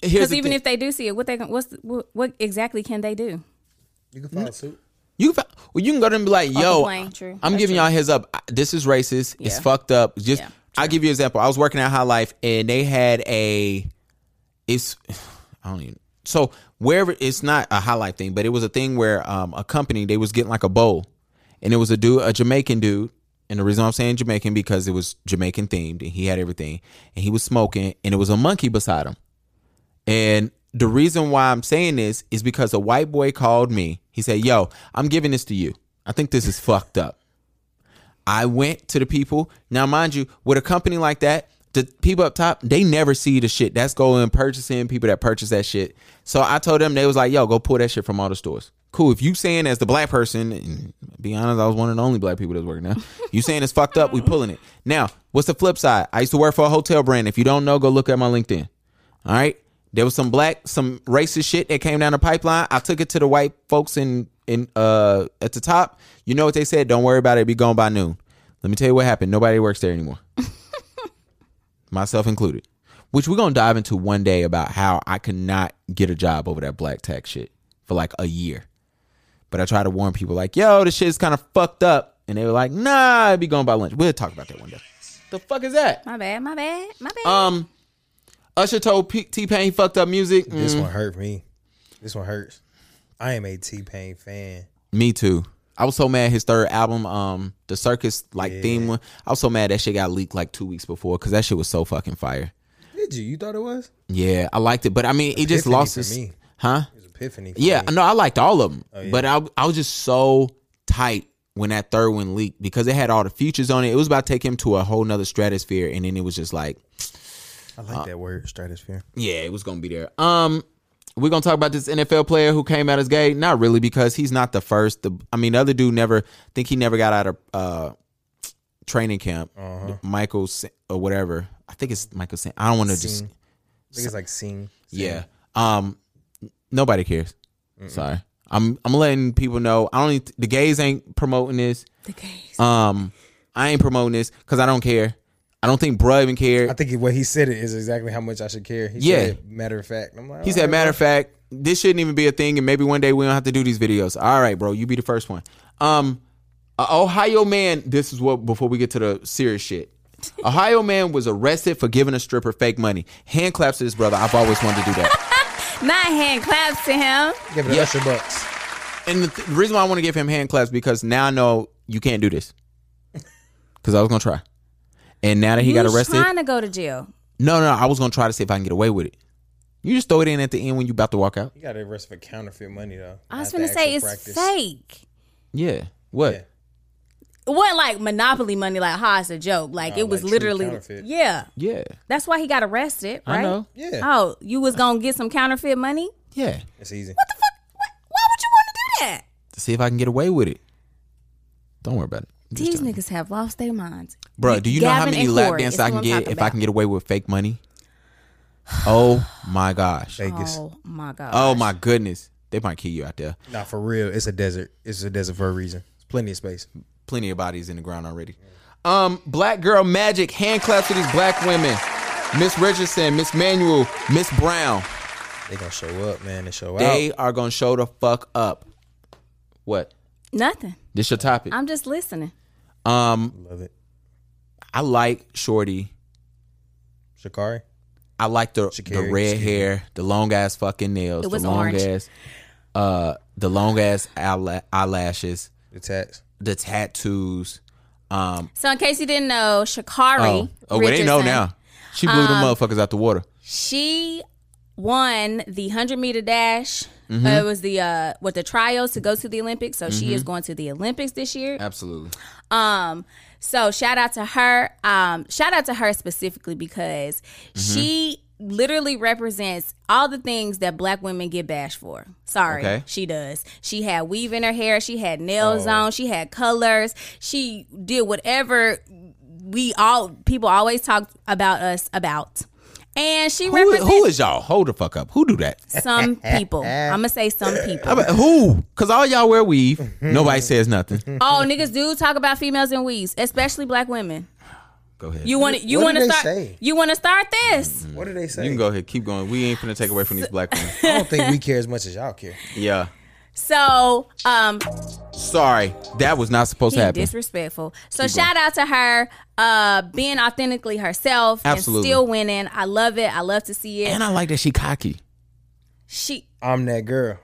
Because even thing. if they do see it, what they gon- what's the, what, what exactly can they do? You can file a suit. You can, fi- well, you can go to them and be like, Or "Yo, complain, true. I'm That's giving true. y'all a heads up. This is racist. It's fucked up. Just Yeah, I'll give you an example. I was working at High Life and they had a, it's, <sighs> I don't even. So wherever it's not a High Life thing, but it was a thing where um, a company they was getting like a bowl, and it was a dude, a Jamaican dude. And the reason I'm saying Jamaican because it was Jamaican themed and he had everything and he was smoking and it was a monkey beside him. And the reason why I'm saying this is because a white boy called me. He said, Yo, I'm giving this to you. I think this is fucked up. I went to the people. Now, mind you, with a company like that, the people up top, they never see the shit. That's going purchasing people that purchase that shit. So I told them, they was like, yo, go pull that shit from all the stores. Cool. If you saying as the black person, and be honest, I was one of the only black people that's working now. You saying it's fucked up, we pulling it. Now, what's the flip side? I used to work for a hotel brand. If you don't know, go look at my LinkedIn. All right. There was some black, some racist shit that came down the pipeline. I took it to the white folks in in uh at the top. You know what they said? Don't worry about it. Be gone by noon. Let me tell you what happened. Nobody works there anymore, <laughs> myself included. Which we're gonna dive into one day about how I could not get a job over that black tax shit for like a year. But I try to warn people like, yo, this shit's kind of fucked up, and they were like, nah, it'd be gone by lunch. We'll talk about that one day. The fuck is that? My bad, my bad, my bad. Um, Usher told T Pain he fucked up music. This Mm. one hurt me. This one hurts. I am a T Pain fan. Me too. I was so mad his third album, um, the circus like theme one. I was so mad that shit got leaked like two weeks before because that shit was so fucking fire. Did you? You thought it was? Yeah, I liked it, but I mean, it just lost its, me. huh? It was Epiphany. For Yeah, me. no, I liked all of them, Oh, yeah. but I I was just so tight when that third one leaked because it had all the features on it. It was about to take him to a whole nother stratosphere, and then it was just like, I like that word, stratosphere. yeah, it was gonna be there. Um, we're gonna talk about this NFL player who came out as gay. Not really, because he's not the first. The I mean, the other dude never think he never got out of uh training camp. Uh-huh. Michael or whatever. I think it's Michael. Sa- I don't want to just I think it's like sing. yeah. Um, nobody cares. Sorry. I'm I'm letting people know. I don't. Need, the gays ain't promoting this. the gays. Um, I ain't promoting this because I don't care. I don't think bruh even cared. I think what he said it is exactly how much I should care. He Yeah. said, matter of fact. I'm like, He said, right, matter of fact, this shouldn't even be a thing, and maybe one day we don't have to do these videos. All right, bro, you be the first one. Um, a Ohio man. This is what before we get to the serious shit. <laughs> Ohio man was arrested for giving a stripper fake money. Hand claps to his brother. I've always wanted to do that. <laughs> Not hand claps to him. Give it a Yeah. Usher bucks. And the, th- the reason why I want to give him hand claps because now I know you can't do this. <laughs> Because I was gonna try, and now that he you got was arrested, trying to go to jail. no, no, I was gonna try to see if I can get away with it. You just throw it in at the end when you about to walk out. You got to arrest for counterfeit money though. I was gonna say it's practice. fake. Yeah. What? Yeah. It wasn't like monopoly money, like ha, it's a joke. Like Nah, it was like literally, counterfeit. yeah. Yeah. That's why he got arrested, I right? know. Yeah. Oh, you was gonna get some counterfeit money? Yeah. It's easy. What the fuck? What, why would you want to do that? To see if I can get away with it. Don't worry about it. I'm just These telling niggas have lost their minds, Bro, do you know how many and lap Corey dances is I who can I'm get talking if I about. can get away with fake money? <sighs> Oh my gosh. Vegas. Oh my god. Oh my goodness. They might kill you out there. Nah, for real. It's a desert. It's a desert for a reason. There's plenty of space. Plenty of bodies in the ground already. Um, Black Girl Magic, hand claps to these black women. Miss Richardson, Miss Manuel, Miss Brown. They gonna show up, man. They show up. They out. are gonna show the fuck up. What? Nothing. This your topic. I'm just listening. Um, Love it. I like Shorty. Sha'Carri. I like the the red excuse me. hair, the long ass fucking nails, It was the long orange. ass, uh, the long ass eyela- eyelashes, The tats. the tattoos. Um, So in case you didn't know, Sha'Carri. oh, oh, well, they know Richardson, now. She blew the motherfuckers out the water. She won the hundred meter dash. Mm-hmm. Uh, it was the uh with the trials to go to the Olympics. So she is going to the Olympics this year. Absolutely. Um, so shout out to her. Um, shout out to her specifically because she literally represents all the things that black women get bashed for. Sorry, Okay. she does. She had weave in her hair, she had nails on, she had colors, she did whatever we all people always talk about us about. And she Who, represents who is y'all? Hold the fuck up. Who do that? some <laughs> people. I'm gonna say some people. I mean, who? Because all y'all wear weave. Nobody says nothing. <laughs> Oh, niggas do talk about females in weaves, especially black women. Go ahead. You want to you want to start say? you want to start this? What do they say? You can go ahead. Keep going. We ain't finna take away from these black women. I don't think we care as much as y'all care. Yeah. So, um Sorry. That was not supposed to happen. disrespectful. So shout out to her uh being authentically herself Absolutely. and still winning. I love it. I love to see it. and I like that she cocky. she I'm that girl.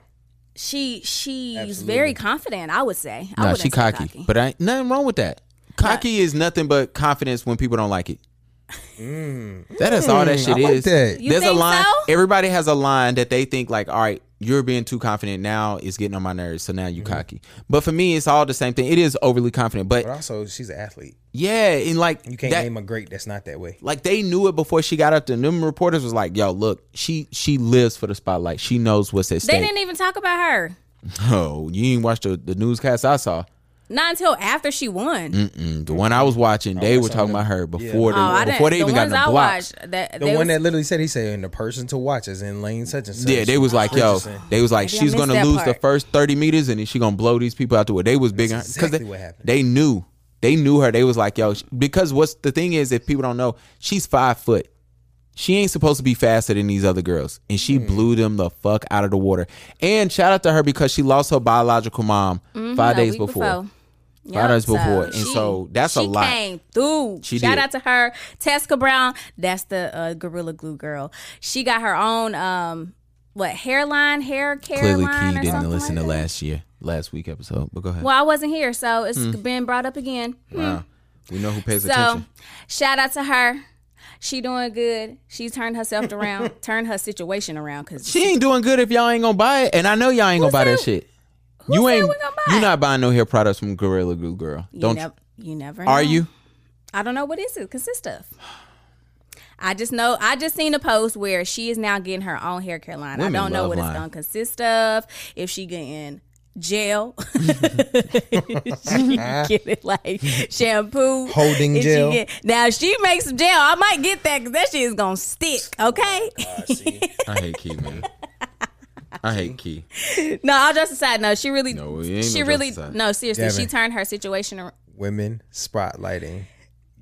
she she's Absolutely. very confident, I would say. I Nah, wouldn't she say cocky. But I nothing wrong with that. Cocky is nothing but confidence when people don't like it. That is all that Mm, shit I like is. that. You There's a line. so? Everybody has a line that they think like, all right, you're being too confident now. It's getting on my nerves. So now you Mm-hmm. cocky. But for me, it's all the same thing. It is overly confident. But But also, she's an athlete. yeah, and like You can't that, name a great that's not that way. like they knew it before she got up there. And them reporters was like, yo, look, she she lives for the spotlight. She knows what's at stake." They didn't even talk about her. <laughs> Oh, you ain't watched the, the newscast I saw. Not until after she won. Mm, the one I was watching, they were talking about her before Oh, I they didn't. before they the even got in ones the I block. watched, that, The they one was- that literally said he said, "And the person to watch is in lane such and such." Yeah, they was like, yo, Richardson. they was like, Maybe I she's missed gonna that lose the part. first thirty meters, and then she gonna blow these people out the way. They was bigger because exactly they, what happened. they knew, they knew her. They was like, yo, because what's the thing is, if people don't know, she's five foot. She ain't supposed to be faster than these other girls, and she Hmm. blew them the fuck out of the water. And shout out to her because she lost her biological mom Mhm, five a days week before. Yep, Five days before, and she- so that's a lot. came through. She Shout did. out to her, Tessica Brown. That's the uh, Gorilla Glue girl. She got her own um what hairline, hair care Clearly, Key didn't listen like to last year, last week episode. But go ahead. Well, I wasn't here, so it's Hmm. been brought up again. Hmm. Wow, we know who pays So, attention. shout out to her. She doing good. She turned herself around, <laughs> turned her situation around because She ain't doing good if y'all ain't gonna buy it, and I know y'all ain't gonna buy that shit. You ain't. we gonna buy You it? not buying no hair products from Gorilla Glue, girl. you Don't. never, you never. are know. you? I don't know what is it consist of. I just know I just seen a post where she is now getting her own hair care line. Women I don't know what line. it's gonna consist of. If she getting gel, <laughs> <laughs> she get it like shampoo, Holding If she gel. get- now if she makes some gel, I might get that because that shit is gonna stick. Okay. <laughs> I hate Key, man. <laughs> I hate Key. no, I'll just aside. No, she really, No, it ain't she no really, just no, seriously, Devin. she turned her situation around. women spotlighting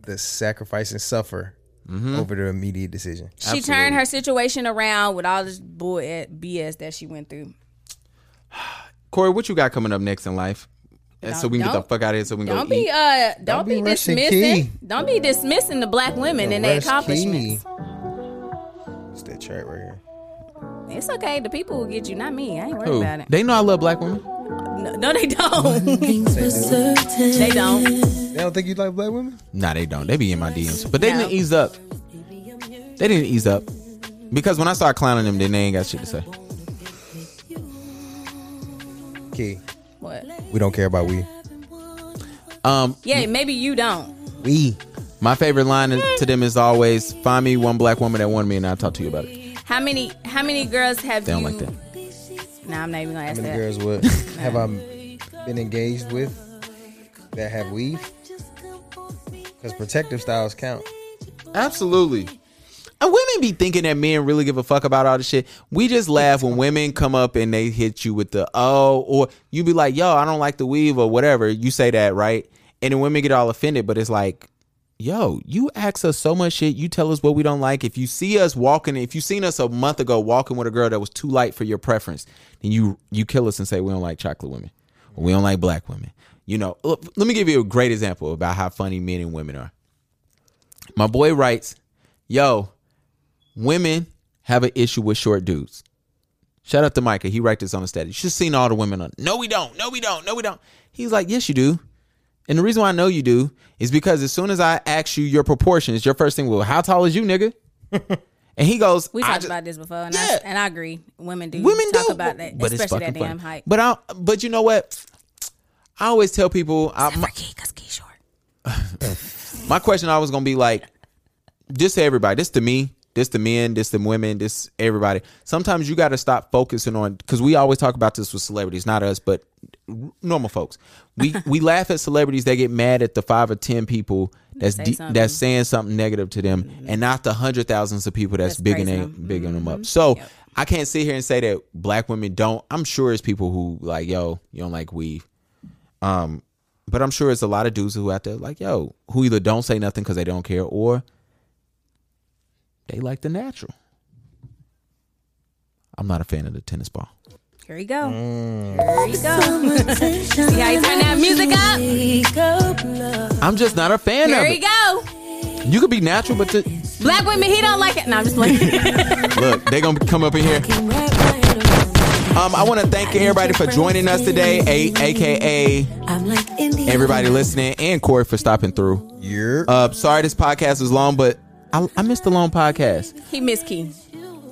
the sacrifice and suffer Mm-hmm. over the immediate decision. She turned her situation around with all this bull BS that she went through. <sighs> Corey, what you got coming up next in life? And so we can get the don't- fuck out of here. So we can Don't go be eat. uh don't, Don't be, be rushing dismissing Key. don't be dismissing the black women and their Rush accomplishments. Key. It's that track right here. It's okay. The people will get you, not me. I ain't worried Who? about it. They know I love black women. No, no, they don't. <laughs> they don't. They don't think you like black women? Nah, they don't. They be in my DMs, but they No. didn't ease up. They didn't ease up because when I started clowning them, then they ain't got shit to say. Key, What? we don't care about we. Um, Yeah, maybe you don't. We. my favorite line to them is always, "Find me one black woman that wanted me, and I'll talk to you about it." How many how many girls have They don't you like that. Nah, I'm not even gonna How ask many that. girls would <laughs> have I been engaged with that have weave? Because protective styles count. Absolutely. And women be thinking that men really give a fuck about all this shit. We just laugh when women come up and they hit you with the oh, or you be like, yo, I don't like the weave or whatever. You say that, right? And then women get all offended, but it's like, yo, you ask us so much shit. You tell us what we don't like. If you see us walking, if you seen us a month ago walking with a girl that was too light for your preference, then you you kill us and say we don't like chocolate women or we don't like black women. You know, look, let me give you a great example about how funny men and women are. My boy writes, yo, women have an issue with short dudes. Shout out to Micah. He write this on the status. You should seen all the women on. No, we don't. No, we don't. No, we don't. He's like, yes, you do. And the reason why I know you do is because as soon as I ask you your proportions, your first thing will, how tall is you, nigga? <laughs> and he goes, We talked just- about this before, and, Yeah. I, and I agree. Women do women talk do about that, but especially that damn funny. height. But I, but you know what? I always tell people, I, my, Cause Key short. <laughs> my question always gonna be like, this to everybody, this to me, this to men, this to women, this everybody. Sometimes you got to stop focusing on because we always talk about this with celebrities, not us, but normal folks. We <laughs> we laugh at celebrities. They get mad at the five or ten people that's Say de- that's saying something negative to them, and not the hundred thousands of people that's, That's bigging them, them. bigging them Mm-hmm. up. So I can't sit here and say that black women don't. I'm sure it's people who like, yo, you don't like weave. Um, but I'm sure it's a lot of dudes who out there like, yo, who either don't say nothing because they don't care, or they like the natural. I'm not a fan of the tennis ball. Here we go. Mm. Here we go. See how you turn that music up? I'm just not a fan Here of you it. go. You could be natural, but to, Black women, he don't like it. No, I'm just like. <laughs> look, they gonna come up in here. Um, I want to thank everybody for joining us today, a- aka everybody listening, and Corey for stopping through. Yeah. Uh, sorry this podcast was long, but I, I missed the long podcast. he missed Key.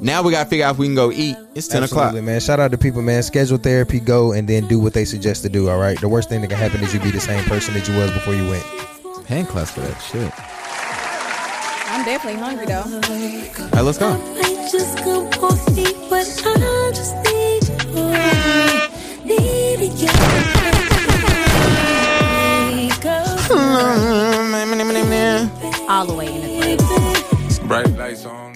Now we gotta figure out if we can go eat. It's ten Absolutely, o'clock. man. Shout out to people, man. Schedule therapy, go and then do what they suggest to do. All right. The worst thing that can happen is you be the same person that you was before you went. Hand class for that shit. I'm definitely hungry though. All right, let's go. Mm-hmm. All the way in the Bright lights only used for the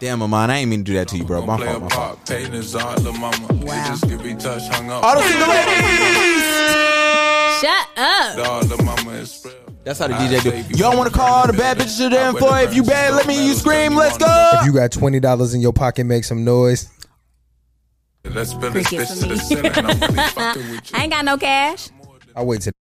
Damn, Amon, I ain't mean to do that to you, bro. My play a fault, my fault. part. Pain is all the mama. Wow. Just give me touch, hung up. All the single ladies. Shut up. All the mama is spread. That's how the DJ do. Y'all want to call the bad bitches to them for? If you bad, let me hear you scream. Let's go. If you got twenty dollars in your pocket, make some noise. Let's spin this bitch to the me. ceiling. I'm really <laughs> fucking with you. I ain't got no cash. I wait till